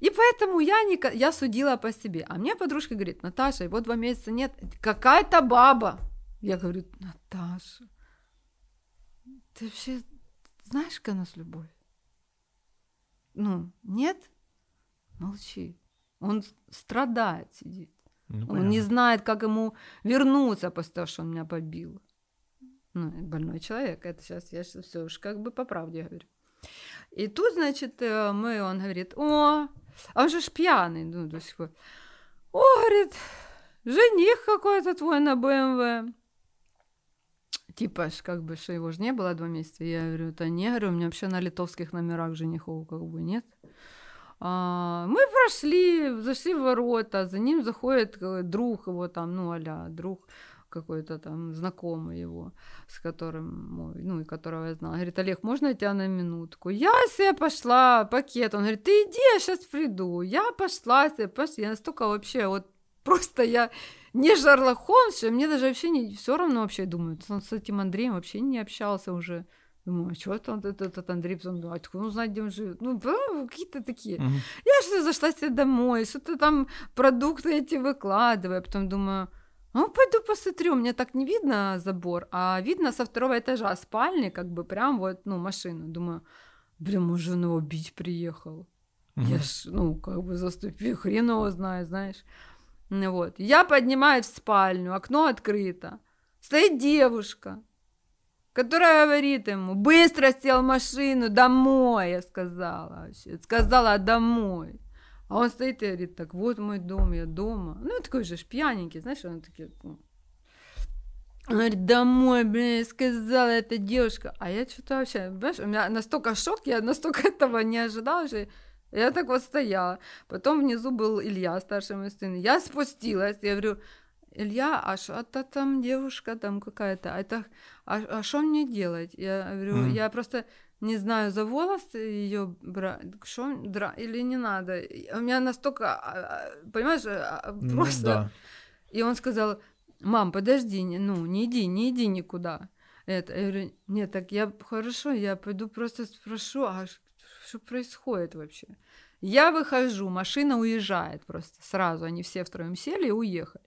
И поэтому я, не, я судила по себе. А мне подружка говорит, Наташа, вот два месяца нет, какая-то баба. Я говорю, Наташа, ты вообще знаешь, какая у нас любовь? Ну, нет? Молчи. Он страдает, сидит. Ну, он не знает, как ему вернуться после того, что он меня побил. Ну, больной человек. Это сейчас я все уж как бы по правде говорю. И тут, значит, э, мы, он говорит, о, а он же ж пьяный, ну, до сих пор. О, говорит, жених какой-то твой на БМВ типа, как бы, что его же не было два месяца. Я говорю, да не, говорю, у меня вообще на литовских номерах женихов как бы нет. А, мы прошли, зашли в ворота, за ним заходит э, друг его там, ну, аля, друг какой-то там знакомый его, с которым мой, ну, и которого я знала. Говорит, Олег, можно тебя на минутку? Я себе пошла, пакет. Он говорит, ты иди, я сейчас приду. Я пошла себе, пошла. Я настолько вообще вот просто я не Шерлок Холмс, мне даже вообще не все равно вообще думаю. Он с этим Андреем вообще не общался уже. Думаю, а что там этот, этот Андрей? Потом думаю, откуда он знает, где он живет? Ну, бра- какие-то такие. Мгм. Я что зашла себе домой, что-то там продукты эти выкладываю. Потом думаю, ну, пойду посмотрю. Мне так не видно забор, а видно со второго этажа спальни, как бы прям вот, ну, машину. Думаю, блин, может, он его бить приехал. Мгм. Я ж, ну, как бы заступил, хрен его знает, знаешь. Ну Вот. Я поднимаюсь в спальню, окно открыто. Стоит девушка, которая говорит ему, быстро сел в машину, домой, я сказала вообще. Сказала домой. А он стоит и говорит, так вот мой дом, я дома. Ну, он такой же ж пьяненький, знаешь, он такие... Он говорит, домой, блин, я сказала эта девушка. А я что-то вообще, понимаешь, у меня настолько шок, я настолько этого не ожидала, что я так вот стояла. Потом внизу был Илья, старший мой сын. Я спустилась, я говорю, Илья, а что там девушка там какая-то? А это, а что мне делать? Я говорю, Мгм. я просто не знаю, за волосы ее брать, что, дра... или не надо. У меня настолько, а, а, понимаешь, а, а, Ну, просто... да. И он сказал, мам, подожди, ну, не иди, не иди никуда. Это, я говорю, нет, так я, хорошо, я пойду просто спрошу, а что происходит вообще? Я выхожу, машина уезжает просто сразу, они все втроем сели и уехали.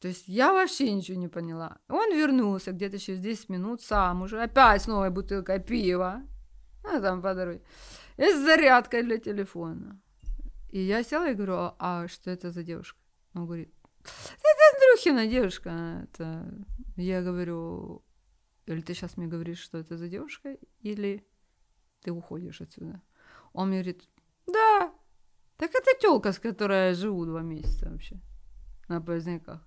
То есть я вообще ничего не поняла. Он вернулся где-то через 10 минут сам уже, опять с новой бутылкой пива, а там по дороге, и с зарядкой для телефона. И я села и говорю, а, а что это за девушка? Он говорит, это Андрюхина девушка. Это... Я говорю, или ты сейчас мне говоришь, что это за девушка, или ты уходишь отсюда? Он мне говорит, да, так это телка, с которой я живу два месяца вообще на поздняках.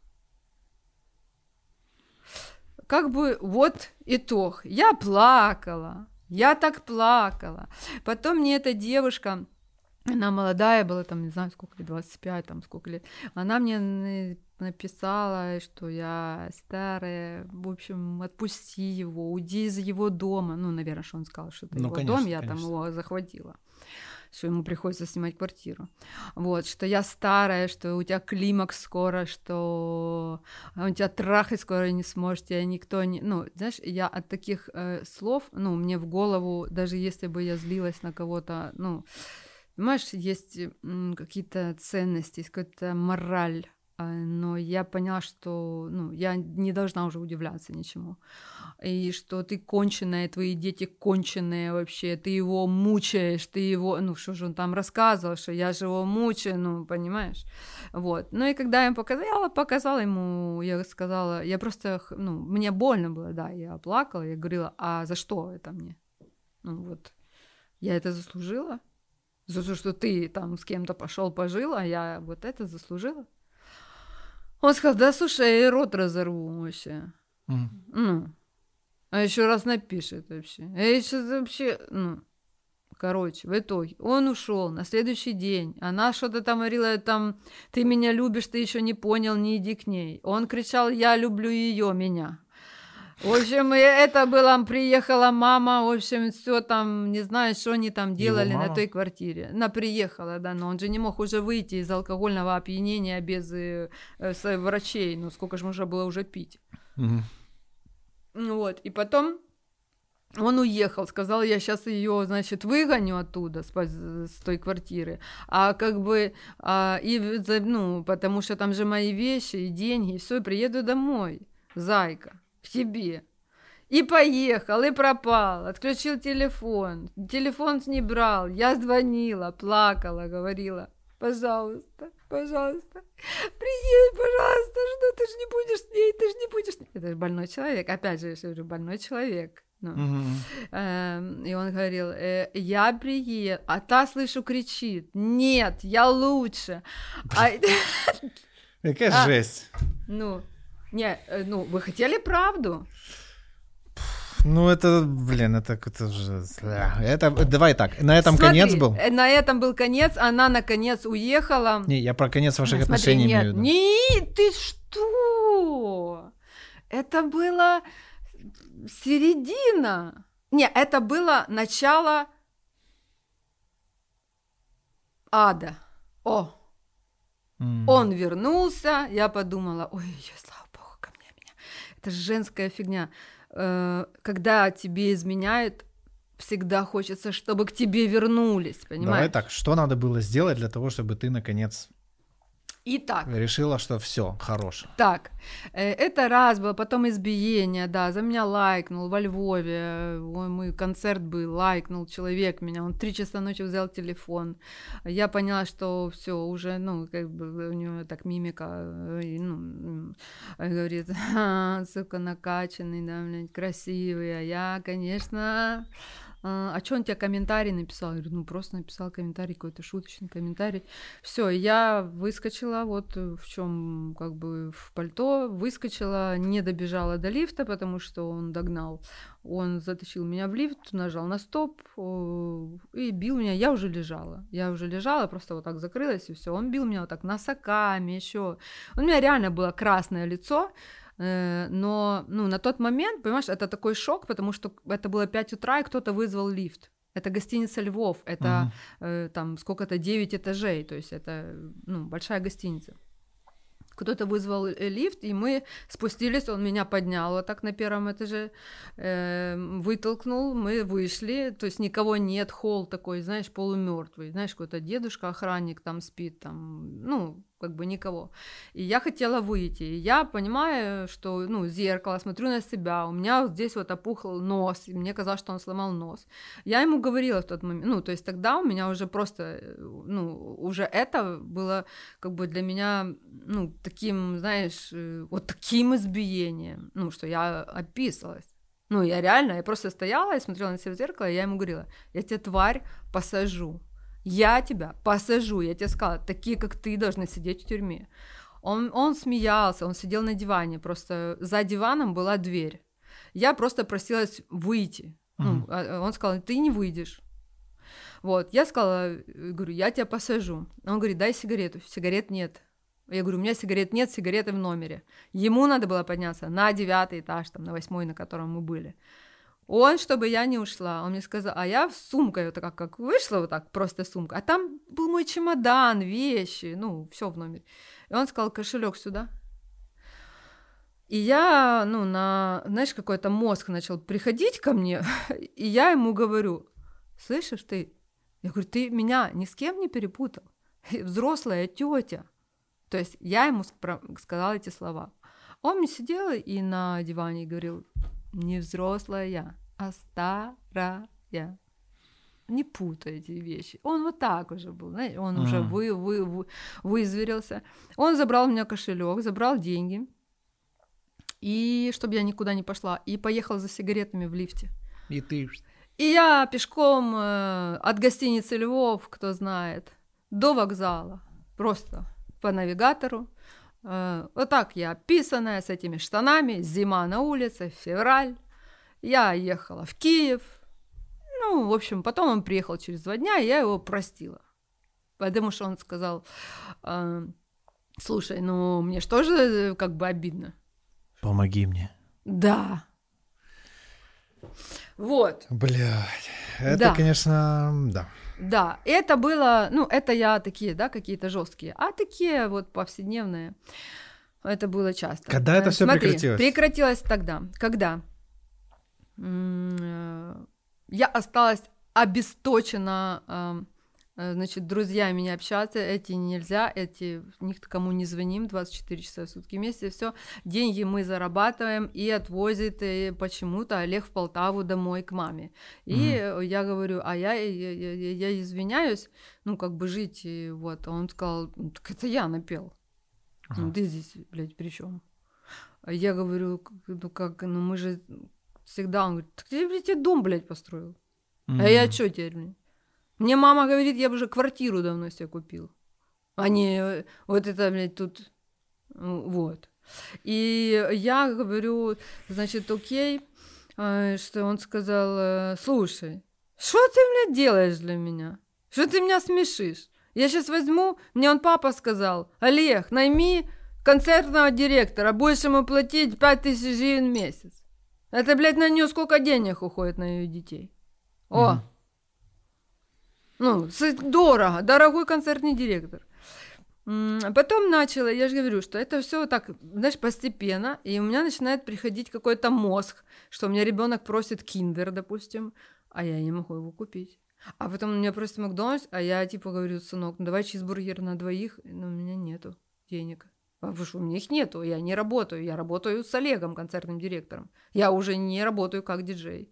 Как бы вот итог. Я плакала. Я так плакала. Потом мне эта девушка, она молодая была, там, не знаю, сколько лет, 25, там, сколько лет. Она мне на- написала, что я старая, в общем, отпусти его, уйди из его дома. Ну, наверное, что он сказал, что это Ну, его конечно, дом, я конечно. там его захватила что ему приходится снимать квартиру. Вот, что я старая, что у тебя климакс скоро, что он тебя трахать скоро не сможет, тебя никто не... Ну, знаешь, я от таких э, слов, ну, мне в голову, даже если бы я злилась на кого-то, ну, понимаешь, есть какие-то ценности, какая-то мораль, но я поняла, что ну, я не должна уже удивляться ничему. И что ты конченая, твои дети конченые вообще, ты его мучаешь, ты его, ну что же он там рассказывал, что я же его мучаю, ну понимаешь, вот. Ну и когда я ему показала, показала ему, я сказала, я просто, ну, мне больно было, да, я плакала, я говорила, а за что это мне? Ну вот, я это заслужила? За то, что ты там с кем-то пошел пожил, а я вот это заслужила? Он сказал, да слушай, я ей рот разорву вообще. Мгм. Ну, а еще раз напишет вообще. А еще вообще, ну, короче, в итоге он ушел на следующий день. Она что-то там говорила, там, ты меня любишь, ты еще не понял, не иди к ней. Он кричал, я люблю ее, меня. В общем, это было, приехала мама, в общем, все там, не знаю, что они там делали на той квартире. Она приехала, да, но он же не мог уже выйти из алкогольного опьянения без э, э, врачей. Ну, сколько же можно было уже пить. Ну Вот, и потом он уехал, сказал, я сейчас ее, значит, выгоню оттуда, с, с той квартиры, а как бы, а, и, ну, потому что там же мои вещи и деньги, и все, приеду домой, зайка, к тебе. И поехал, и пропал, отключил телефон, телефон не брал, я звонила, плакала, говорила, пожалуйста, пожалуйста, приедь, пожалуйста, что ты же не будешь с ней, ты же не будешь с ней. Это же больной человек, опять же, я говорю, больной человек. Ну, эм, и он говорил, «Э, я приеду, а та, слышу, кричит, нет, я лучше. А, Какая А. жесть. ну, не, э, ну, вы хотели правду? Ну, это, блин, это это зля. Это, давай так, на этом Смотри, конец был? э, На этом был конец, она наконец уехала. Не, я про конец ваших Смотри, отношений нет, имею в виду. Не, ты что? Это было середина. Не, это было начало ада. О, М. он вернулся, я подумала, ой, я, слава богу, ко мне меня. Это женская фигня. э, когда тебе изменяют, всегда хочется, чтобы к тебе вернулись, понимаешь? Давай так, что надо было сделать для того, чтобы ты наконец Итак. Решила, что все, хорош. Так, э, это раз было, потом избиение, да, за меня лайкнул во Львове, ой, мой концерт был, лайкнул человек меня, он три часа ночи взял телефон, я поняла, что все уже, ну, как бы у него так мимика, э, ну, говорит, сука, накачанный, да, блядь, красивый, а я, конечно, а, а что он тебе комментарий написал? Я говорю, ну просто написал комментарий, какой-то шуточный комментарий. Все, я выскочила вот в чем как бы в пальто, выскочила, не добежала до лифта, потому что он догнал. Он затащил меня в лифт, нажал на стоп и бил меня. Я уже лежала. Я уже лежала, просто вот так закрылась и все. Он бил меня вот так носоками еще. У меня реально было красное лицо. Э, но ну, на тот момент, понимаешь, это такой шок, потому что это было 5 утра, и кто-то вызвал лифт. Это гостиница Львов, это uh-huh. там сколько-то 9 этажей, то есть это ну, большая гостиница кто-то вызвал э, лифт, и мы спустились, он меня поднял вот так на первом этаже, э, вытолкнул, мы вышли, то есть никого нет, холл такой, знаешь, полумертвый, знаешь, какой-то дедушка, охранник там спит, там, ну, как бы никого. И я хотела выйти, и я понимаю, что, ну, зеркало, смотрю на себя, у меня здесь вот опухл нос, и мне казалось, что он сломал нос. Я ему говорила в тот момент, ну, то есть тогда у меня уже просто, э, ну, уже это было как бы для меня, ну, таким, знаешь, э, вот таким избиением, ну, что я описалась. Ну, я реально, я просто стояла и смотрела на себя в зеркало, и я ему говорила, я тебе, тварь, посажу. Я тебя посажу, я тебе сказала, такие, как ты, должны сидеть в тюрьме. Он, он смеялся, он сидел на диване, просто за диваном была дверь. Я просто просилась выйти. Uh-huh. Ну, он сказал, ты не выйдешь. Вот, я сказала, говорю, я тебя посажу. Он говорит, дай сигарету. Сигарет нет. Я говорю, у меня сигарет нет, сигареты в номере. Ему надо было подняться на девятый этаж, там, на восьмой, на котором мы были. Он, чтобы я не ушла, он мне сказал, а я в сумкой вот так, как вышла вот так, просто сумка, а там был мой чемодан, вещи, ну, все в номере. И он сказал, кошелек сюда. И я, ну, на, знаешь, какой-то мозг начал приходить ко мне, и я ему говорю, слышишь ты, я говорю, ты меня ни с кем не перепутал, взрослая тетя. То есть я ему сказала эти слова. Он мне сидел и на диване говорил, не взрослая, а старая. Не путай эти вещи. Он вот так уже был, знаете, он mm. уже вы, вы, вы, вызверился. Он забрал у меня кошелек, забрал деньги, и чтобы я никуда не пошла, и поехал за сигаретами в лифте. И ты? И я пешком э, от гостиницы Львов, кто знает, до вокзала, просто по навигатору, Э, вот так я описанная с этими штанами, зима на улице, февраль. Я ехала в Киев. Ну, в общем, потом он приехал через два дня, и я его простила. Потому что он сказал, э, слушай, ну мне же тоже э, как бы обидно. Помоги мне. Да. Вот. Блядь, это, да. конечно, да. Да, это было, ну, это я такие, да, какие-то жесткие, а такие вот повседневные. Это было часто. Когда это все прекратилось? Прекратилось тогда, когда э, я осталась обесточена Э, значит, друзья меня общаться, эти нельзя, эти никому не звоним, 24 часа в сутки вместе, все, деньги мы зарабатываем и отвозит и э, почему-то Олег в Полтаву домой к маме. И mm я говорю, а я, я, я, я извиняюсь, ну, как бы жить, вот, он сказал, «Ну, так это я напел. Ага. Ну, ты здесь, блядь, при чем? Я говорю, ну как, ну мы же всегда, он говорит, так ты, блядь, дом, блядь, построил. mm А я что теперь, блядь? Мне мама говорит, я бы уже квартиру давно себе купил. А не э, вот это, блядь, тут... Вот. И я говорю, значит, окей, э, что он сказал, э, слушай, что ты, блядь, делаешь для меня? Что ты меня смешишь? Я сейчас возьму, мне он папа сказал, Олег, найми концертного директора, будешь ему платить 5000 гривен в месяц. Это, блядь, на нее сколько денег уходит на ее детей. О, угу. Ну, дорого, дорогой концертный директор. Потом начала, я же говорю, что это все так, знаешь, постепенно, и у меня начинает приходить какой-то мозг, что у меня ребенок просит киндер, допустим, а я не могу его купить. А потом у меня просит Макдональдс, а я типа говорю, сынок, ну давай чизбургер на двоих, но у меня нету денег. А потому что у меня их нету, я не работаю, я работаю с Олегом, концертным директором. Я уже не работаю как диджей.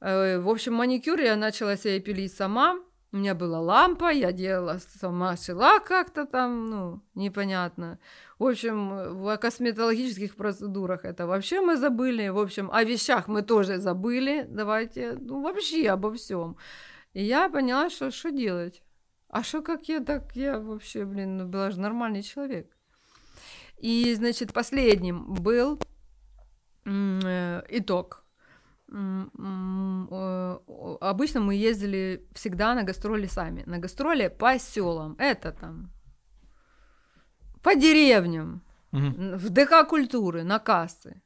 Э, в общем, маникюр я начала себе пилить сама, у меня была лампа, я делала сама, шила как-то там, ну, непонятно. В общем, в косметологических процедурах это вообще мы забыли. В общем, о вещах мы тоже забыли. Давайте, ну, вообще обо всем. И я поняла, что что делать. А что как я так, я вообще, блин, ну, была же нормальный человек. И, значит, последним был э, итог обычно мы ездили всегда на гастроли сами. На гастроли по селам. Это там по деревням, угу. в ДК культуры, на кассы.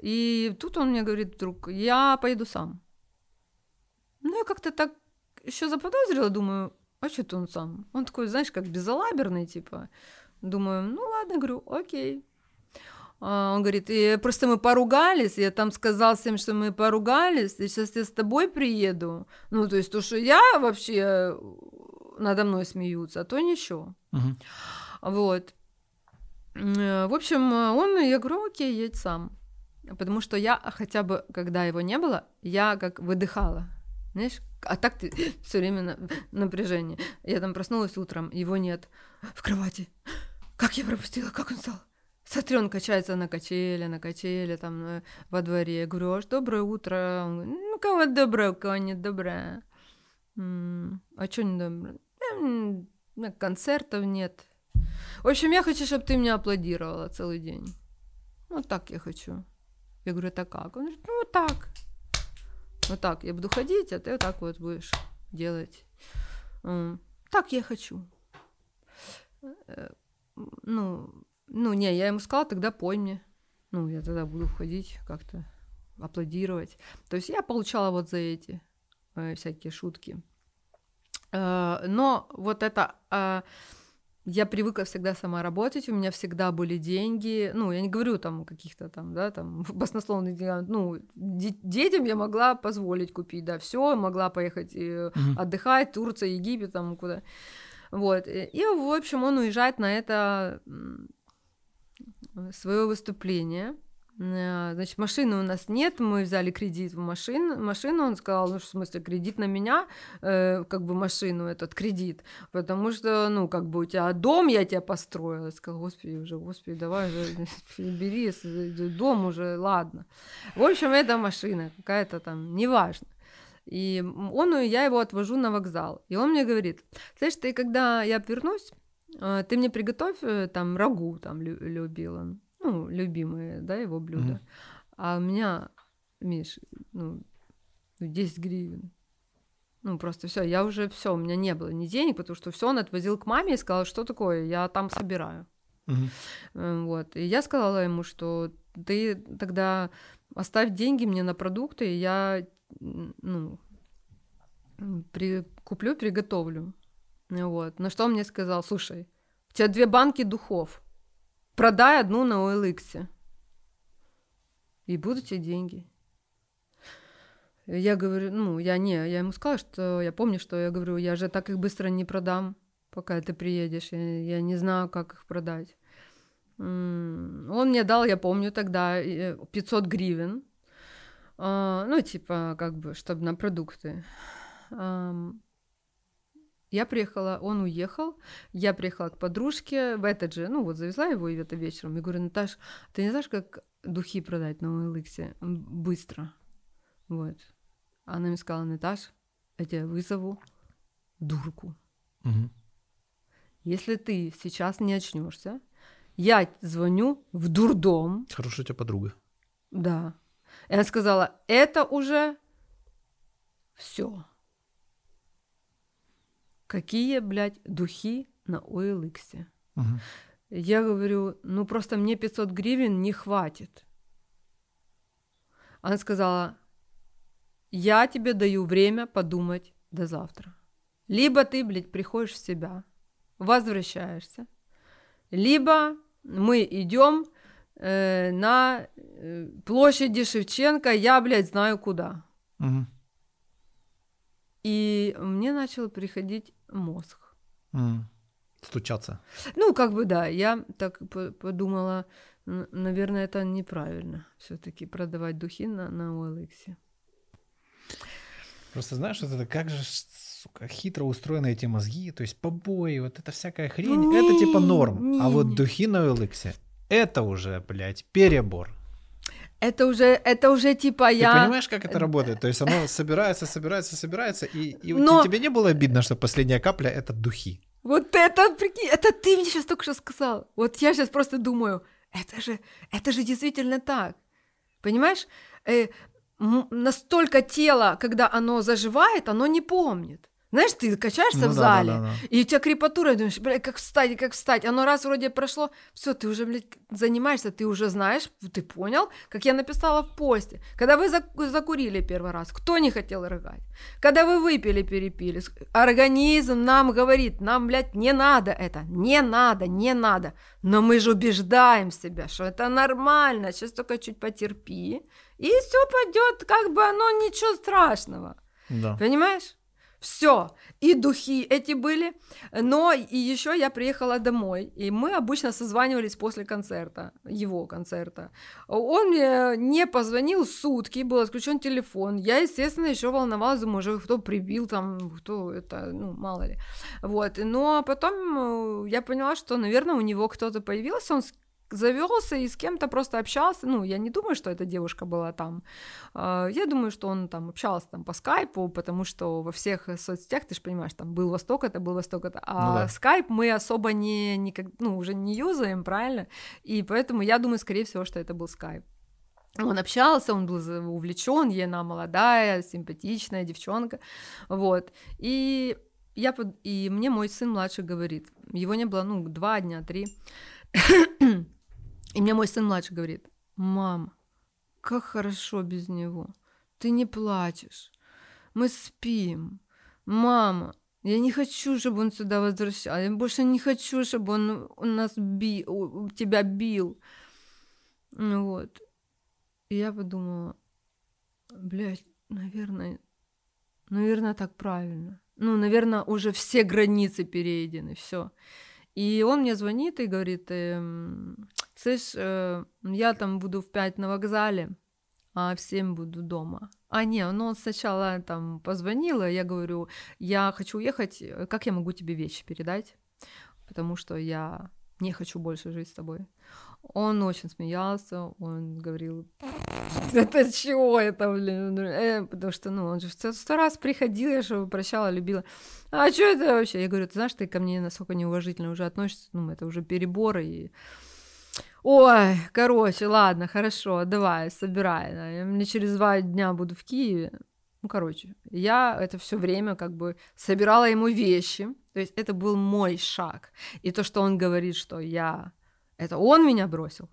И тут он мне говорит вдруг, я поеду сам. Ну, я как-то так еще заподозрила, думаю, а что он сам? Он такой, знаешь, как безалаберный, типа. Думаю, ну ладно, говорю, окей. А, он говорит, и просто мы поругались, я там сказал всем, что мы поругались, и сейчас я с тобой приеду. Ну, то есть то, что я вообще э, надо мной смеются, а то ничего. Угу. Вот. Э, в общем, он, я говорю, окей, едь сам. Потому что я хотя бы, когда его не было, я как выдыхала. Знаешь, а так ты все время на напряжение. Я там проснулась утром, его нет в кровати. Как я пропустила, как он стал? Смотри, он качается на качеле, на качеле, там, э, во дворе. Я говорю, аж доброе утро. Он говорит, ну, кого доброе, у кого не доброе. а что не доброе? Концертов нет. В общем, я хочу, чтобы ты меня аплодировала целый день. Вот так я хочу. Я говорю, это как? Он говорит, ну, вот так. Вот так. Я буду ходить, а ты вот так вот будешь делать. Так я хочу. Э, ну, ну, не, я ему сказала, тогда пой мне. Ну, я тогда буду ходить как-то, аплодировать. То есть я получала вот за эти э, всякие шутки. Э, но вот это... Э, я привыкла всегда сама работать, у меня всегда были деньги, ну, я не говорю там каких-то там, да, там, баснословных денег, ну, детям я могла позволить купить, да, все, могла поехать mm-hmm. отдыхать, Турция, Египет, там, куда, вот, и, в общем, он уезжает на это свое выступление. Э, значит, машины у нас нет, мы взяли кредит в машину, машину, он сказал, ну, в смысле, кредит на меня, э, как бы машину, этот кредит, потому что, ну, как бы у тебя дом, я тебя построила, я сказала, господи, уже, господи, давай уже, бери, дом уже, ладно. В общем, это машина какая-то там, неважно. И он, я его отвожу на вокзал, и он мне говорит, слышь, ты когда я вернусь, ты мне приготовь э, там рагу, там любил он, ну, любимое, да, его блюдо. Mm-hmm. А у меня, Миш, ну, 10 гривен. Ну, просто все, я уже все, у меня не было ни денег, потому что все он отвозил к маме и сказал, что такое, я там собираю. Mm-hmm. Вот. И я сказала ему, что ты тогда оставь деньги мне на продукты, и я ну, при, куплю, приготовлю. Вот. На что он мне сказал, слушай, у тебя две банки духов, продай одну на OLX, и будут тебе деньги. Я говорю, ну, я не, я ему сказала, что я помню, что я говорю, я же так их быстро не продам, пока ты приедешь, я, я не знаю, как их продать. Он мне дал, я помню тогда, 500 гривен, а, ну, типа, как бы, чтобы на продукты. Я приехала, он уехал, я приехала к подружке в этот же, ну вот завезла его и это вечером. Я говорю, Наташ, ты не знаешь, как духи продать на OLX быстро? Вот. Она мне сказала, Наташ, я тебя вызову дурку. Угу. Если ты сейчас не очнешься, я звоню в дурдом. Хорошая у тебя подруга. Да. И она сказала, это уже все. Какие, блядь, духи на OLX? Угу. Я говорю, ну просто мне 500 гривен не хватит. Она сказала, я тебе даю время подумать до завтра. Либо ты, блядь, приходишь в себя, возвращаешься, либо мы идем э, на э, площади Шевченко, я, блядь, знаю куда. Мгм. И мне начал приходить мозг. М. Стучаться. Ну, как бы да, я так по- подумала, наверное, это неправильно все-таки продавать духи на, на OLX. Просто знаешь, вот это как же, сука, хитро устроены эти мозги, то есть побои, вот эта всякая хрень, это типа норм. А вот не. духи на OLX, это уже, блядь, перебор. Это уже, это уже типа Ты я... понимаешь, как это работает? То есть оно собирается, собирается, собирается, и, и Но- тебе не было обидно, что последняя капля — это духи? Вот это, прикинь, это ты мне сейчас только что сказал. Вот я сейчас просто думаю, это же, это же действительно так. Понимаешь? Э, настолько тело, когда оно заживает, оно не помнит. Знаешь, ты качаешься Ну в да, зале, да, да, да. и у тебя крепатура, думаешь, блядь, как встать, как встать. Оно раз вроде прошло, все, ты уже, блядь, занимаешься, ты уже знаешь, ты понял, как я написала в посте. Когда вы зак- закурили первый раз, кто не хотел рыгать? Когда вы выпили, перепили, организм нам говорит, нам, блядь, не надо это, не надо, не надо. Но мы же убеждаем себя, что это нормально, сейчас только чуть потерпи, и все пойдет, как бы оно ничего страшного. Да. Понимаешь? Все. И духи эти были. Но и еще я приехала домой. И мы обычно созванивались после концерта, его концерта. Он мне не позвонил сутки, был отключен телефон. Я, естественно, еще волновалась, думаю, уже кто прибил там, кто это, ну, мало ли. Вот. Но потом э, я поняла, что, наверное, у него кто-то появился, он завелся и с кем-то просто общался. Ну, я не думаю, что эта девушка была там. А, Я думаю, что он там общался там по скайпу, потому что во всех э, соцсетях, ты же понимаешь, там был Восток, это был Восток, это... А Ну да. скайп мы особо не, никак, ну, уже не юзаем, правильно? И поэтому я думаю, скорее всего, что это был скайп. Он общался, он был увлечен, ей она молодая, симпатичная девчонка, вот. И я под... и мне мой сын младший говорит, его не было, ну, два дня, три, и мне мой сын младший говорит, мама, как хорошо без него. Ты не плачешь. Мы спим. Мама, я не хочу, чтобы он сюда возвращался. Я больше не хочу, чтобы он у нас би... у- у тебя бил. Ну Вот. И я подумала, блядь, наверное, наверное, так правильно. Ну, наверное, уже все границы перейдены, все. И он мне звонит и говорит, эм, слышь, э, я там буду в 5 на вокзале, а в 7 буду дома. А, не, ну он сначала там позвонил, и я говорю, я хочу уехать, э, как я могу тебе вещи передать? Потому что я не хочу больше жить с тобой. Он очень смеялся, он говорил, это чего это, блин? Э, потому что, ну, он же сто, сто раз приходил, я же его прощала, любила. А что это вообще? Я говорю, ты знаешь, ты ко мне насколько неуважительно уже относишься, ну, это уже переборы и... Ой, короче, ладно, хорошо, давай, собирай. да, Я мне через два дня буду в Киеве. Ну, короче, я это все время как бы собирала ему вещи. То есть это был мой шаг. И то, что он говорит, что я... Это он меня бросил?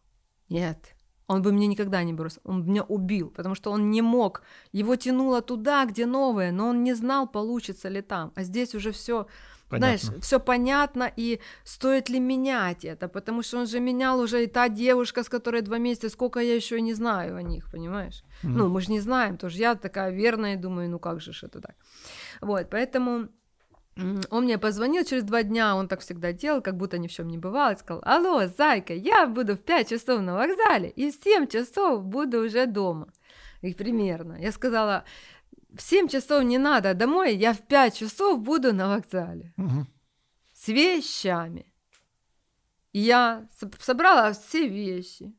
Нет. Он бы меня никогда не бросил. Он меня убил, потому что он не мог. Его тянуло туда, где новое, но он не знал, получится ли там. А здесь уже все знаешь, все понятно, и стоит ли менять это, потому что он же менял уже и та девушка, с которой два месяца, сколько я еще не знаю о них, понимаешь? Мгм. Ну, мы же не знаем, тоже я такая верная, думаю, ну как же ж это так? Вот, поэтому он мне позвонил через два дня, он так всегда делал, как будто ни в чем не бывало, и сказал, алло, зайка, я буду в 5 часов на вокзале, и в 7 часов буду уже дома. И примерно. Я сказала, в 7 часов не надо домой, я в 5 часов буду на вокзале Мгм. с вещами. Я со- собрала все вещи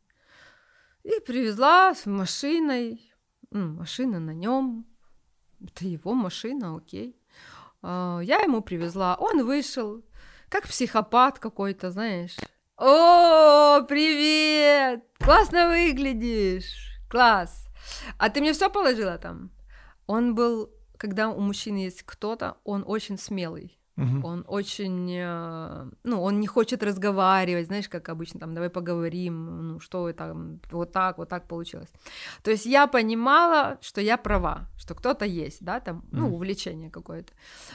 и привезла с машиной. Машина на нем. Это его машина, окей. А, Я ему привезла. Он вышел, как психопат какой-то, знаешь. О, привет! Классно выглядишь! Класс! А ты мне все положила там? Он был, когда у мужчины есть кто-то, он очень смелый. Мгм. Он очень, э, ну, он не хочет разговаривать, знаешь, как обычно, там, давай поговорим, ну, что там, вот так, вот так получилось. То есть я понимала, что я права, что кто-то есть, да, там, ну, увлечение какое-то.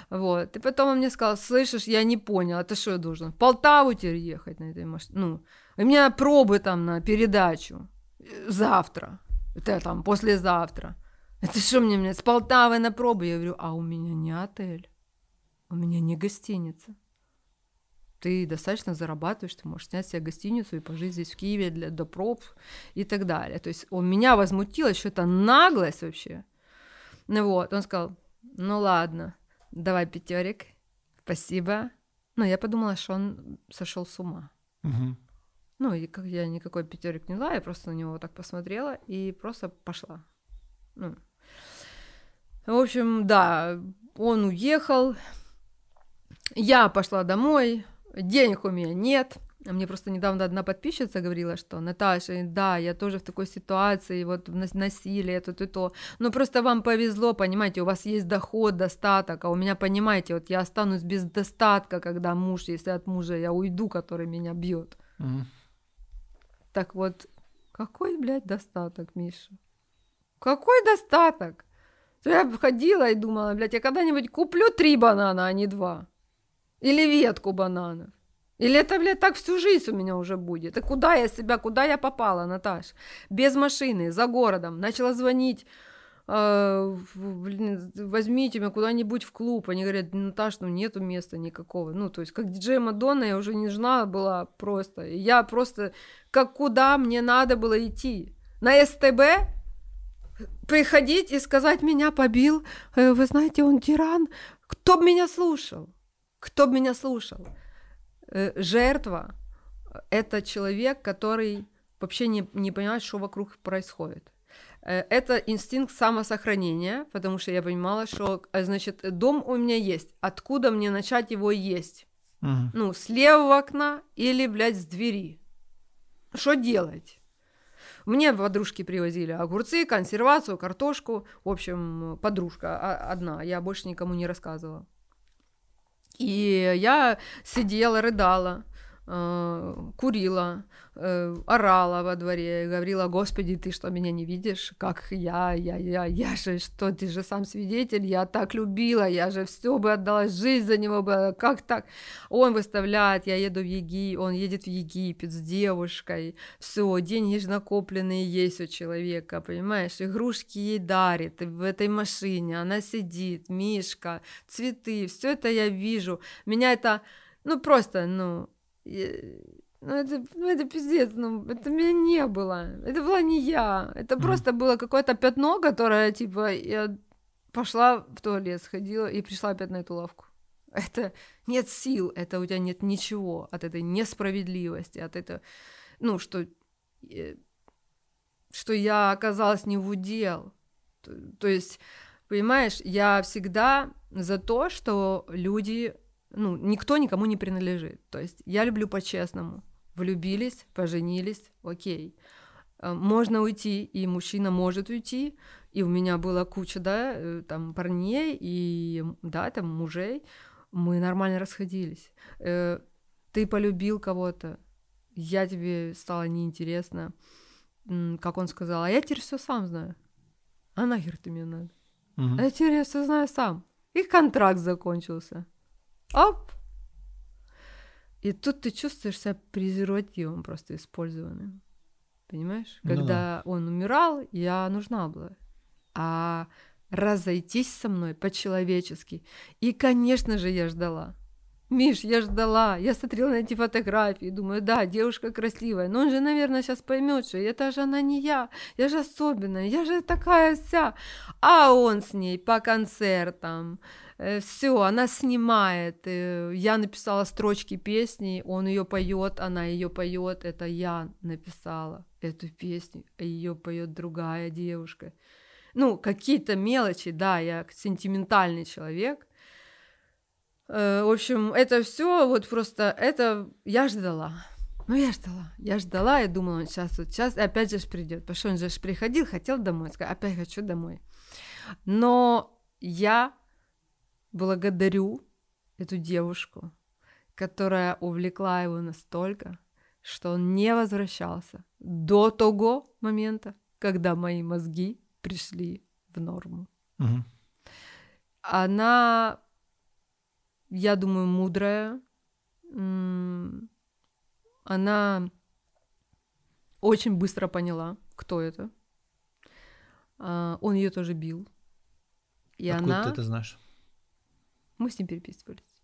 Вот. И потом он мне сказал, слышишь, я не понял, это что я должен, в Полтаву теперь ехать на этой машине? Ну, у меня пробы там на передачу э, завтра, это там послезавтра. Это что мне, мне с Полтавы на пробы? Я говорю, а у меня не отель. У меня не гостиница. Ты достаточно зарабатываешь, ты можешь снять себе гостиницу и пожить здесь в Киеве для проб и так далее. То есть он меня возмутило, что это наглость вообще. Ну вот, он сказал, ну ладно, давай пятерик, спасибо. Ну, я подумала, что он сошел с ума. Мгм. Ну, и как я никакой пятерик не дала, я просто на него вот так посмотрела и просто пошла. Ну. В общем, да, он уехал, я пошла домой, денег у меня нет. Мне просто недавно одна подписчица говорила, что Наташа, да, я тоже в такой ситуации, вот нас- насилие, тут и то. Но просто вам повезло, понимаете, у вас есть доход, достаток, а у меня, понимаете, вот я останусь без достатка, когда муж, если от мужа я уйду, который меня бьет. Мгм. Так вот, какой, блядь, достаток, Миша? Какой достаток? То Я ходила и думала, блядь, я когда-нибудь куплю три банана, а не два. Или ветку бананов. Или это, блядь, так всю жизнь у меня уже будет. И куда я себя, куда я попала, Наташ? Без машины, за городом. Начала звонить. э, блин, возьмите меня куда-нибудь в клуб. Они говорят, Наташ, ну нету места никакого. Ну, то есть, как диджей Мадонна я уже не нужна была просто. И я просто, как куда мне надо было идти? На СТБ? Приходить и сказать, меня побил, э, вы знаете, он тиран. Кто бы меня слушал? Кто бы меня слушал? Э, Жертва – это человек, который вообще не, не понимает, что вокруг происходит. Э, Это инстинкт самосохранения, потому что я понимала, что, э, значит, дом у меня есть. Откуда мне начать его есть? Мгм. Ну, с левого окна или, блядь, с двери. Что делать? Мне подружки привозили огурцы, консервацию, картошку. В общем, подружка а- одна. Я больше никому не рассказывала. И я сидела, рыдала, курила, э, орала во дворе, говорила, Господи, ты что, меня не видишь? Как я, я, я, я же, что, ты же сам свидетель, я так любила, я же все бы отдала, жизнь за него бы, как так? Он выставляет, я еду в Египет, он едет в Египет с девушкой, все, деньги же накопленные есть у человека, понимаешь, игрушки ей дарит, в этой машине она сидит, Мишка, цветы, все это я вижу, меня это, ну просто, ну, ну это, ну это пиздец, ну это меня не было, это была не я, это Мгм. просто было какое-то пятно, которое, типа, я пошла в туалет, сходила и пришла опять на эту лавку. Это нет сил, это у тебя нет ничего от этой несправедливости, от этого, ну, что, э, что я оказалась не в удел. То, то есть, понимаешь, я всегда за то, что люди, ну, никто никому не принадлежит. То есть я люблю по-честному. Влюбились, поженились, окей. Э, Можно уйти, и мужчина может уйти, и у меня была куча, да, э, там, парней и, да, там, мужей, мы нормально расходились. Э, Ты полюбил кого-то, я тебе стало неинтересно, М, как он сказал, а я теперь все сам знаю. А нахер ты мне надо? Мгм. А я теперь все знаю сам. И контракт закончился. Оп! И тут ты чувствуешь себя презервативом просто использованным. Понимаешь? Ну да. Когда он умирал, я нужна была. А разойтись со мной по-человечески. И, конечно же, я ждала. Миш, я ждала, я смотрела на эти фотографии, думаю, да, девушка красивая, но он же, наверное, сейчас поймет, что это же она не я, я же особенная, я же такая вся. А он с ней по концертам, все, она снимает. э, Я написала строчки песни, он ее поет, она ее поет. Это я написала эту песню, а ее поет другая девушка. Ну, какие-то мелочи, да, я сентиментальный человек. Э, В общем, это все вот просто это я ждала. Ну, я ждала. Я ждала и думала, он сейчас вот сейчас опять же придет. Потому что он же приходил, хотел домой. Сказал, опять хочу домой. Но я благодарю эту девушку, которая увлекла его настолько, что он не возвращался до того момента, когда мои мозги пришли в норму. Мгм. Она, я думаю, мудрая. Она очень быстро поняла, кто это. А, Он ее тоже бил. И Откуда она... ты это знаешь? Мы с ним переписывались.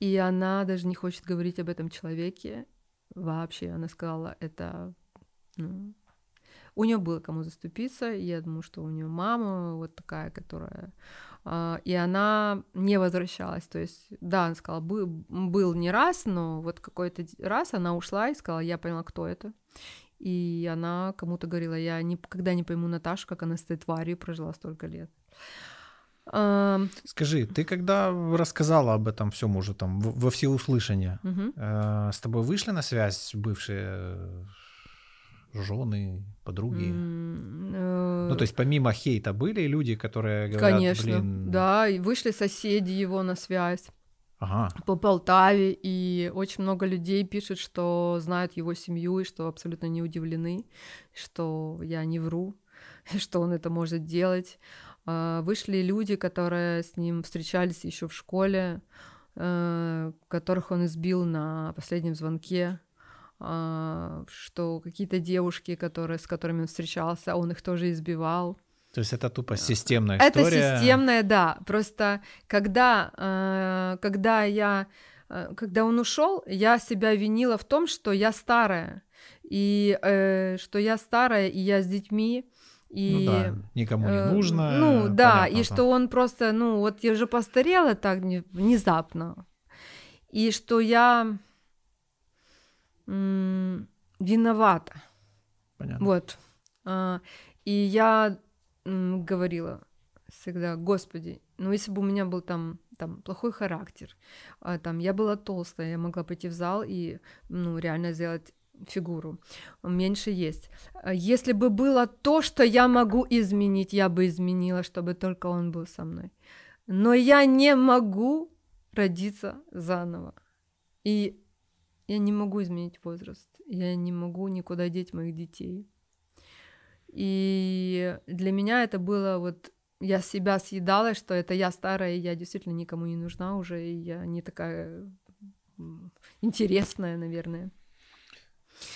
И она даже не хочет говорить об этом человеке. Вообще, она сказала, это... ну, у нее было кому заступиться. Я думаю, что у нее мама вот такая, которая... а, И она не возвращалась. То есть, да, она сказала, был, был не раз, но вот какой-то раз она ушла и сказала, я поняла, кто это. И она кому-то говорила, я никогда не пойму Наташу, как она с этой тварью прожила столько лет. Скажи, ты когда рассказала об этом всем уже там во всеуслышание, э, с тобой вышли на связь бывшие жены, подруги? Э, Ну, то есть помимо хейта были люди, которые говорят, Конечно, блин, да, и вышли соседи его на связь. Ага, по Полтаве, и очень много людей пишут, что знают его семью, и что абсолютно не удивлены, что я не вру, что он это может делать. А, Вышли люди, которые с ним встречались еще в школе, э, которых он избил на последнем звонке, что какие-то девушки, которые, с которыми он встречался, он их тоже избивал. то есть это тупо системная Это история. системная, да. Просто когда, э, когда я, э, когда он ушел, я себя винила в том, что я старая и э, что я старая и я с детьми и Ну да, никому не э, нужно. Ну да, понятно, и что он просто, ну вот я уже постарела так не- внезапно, и что я м, виновата. Понятно. Вот. А, И я м, говорила всегда, Господи, ну если бы у меня был там, там плохой характер, а, там я была толстая, я могла пойти в зал и ну, реально сделать фигуру. Меньше есть. А Если бы было то, что я могу изменить, я бы изменила, чтобы только он был со мной. Но я не могу родиться заново. И я не могу изменить возраст. Я не могу никуда деть моих детей. И для меня это было вот я себя съедала, что это я старая, и я действительно никому не нужна уже, и я не такая интересная, наверное.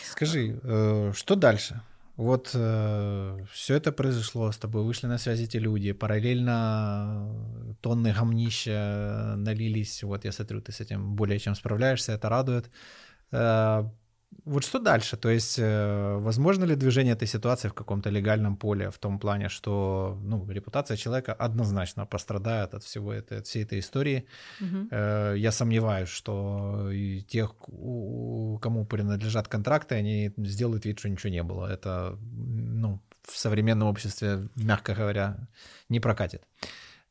Скажи, э, что дальше? Вот все это произошло, с тобой вышли на связь эти люди, параллельно тонны гомнища налились, вот я смотрю, ты с этим более чем справляешься, это радует. Э, Вот что дальше? То есть, э, возможно ли движение этой ситуации в каком-то легальном поле, в том плане, что ну, репутация человека однозначно пострадает от всего это, от всей этой истории? Э, Я сомневаюсь, что тех, кому принадлежат контракты, они сделают вид, что ничего не было. Это ну, в современном обществе, мягко говоря, не прокатит.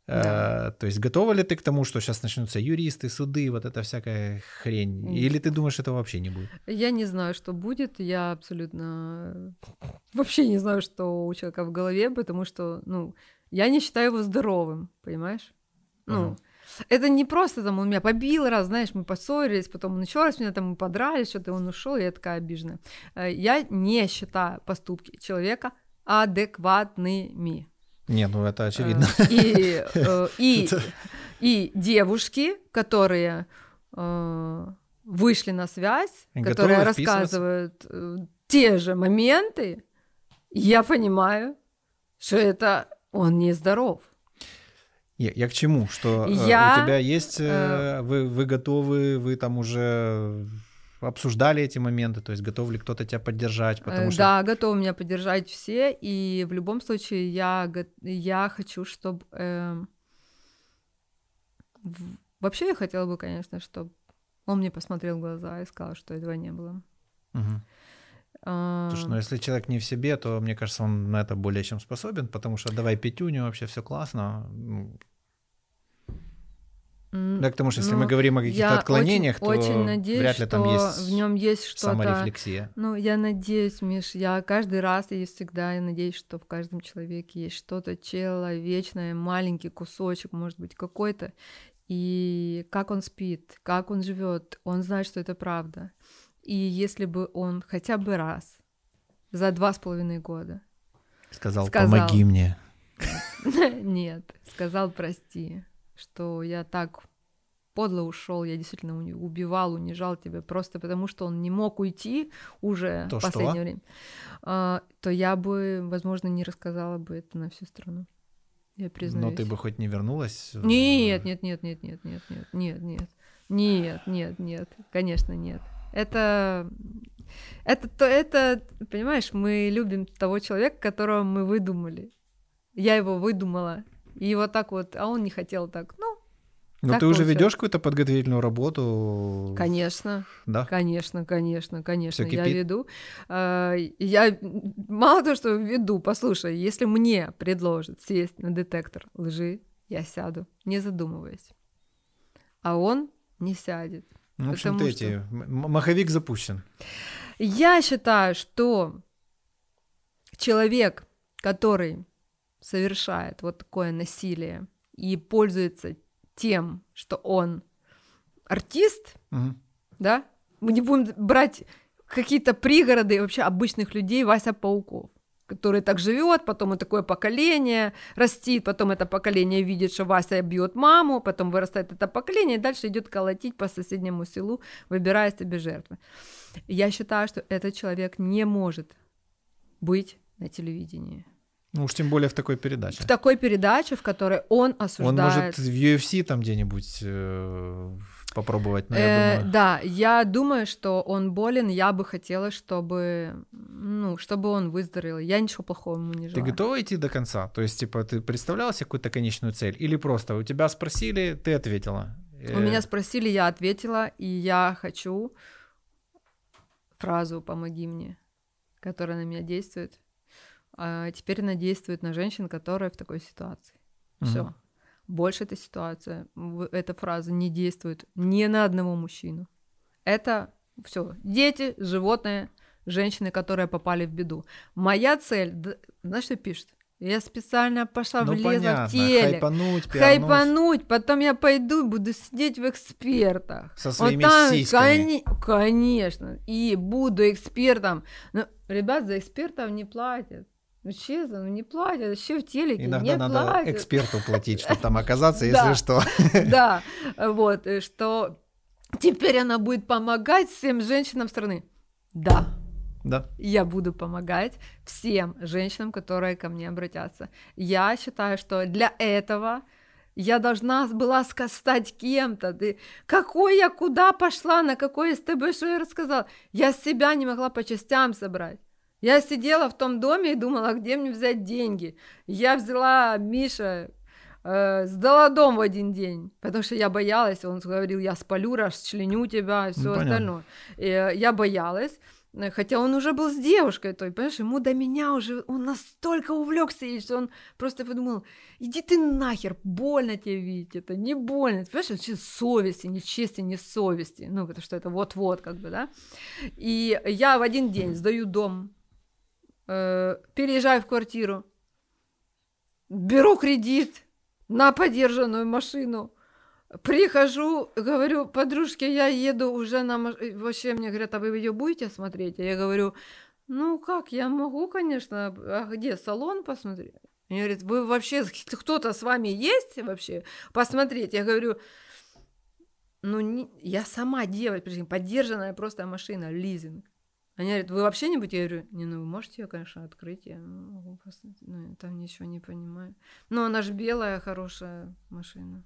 Э, Да. То есть готова ли ты к тому, что сейчас начнутся юристы, суды, вот эта всякая хрень? М. Или ты думаешь, этого вообще не будет? Я не знаю, что будет. Я абсолютно вообще не знаю, что у человека в голове, потому что, ну, я не считаю его здоровым, понимаешь? Ну, Ага. это не просто там он меня побил раз, знаешь, мы поссорились, потом он еще раз меня там мы подрались, что-то он ушел, я такая обиженная. Э, Я не считаю поступки человека адекватными. Не, ну это очевидно. Э, И, э, и, и девушки, которые э, вышли на связь, И которые рассказывают те же моменты, я понимаю, что это он нездоров. Я, я к чему? Что Я, у тебя есть, э, вы, вы готовы, вы там уже обсуждали эти моменты, то есть готов ли кто-то тебя поддержать, потому Э, что Да, готовы меня поддержать все, и в любом случае я, я хочу, чтобы... Вообще я хотела бы, конечно, чтобы он мне посмотрел в глаза и сказал, что этого не было. А, Слушай, ну если человек не в себе, то мне кажется, он на это более чем способен, потому что давай пятюню, вообще все классно. Да, к тому же, если ну, мы говорим о каких-то отклонениях, очень, то очень надеюсь, вряд ли что там есть в нем есть что-то. саморефлексия. Ну, я надеюсь, Миш, я каждый раз и всегда я надеюсь, что в каждом человеке есть что-то человечное, маленький кусочек, может быть, какой-то и как он спит, как он живет, он знает, что это правда. И если бы он хотя бы раз за два с половиной года сказал, сказал помоги мне. Нет, сказал прости, что я так подло ушел, я действительно убивал, унижал тебя просто потому, что он не мог уйти уже то в последнее что? время, а, то я бы, возможно, не рассказала бы это на всю страну. Я признаюсь. Но ты бы хоть не вернулась? Нет, нет, нет, нет, нет, нет, нет, нет, нет, нет, нет, нет, конечно, нет. Это, это, то, это, понимаешь, мы любим того человека, которого мы выдумали. Я его выдумала, и вот так вот, а он не хотел так. Ну, но так ты уже ведешь какую-то подготовительную работу? Конечно. Да? Конечно, конечно, конечно. я веду. А, я мало того, что веду, послушай, если мне предложат сесть на детектор лжи, я сяду, не задумываясь. А он не сядет. Ну, в общем-то, что... эти... маховик запущен. Я считаю, что человек, который совершает вот такое насилие и пользуется тем, что он артист, угу. да, мы не будем брать какие-то пригороды вообще обычных людей Вася Пауков который так живет, потом и такое поколение растит, потом это поколение видит, что Вася бьет маму, потом вырастает это поколение, и дальше идет колотить по соседнему селу, выбирая себе жертвы. Я считаю, что этот человек не может быть на телевидении. Ну уж тем более в такой передаче. В такой передаче, в которой он осуждает... Он может в UFC там где-нибудь э, попробовать, но я э, думаю... Да, я думаю, что он болен, я бы хотела, чтобы, ну, чтобы он выздоровел. Я ничего плохого ему не желаю. Ты готова идти до конца? То есть, типа, ты представляла себе какую-то конечную цель? Или просто у тебя спросили, ты ответила? У меня спросили, я ответила, и я хочу фразу «помоги мне», которая на меня действует а теперь она действует на женщин, которые в такой ситуации. Угу. Все. Больше эта ситуация, эта фраза не действует ни на одного мужчину. Это все. Дети, животные, женщины, которые попали в беду. Моя цель, знаешь, что пишет? Я специально пошла ну, влезла понятно. в телек. Хайпануть. Хайпануть, потом я пойду и буду сидеть в экспертах. Со своими вот там, сиськами. Кон- конечно. И буду экспертом. Но, ребят, за экспертов не платят. Ну, честно, ну не платят, еще в телеке Иногда не надо платят. эксперту платить, чтобы там оказаться, если что. Да, вот, что теперь она будет помогать всем женщинам страны. Да. Да. Я буду помогать всем женщинам, которые ко мне обратятся. Я считаю, что для этого я должна была стать кем-то. Ты... Какой я, куда пошла, на какой СТБ, что я рассказала? Я себя не могла по частям собрать. Я сидела в том доме и думала, где мне взять деньги. Я взяла Миша, э, сдала дом в один день, потому что я боялась. Он говорил, я спалю, расчленю тебя и все ну, остальное. И, э, я боялась. Хотя он уже был с девушкой той, понимаешь, ему до меня уже, он настолько увлекся ей, что он просто подумал, иди ты нахер, больно тебе видеть это, не больно, ты понимаешь, вообще совести, ни чести, ни совести, ну, потому что это вот-вот, как бы, да, и я в один день сдаю дом э, переезжаю в квартиру, беру кредит на подержанную машину, прихожу, говорю, подружке, я еду уже на машине, вообще мне говорят, а вы ее будете смотреть? А я говорю, ну как, я могу, конечно, а где салон посмотреть? Они говорят, вы вообще, кто-то с вами есть вообще посмотреть? Я говорю, ну, не, я сама девочка, поддержанная просто машина, лизинг. Они говорят, вы вообще не будете? Я говорю, не, ну вы можете ее, конечно, открыть, я могу просто, ну, там ничего не понимаю. Но она же белая, хорошая машина.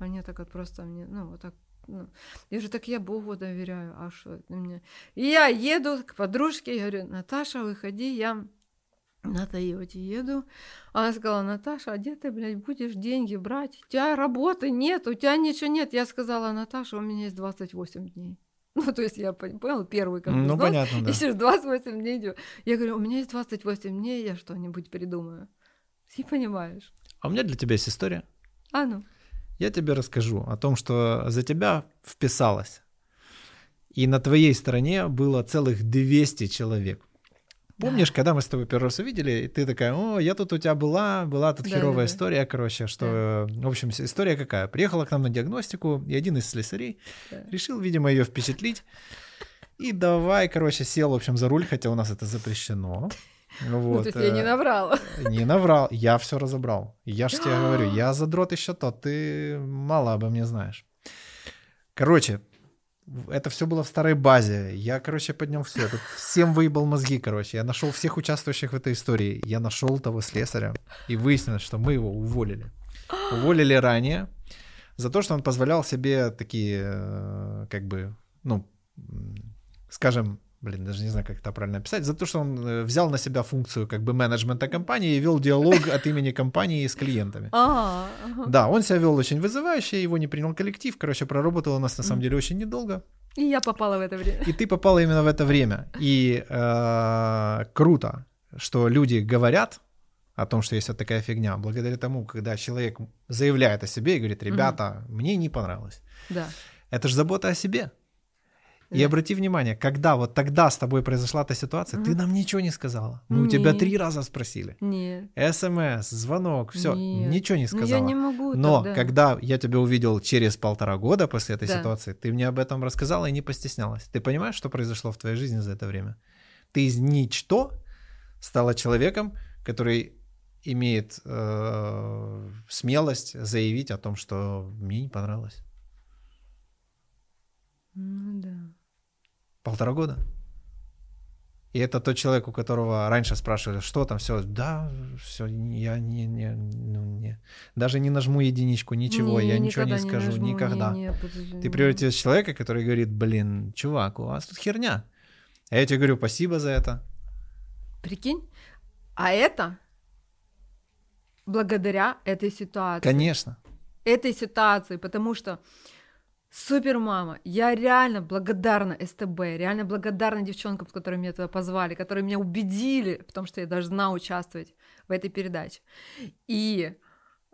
Они так вот просто мне, ну, вот так ну, я же так я Богу доверяю, а что это мне? И я еду к подружке, я говорю, Наташа, выходи, я на Тойоте еду. Она сказала, Наташа, а где ты, блядь, будешь деньги брать? У тебя работы нет, у тебя ничего нет. Я сказала, Наташа, у меня есть 28 дней. Ну, то есть я понял, первый как Ну, взнос, понятно, да. И через 28 дней я говорю, у меня есть 28 дней, я что-нибудь придумаю. Ты понимаешь. А у меня для тебя есть история. А ну. Я тебе расскажу о том, что за тебя вписалось. И на твоей стороне было целых 200 человек. Помнишь, когда мы с тобой первый раз увидели, и ты такая, о, я тут у тебя была, была тут Да, херовая да, да. история, короче, что, в общем, история какая? Приехала к нам на диагностику, и один из слесарей Да. решил, видимо, ее впечатлить, и давай, короче, сел, в общем, за руль, хотя у нас это запрещено. Ну, Вот, то есть я не э, наврала. не наврал, я все разобрал. Я ж тебе говорю, я задрот еще тот, ты мало обо мне знаешь. Короче, это все было в старой базе. Я, короче, поднял все. Я тут всем выебал мозги, короче. Я нашел всех участвующих в этой истории. Я нашел того слесаря. И выяснилось, что мы его уволили. Уволили ранее за то, что он позволял себе такие, э, как бы, ну, скажем, блин, даже не знаю, как это правильно описать, за то, что он э, взял на себя функцию как бы менеджмента компании и вел диалог от имени компании с клиентами. А. Да, он себя вел очень вызывающе, его не принял коллектив, короче, проработал у нас на самом деле очень недолго, И я попала в это время. и ты попала именно в это время. И э, круто, что люди говорят о том, что есть вот такая фигня, благодаря тому, когда человек заявляет о себе и говорит, ребята, мне не понравилось. Да. Это же забота о себе. И Да. обрати внимание, когда вот тогда с тобой произошла эта ситуация, ты нам ничего не сказала. Мы у тебя три раза спросили. Нет. СМС, звонок, все, ничего не Ну, сказала. я не могу. Но тогда. когда я тебя увидел через полтора года после этой Да. ситуации, ты мне об этом рассказала и не постеснялась. Ты понимаешь, что произошло в твоей жизни за это время? Ты из ничто стала человеком, который имеет э, смелость заявить о том, что мне не понравилось. Ну, да. Полтора года. И это тот человек, у которого раньше спрашивали, что там, все, да, все, я не, не, ну, не, даже не нажму единичку, ничего, Не, я ничего не скажу, нажму, не, никогда. не, подожди, Ты не. превратилась в человека, который говорит, блин, чувак, у вас тут херня. А я тебе говорю, спасибо за это. Прикинь? А это благодаря этой ситуации. Конечно. Этой ситуации, потому что супер мама, я реально благодарна СТБ, реально благодарна девчонкам, которые меня туда позвали, которые меня убедили в том, что я должна участвовать в этой передаче. И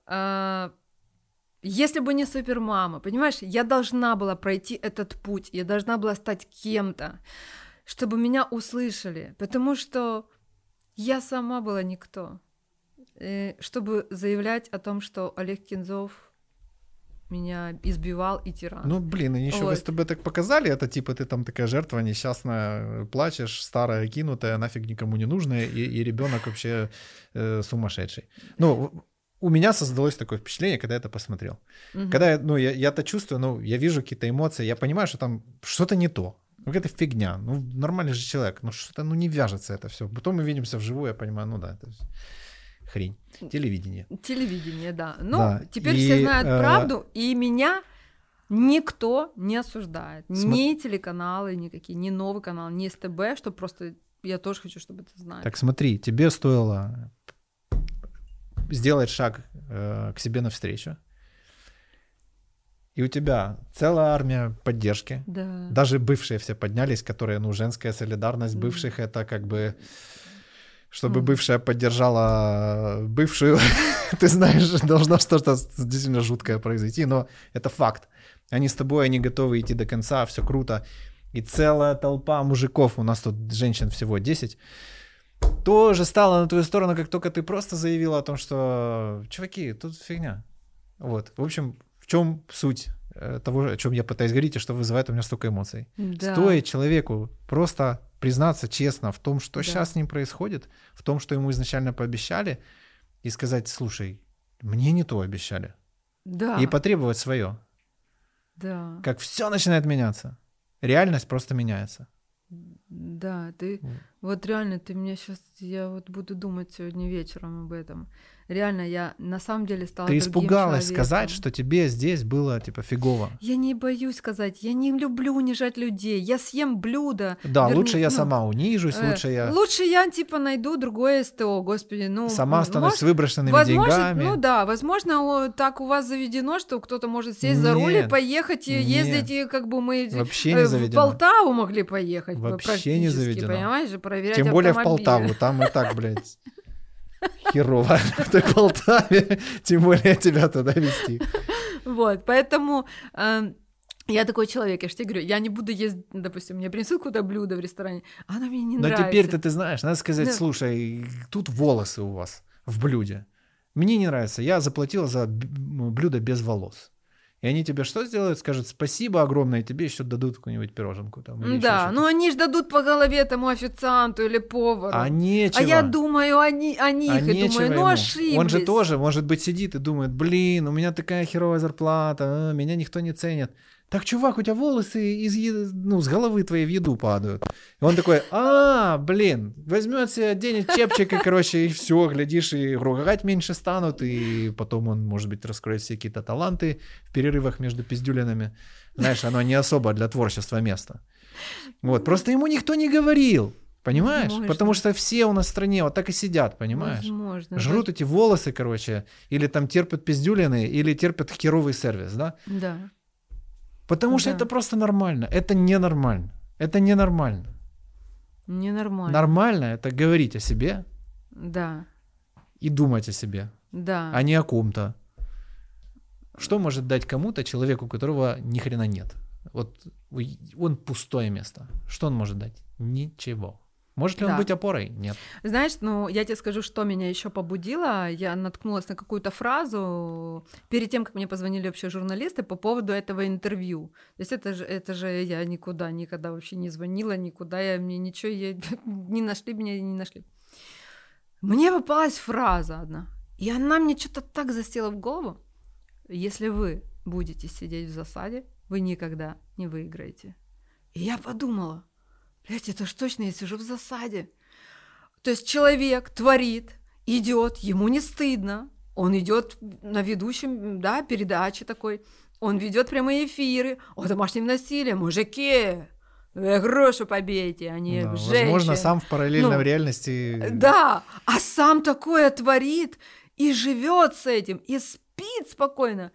а, если бы не супер мама, понимаешь, я должна была пройти этот путь, я должна была стать кем-то, чтобы меня услышали, потому что я сама была никто. Э, Чтобы заявлять о том, что Олег Кинзов меня избивал и тиран. Ну, блин, и еще Вот. с тобой так показали, это типа ты там такая жертва несчастная, плачешь, старая, кинутая, нафиг никому не нужная, и, и ребенок вообще э, сумасшедший. Ну, у меня создалось такое впечатление, когда я это посмотрел. Мгм. Когда я, ну, я, я-то чувствую, ну, я вижу какие-то эмоции, я понимаю, что там что-то не то. Ну, какая-то фигня. Ну, нормальный же человек. Ну, что-то, ну, не вяжется это все. Потом мы видимся вживую, я понимаю, ну да, это хрень. Телевидение. Телевидение, да. Ну, Да, теперь и, все знают э, правду, и меня никто не осуждает. Смо- Ни телеканалы никакие, ни новый канал, ни СТБ, что просто я тоже хочу, чтобы ты знал. Так смотри, тебе стоило сделать шаг э, к себе навстречу, и у тебя целая армия поддержки. Да. Даже бывшие все поднялись, которые, ну, женская солидарность бывших, это как бы, чтобы бывшая поддержала бывшую, ты знаешь, должно что-то действительно жуткое произойти, но это факт. Они с тобой, они готовы идти до конца, все круто. И целая толпа мужиков, у нас тут женщин всего 10, тоже стала на твою сторону, как только ты просто заявила о том, что, чуваки, тут фигня. Вот, в общем, в чем суть э, того, о чем я пытаюсь говорить, и что вызывает у меня столько эмоций. Да. Стоит человеку просто признаться честно в том, что Да. сейчас с ним происходит, в том, что ему изначально пообещали, и сказать, слушай, мне не то обещали. Да. И потребовать свое. Да. Как все начинает меняться. Реальность просто меняется. Да, ты Вот. вот реально, ты меня сейчас, я вот буду думать сегодня вечером об этом. Реально, я на самом деле стала Ты испугалась человеком. сказать, что тебе здесь было типа фигово. Я не боюсь сказать, я не люблю унижать людей, я съем блюдо. Да, Верни- лучше я ну, сама унижусь, э, лучше я Лучше я типа найду другое СТО, господи, ну. сама м, останусь может, с выброшенными Возможно, деньгами. ну да, возможно, так у вас заведено, что кто-то может сесть за руль и Нет, поехать, и нет. ездить, и как бы мы Вообще э, не в заведено. Полтаву могли поехать. Вообще не заведено. Понимаешь, проверять Тем более в автомобили. Полтаву, там и так, блядь, херово в той Полтаве, тем более тебя туда вести. Вот, поэтому э, Я такой человек, я же тебе говорю, я не буду есть, допустим, мне принесут какое-то блюдо в ресторане, оно мне не Но нравится. теперь-то ты знаешь, надо сказать, Да. слушай, тут волосы у вас в блюде. Мне не нравится, я заплатила за м, блюдо без волос. И они тебе что сделают? Скажут спасибо огромное, и тебе еще дадут какую-нибудь пироженку. Там, Да, что-то. ну они ж дадут по голове тому официанту или повару. А нечего. А я думаю о, ни- о них А и думаю, ну ему. ошиблись. Он же тоже, может быть, сидит и думает, блин, у меня такая херовая зарплата, а, меня никто не ценит. Так, чувак, у тебя волосы из, ну, с головы твоей в еду падают. И он такой, а, блин, возьмет себе, оденет чепчик, и, короче, и все, глядишь, и ругать меньше станут, и потом он, может быть, раскроет все какие-то таланты в перерывах между пиздюлинами. Знаешь, оно не особо для творчества место. Вот, просто ему никто не говорил, понимаешь? Возможно. Потому что все у нас в стране вот так и сидят, понимаешь? Возможно. Жрут эти волосы, короче, или там терпят пиздюлины, или терпят херовый сервис, да? Да. Потому что Да. это просто нормально. Это ненормально. Это ненормально. Ненормально. Нормально это говорить о себе Да. и думать о себе, Да. а не о ком-то. Что может дать кому-то человеку, у которого ни хрена нет? Вот он пустое место. Что он может дать? Ничего. Может ли он Да. быть опорой? Нет. Знаешь, ну, я тебе скажу, что меня еще побудило. Я наткнулась на какую-то фразу перед тем, как мне позвонили вообще журналисты по поводу этого интервью. То есть это же, это же я никуда, никогда вообще не звонила, никуда я мне ничего, я, не нашли меня, не нашли. Мне попалась фраза одна, и она мне что-то так засела в голову. Если вы будете сидеть в засаде, вы никогда не выиграете. И я подумала, блядь, это ж точно я сижу в засаде. То есть человек творит, идет, ему не стыдно. Он идет на ведущем, да, передаче такой. Он ведет прямые эфиры о домашнем насилии. Мужики, вы грушу побейте, а не Да, женщин. возможно, сам в параллельной Ну, реальности... Да, а сам такое творит и живет с этим, и спит спокойно.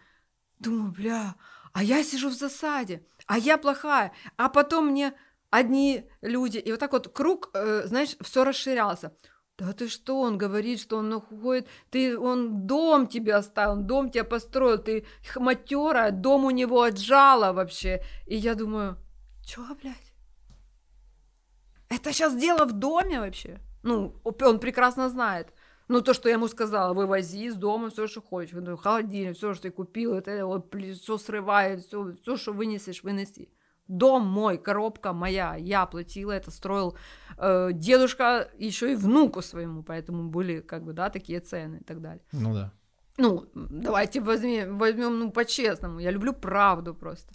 Думаю, бля, а я сижу в засаде, а я плохая, а потом мне одни люди, и вот так вот круг, э, знаешь, все расширялся. Да ты что, он говорит, что он уходит, ты, он дом тебе оставил, он дом тебя построил, ты матерая, дом у него отжала вообще. И я думаю, чё, блядь? Это сейчас дело в доме вообще? Ну, он прекрасно знает. Ну, то, что я ему сказала, вывози из дома все, что хочешь. Ну, холодильник, все, что ты купил, это вот все срывает, все, все, что вынесешь, выноси. Дом мой, коробка моя, я платила это, строил э, дедушка еще и внуку своему, поэтому были, как бы, да, такие цены и так далее. Ну да. Ну, давайте возьмем, возьмем ну, по-честному. Я люблю правду просто.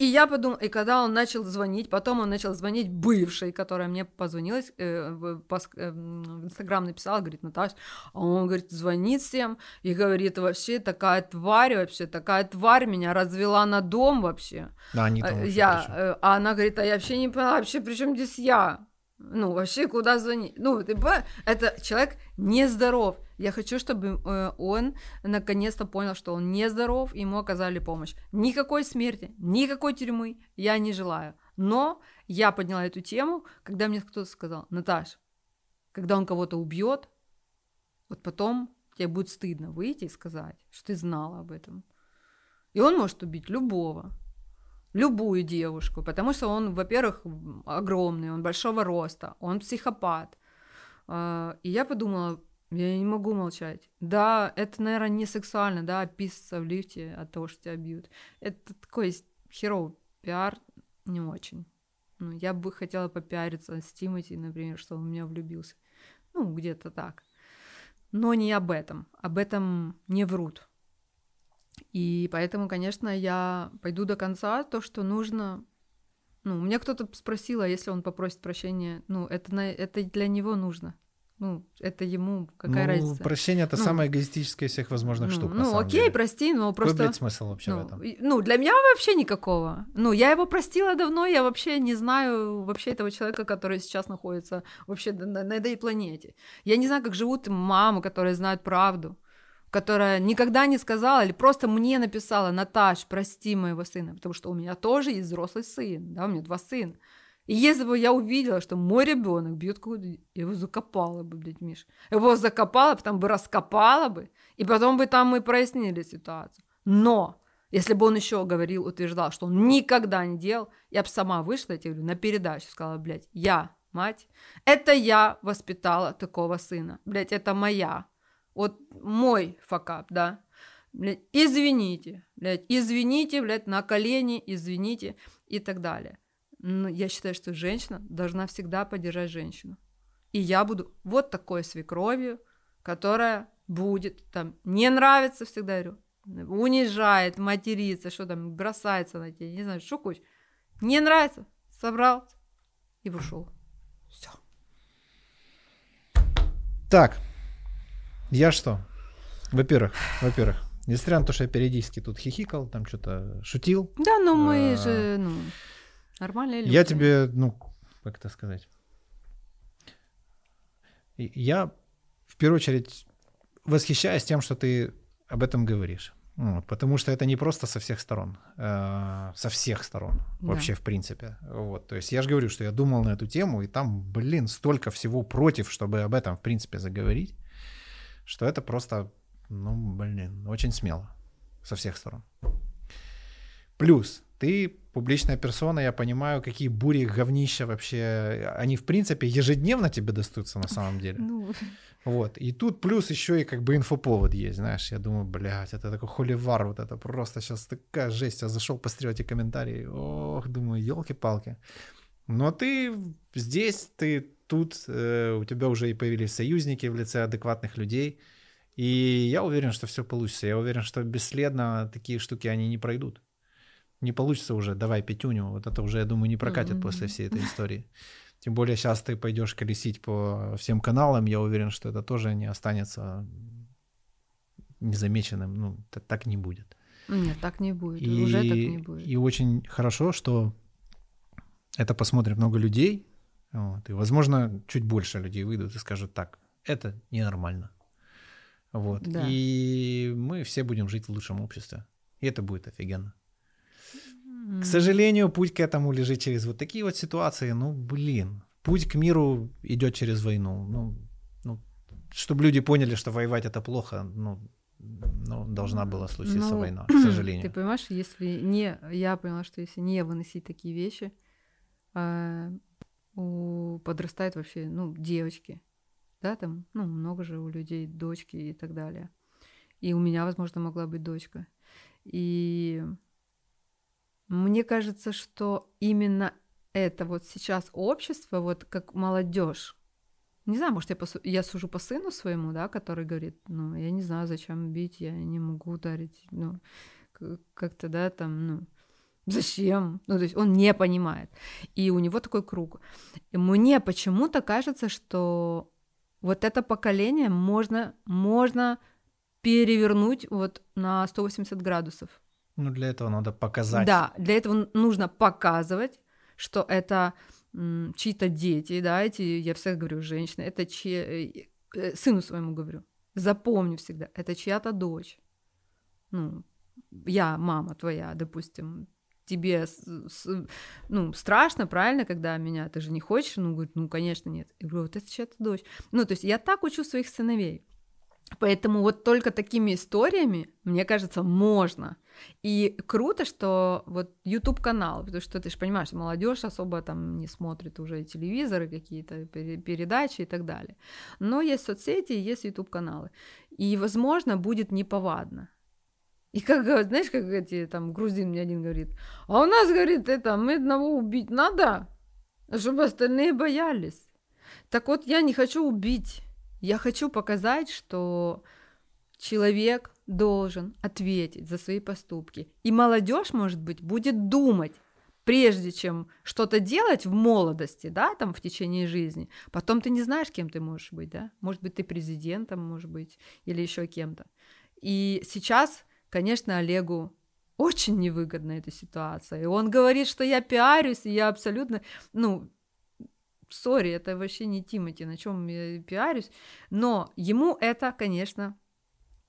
И я подумала, и когда он начал звонить, потом он начал звонить бывшей, которая мне позвонила, э, в, по, э, в Инстаграм написала, говорит, Наташа, а он, говорит, звонит всем и говорит, вообще такая тварь, вообще такая тварь меня развела на дом вообще. Да, они там Э, вообще я, при чём? э, а она говорит, а я вообще не поняла, вообще при чем здесь я? Ну, вообще, куда звонить? Ну, ты это человек нездоров. Я хочу, чтобы э, он наконец-то понял, что он нездоров, ему оказали помощь. Никакой смерти, никакой тюрьмы я не желаю. Но я подняла эту тему, когда мне кто-то сказал, Наташ, когда он кого-то убьет, вот потом тебе будет стыдно выйти и сказать, что ты знала об этом. И он может убить любого любую девушку, потому что он, во-первых, огромный, он большого роста, он психопат. А, И я подумала, я не могу молчать. Да, это, наверное, не сексуально, да, описаться в лифте от того, что тебя бьют. Это такой херовый пиар, не очень. Ну, я бы хотела попиариться с Тимати, например, что он в меня влюбился. Ну, где-то так. Но не об этом. Об этом не врут. И поэтому, конечно, я пойду до конца, то, что нужно... Ну, меня кто-то спросил, а если он попросит прощения, ну, это, на, это для него нужно. Ну, это ему какая ну, разница? прощение это Ну, самая эгоистическая из всех возможных ну, штук. ну, окей, деле. прости, но Какой, просто... блядь, смысл вообще в ну, этом? и- ну, для меня вообще никакого. Ну, я его простила давно, я вообще не знаю вообще этого человека, который сейчас находится вообще на, на- на этой планете. Я не знаю, как живут мамы, которые знают правду, которая никогда не сказала или просто мне написала, Наташ, прости моего сына, потому что у меня тоже есть взрослый сын, да, у меня два сына. И если бы я увидела, что мой ребенок бьет кого-то, я его закопала бы, блядь, Миш. Его закопала, потом бы раскопала бы, и потом бы там мы прояснили ситуацию. Но Если бы он еще говорил, утверждал, что он никогда не делал, я бы сама вышла, я тебе говорю, на передачу сказала, блядь, я, мать, это я воспитала такого сына, блядь, это моя, вот мой факап, да, блядь, извините, блядь, извините, блядь, на колени, извините и так далее. Но я считаю, что женщина должна всегда поддержать женщину. И я буду вот такой свекровью, которая будет там не нравится, всегда говорю, унижает, матерится, что там, бросается на тебя, не знаю, что хочешь. Не нравится, собрал и ушел. Все. Так, я что? Во-первых, во-первых, несмотря на то, что я периодически тут хихикал, там что-то шутил. Да, но мы а... же, ну, нормальные люди. Я тебе, ну, как это сказать? Я в первую очередь восхищаюсь тем, что ты об этом говоришь. Вот, потому что это не просто со всех сторон, э, со всех сторон да. вообще в принципе. Вот, то есть я же говорю, что я думал на эту тему, и там, блин, столько всего против, чтобы об этом в принципе заговорить, что это просто, ну, блин, очень смело со всех сторон. Плюс ты публичная персона, я понимаю, какие бури, говнища вообще, они в принципе ежедневно тебе достаются на самом деле. Ну. Вот. И тут плюс еще и как бы инфоповод есть, знаешь. Я думаю, блядь, это такой холивар, вот это просто сейчас такая жесть. Я зашел посмотрел эти комментарии. Ох, думаю, елки-палки. Но ты здесь, ты тут, э, у тебя уже и появились союзники в лице адекватных людей. И я уверен, что все получится. Я уверен, что бесследно такие штуки, они не пройдут. Не получится уже, давай пятюню. Вот это уже, я думаю, не прокатит mm-hmm. после всей этой истории. Тем более сейчас ты пойдешь колесить по всем каналам, я уверен, что это тоже не останется незамеченным. Ну, так не будет. Нет, так не будет. И, Уже так не будет. И очень хорошо, что это посмотрит много людей. Вот, и, возможно, чуть больше людей выйдут и скажут так, это ненормально. Вот. Да. И мы все будем жить в лучшем обществе. И это будет офигенно. К сожалению, путь к этому лежит через вот такие вот ситуации. Ну, блин, путь к миру идет через войну. Ну, ну чтобы люди поняли, что воевать это плохо, ну, ну должна была случиться ну, война, к сожалению. Ты понимаешь, если не, я поняла, что если не выносить такие вещи, а, у подрастают вообще, ну, девочки, да, там, ну, много же у людей дочки и так далее. И у меня, возможно, могла быть дочка. И мне кажется, что именно это вот сейчас общество, вот как молодежь, не знаю, может, я, посу... я сужу по сыну своему, да, который говорит, ну, я не знаю, зачем бить, я не могу ударить, ну, как-то, да, там, ну, зачем? Ну, то есть он не понимает. И у него такой круг. И мне почему-то кажется, что вот это поколение можно, можно перевернуть вот на 180 градусов. Ну, для этого надо показать. Да, для этого нужно показывать, что это чьи-то дети, да, эти, я всегда говорю, женщины, это чьи, э, э, сыну своему говорю, запомни всегда, это чья-то дочь. Ну, я, мама твоя, допустим, тебе ну, страшно, правильно, когда меня, ты же не хочешь, ну, говорит, ну, конечно, нет. Я говорю, вот это чья-то дочь. Ну, то есть я так учу своих сыновей. Поэтому вот только такими историями, мне кажется, можно. И круто, что вот YouTube канал, потому что ты же понимаешь, молодежь особо там не смотрит уже телевизоры какие-то, передачи и так далее. Но есть соцсети, есть YouTube каналы. И, возможно, будет неповадно. И как, знаешь, как эти там грузин мне один говорит, а у нас, говорит, это, мы одного убить надо, чтобы остальные боялись. Так вот, я не хочу убить. Я хочу показать, что человек должен ответить за свои поступки. И молодежь, может быть, будет думать, прежде чем что-то делать в молодости, да, там в течение жизни, потом ты не знаешь, кем ты можешь быть, да, может быть, ты президентом, может быть, или еще кем-то. И сейчас, конечно, Олегу очень невыгодна эта ситуация. И он говорит, что я пиарюсь, и я абсолютно, ну, сори, это вообще не Тимати, на чем я пиарюсь, но ему это, конечно,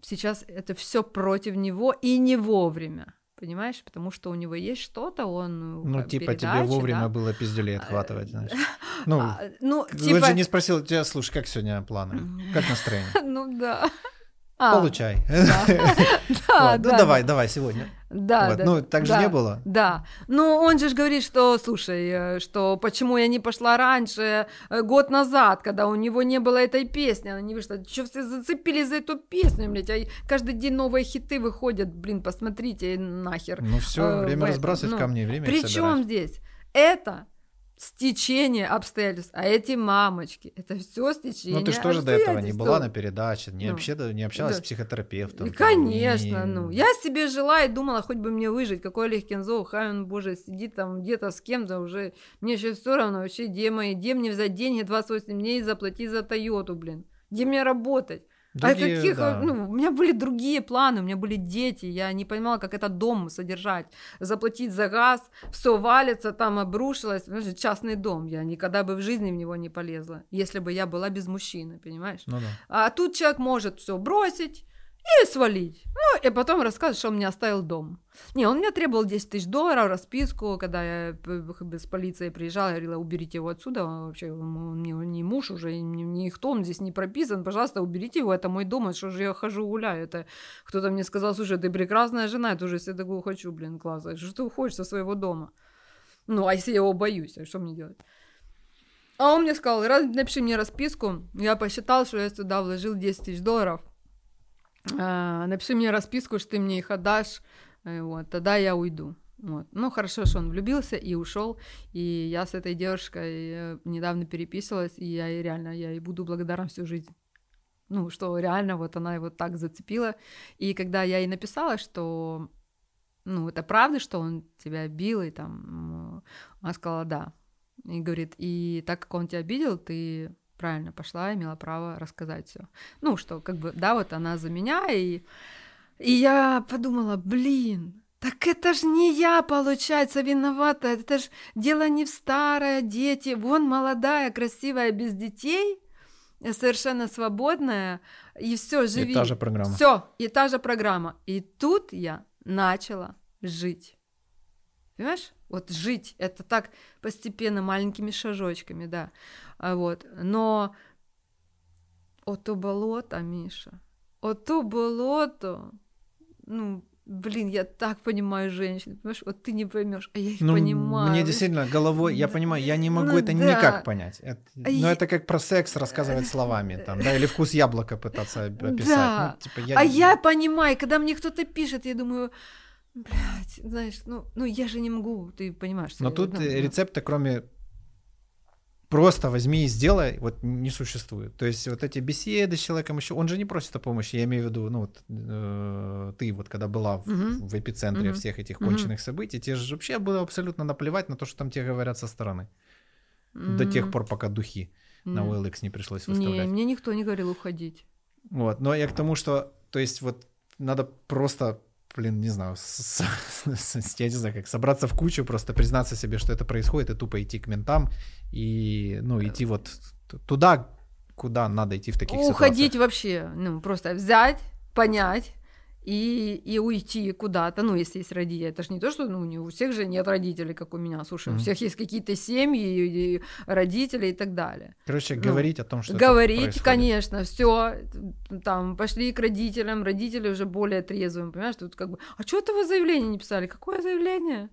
сейчас это все против него и не вовремя. Понимаешь, потому что у него есть что-то, он ну типа тебе вовремя да? было пиздюлей а, отхватывать, знаешь. Ну, а, ну типа... же не спросил тебя, слушай, как сегодня планы, как настроение? Ну да. А, Получай. Да, Ну да, давай, давай сегодня. да, Вот, да, Ну так же да. не было. Да, ну он же говорит, что, слушай, э, что почему я не пошла раньше, э, год назад, когда у него не было этой песни, она не вышла, что все зацепились за эту песню, блядь, а каждый день новые хиты выходят, блин, посмотрите нахер. Ну все, Э, время разбрасывать ну, камни, время Причем здесь? Это стечение обстоятельств, а эти мамочки, это все стечение Ну ты же тоже до этого не была на передаче, не, Ну, вообще, не общалась да. с психотерапевтом. И, там, конечно, не- ну. Я себе жила и думала, хоть бы мне выжить. Какой Олег Кензов, хай он, боже, сидит там где-то с кем-то уже. Мне сейчас все равно вообще, где мои, где мне взять деньги 28 дней и заплатить за Тойоту, блин. Где мне работать? Другие, а каких, да. ну, у меня были другие планы, у меня были дети, я не понимала, как этот дом содержать, заплатить за газ, все валится, там обрушилось, Знаешь, частный дом, я никогда бы в жизни в него не полезла, если бы я была без мужчины, понимаешь? Ну да. А тут человек может все бросить и свалить. Ну, и потом рассказывать, что он мне оставил дом. Не, он мне требовал 10 тысяч долларов, расписку, когда я п- с полицией приезжала, я говорила, уберите его отсюда, он вообще он мне не муж уже, ни- никто, он здесь не прописан, пожалуйста, уберите его, это мой дом, а что же я хожу гуляю, это кто-то мне сказал, слушай, ты прекрасная жена, я тоже себе такую хочу, блин, классно, что ты уходишь со своего дома? Ну, а если я его боюсь, а что мне делать? А он мне сказал, напиши мне расписку. Я посчитал, что я сюда вложил 10 тысяч долларов. А, напиши мне расписку, что ты мне их отдашь. Э, Вот, тогда я уйду. Вот. Ну, хорошо, что он влюбился и ушел. И я с этой девушкой э, недавно переписывалась, и я ей реально, я ей буду благодарна всю жизнь. Ну, что реально вот она его так зацепила. И когда я ей написала, что, ну, это правда, что он тебя бил, и там, она сказала, да. И говорит, и так как он тебя обидел, ты правильно пошла, имела право рассказать все. Ну, что, как бы, да, вот она за меня, и, и я подумала, блин, так это ж не я, получается, виновата, это ж дело не в старое, дети, вон молодая, красивая, без детей, совершенно свободная, и все, живи. И та же программа. Все, и та же программа. И тут я начала жить. Понимаешь? Вот жить это так постепенно, маленькими шажочками, да. А вот. Но ото болото, Миша, ото болото, ну, блин, я так понимаю женщин, понимаешь? Вот ты не поймешь, а я их Ну, понимаю. мне действительно головой, я понимаю, я не могу Ну это да. никак понять. Это, А ну, я- это как про секс рассказывать словами, там, да, или вкус яблока пытаться описать. Да. Ну, типа, я, А я понимаю, когда мне кто-то пишет, я думаю, блядь, знаешь, ну, ну я же не могу, ты понимаешь. что Но тут ну, рецепта, кроме просто возьми и сделай, вот не существует. То есть вот эти беседы с человеком еще, он же не просит о помощи, я имею в виду, ну вот э, ты вот когда была в, Мгм. в эпицентре Мгм. всех этих конченых событий, тебе же вообще было абсолютно наплевать на то, что там тебе говорят со стороны. До тех пор, пока духи на м. OLX не пришлось Не, выставлять. мне никто не говорил уходить. Вот, но я к тому, что, то есть вот надо просто, блин, не знаю, с- с- с- я не знаю, как собраться в кучу, просто признаться себе, что это происходит, и тупо идти к ментам, и, ну, идти вот туда, куда надо идти в таких Уходить ситуациях. вообще, ну, просто взять, понять и, и уйти куда-то, ну, если есть родители. Это же не то, что, ну, не у всех же нет родителей, как у меня. Слушай, у Мгм. всех есть какие-то семьи, и- и родители и так далее. Короче, ну, говорить о том, что Говорить, конечно, все, там, пошли к родителям, родители уже более трезвым, понимаешь, тут как бы, а что это вы заявление не писали? Какое заявление?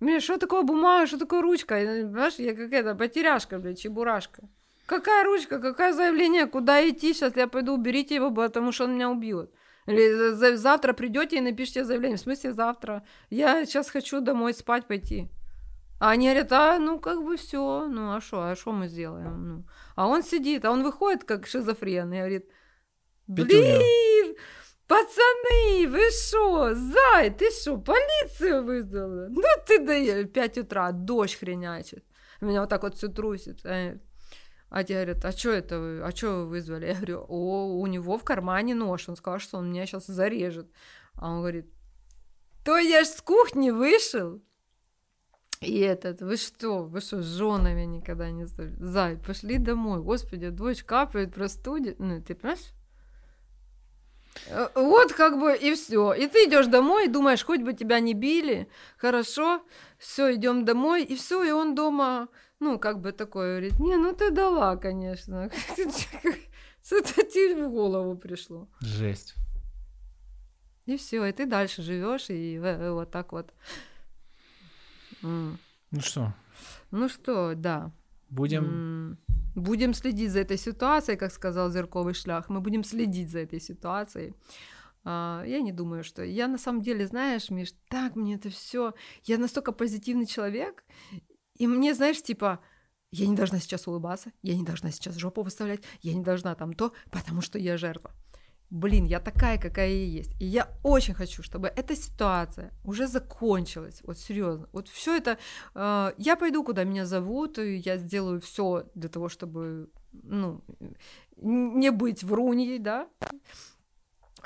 Мне что такое бумага, что такое ручка? Понимаешь, я какая-то потеряшка, блядь, чебурашка. Какая ручка, какое заявление, куда идти? Сейчас я пойду, уберите его, потому что он меня убьет. Или за- за- завтра придете и напишите заявление. В смысле завтра? Я сейчас хочу домой спать пойти. А они говорят, а ну как бы все, ну а что, а что мы сделаем? Ну, а он сидит, а он выходит как шизофрен и говорит, блин, пацаны, вы что, зай, ты что, полицию вызвала? Ну ты даешь, 5 утра, дождь хренячит. Меня вот так вот все трусит. А те говорят, а что это вы, а что вы вызвали? Я говорю, о, у него в кармане нож, он сказал, что он меня сейчас зарежет. А он говорит, то я ж с кухни вышел, и этот, вы что, вы что, с женами никогда не стали? Зай, пошли домой, господи, дочь капает, простудит. Ну, ты понимаешь? Э, Вот как бы и все. И ты идешь домой, думаешь, хоть бы тебя не били, хорошо, все, идем домой, и все, и он дома, ну, как бы такой говорит, не, ну ты дала, конечно. Это тебе в голову пришло. Жесть. И все, и ты дальше живешь, и вот так вот. Ну что? Ну что, да. Будем... Будем следить за этой ситуацией, как сказал Зерковый шлях. Мы будем следить за этой ситуацией. А, я не думаю, что... Я на самом деле, знаешь, Миш, так мне это все... Я настолько позитивный человек, и мне, знаешь, типа, я не должна сейчас улыбаться, я не должна сейчас жопу выставлять, я не должна там то, потому что я жертва. Блин, я такая, какая я есть. И я очень хочу, чтобы эта ситуация уже закончилась. Вот серьезно. Вот все это. Э, я пойду, куда меня зовут, и я сделаю все для того, чтобы ну, не быть вруньей, да.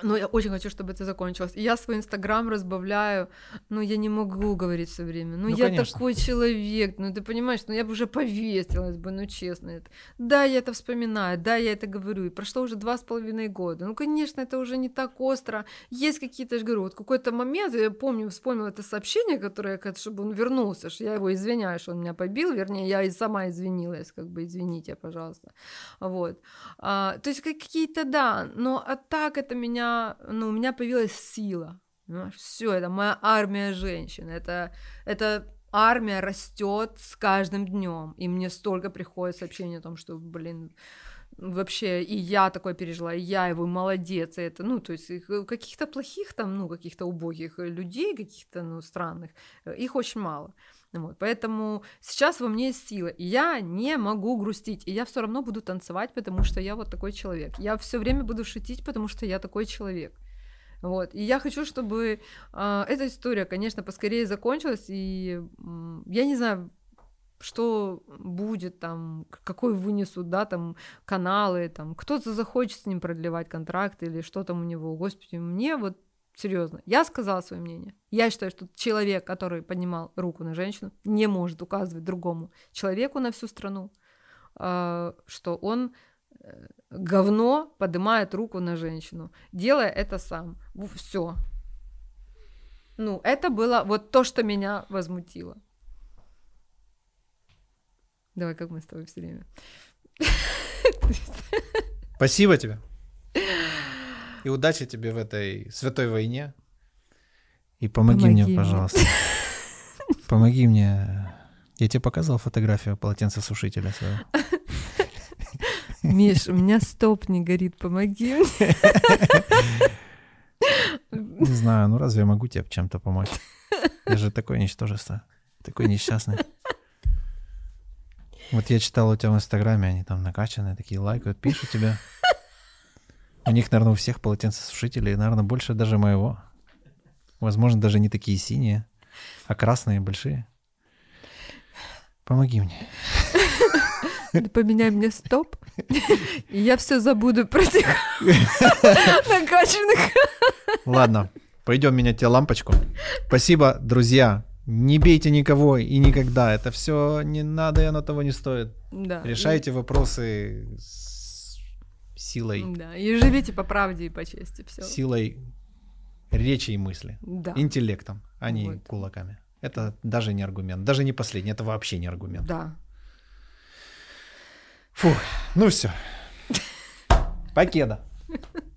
Но я очень хочу, чтобы это закончилось. И я свой инстаграм разбавляю, но я не могу говорить все время. Ну, ну я конечно. такой человек, ну ты понимаешь, ну я бы уже повесилась бы, ну честно. Это. Да, я это вспоминаю, да, я это говорю. И прошло уже два с половиной года. Ну, конечно, это уже не так остро. Есть какие-то, я же говорю, вот какой-то момент, я помню, вспомнила это сообщение, которое, чтобы он вернулся, что я его извиняю, что он меня побил, вернее, я и сама извинилась, как бы, извините, пожалуйста. Вот. А, то есть какие-то, да, но а так это меня ну, у меня появилась сила. Все, это моя армия женщин. Это, это армия растет с каждым днем. И мне столько приходит сообщений о том, что, блин, вообще и я такое пережила, и я его молодец, и это, ну, то есть каких-то плохих там, ну, каких-то убогих людей, каких-то, ну, странных, э, их очень мало. Вот, поэтому сейчас во мне есть сила, и я не могу грустить, и я все равно буду танцевать, потому что я вот такой человек. Я все время буду шутить, потому что я такой человек. Вот. И я хочу, чтобы э, эта история, конечно, поскорее закончилась, и э, я не знаю, что будет там, какой вынесут, да, там, каналы, там, кто-то захочет с ним продлевать контракт или что там у него, господи, мне вот Серьезно. Я сказала свое мнение. Я считаю, что человек, который поднимал руку на женщину, не может указывать другому человеку на всю страну, а, что он э, говно поднимает руку на женщину, делая это сам. Все. Ну, это было вот то, что меня возмутило. Давай, как мы с тобой все время. Спасибо тебе. И удачи тебе в этой святой войне. И помоги, помоги мне, мне, пожалуйста. Помоги мне. Я тебе показывал фотографию полотенцесушителя своего. Миш, у меня стоп не горит, помоги мне. Не знаю, ну разве я могу тебе чем-то помочь? Я же такое ничтожество, такой несчастный. Вот я читал у тебя в Инстаграме, они там накачанные, такие лайкают, пишут тебе. У них, наверное, у всех полотенцесушителей, наверное, больше даже моего. Возможно, даже не такие синие, а красные, большие. Помоги мне. Поменяй мне стоп, и я все забуду про тех накачанных. Ладно, пойдем менять тебе лампочку. Спасибо, друзья. Не бейте никого и никогда. Это все не надо, и оно того не стоит. Да. Решайте вопросы силой... Да, и живите по правде и по чести, все. Силой речи и мысли. Да. Интеллектом, а не вот. кулаками. Это даже не аргумент. Даже не последний, это вообще не аргумент. Да. Фух, ну все. Покеда.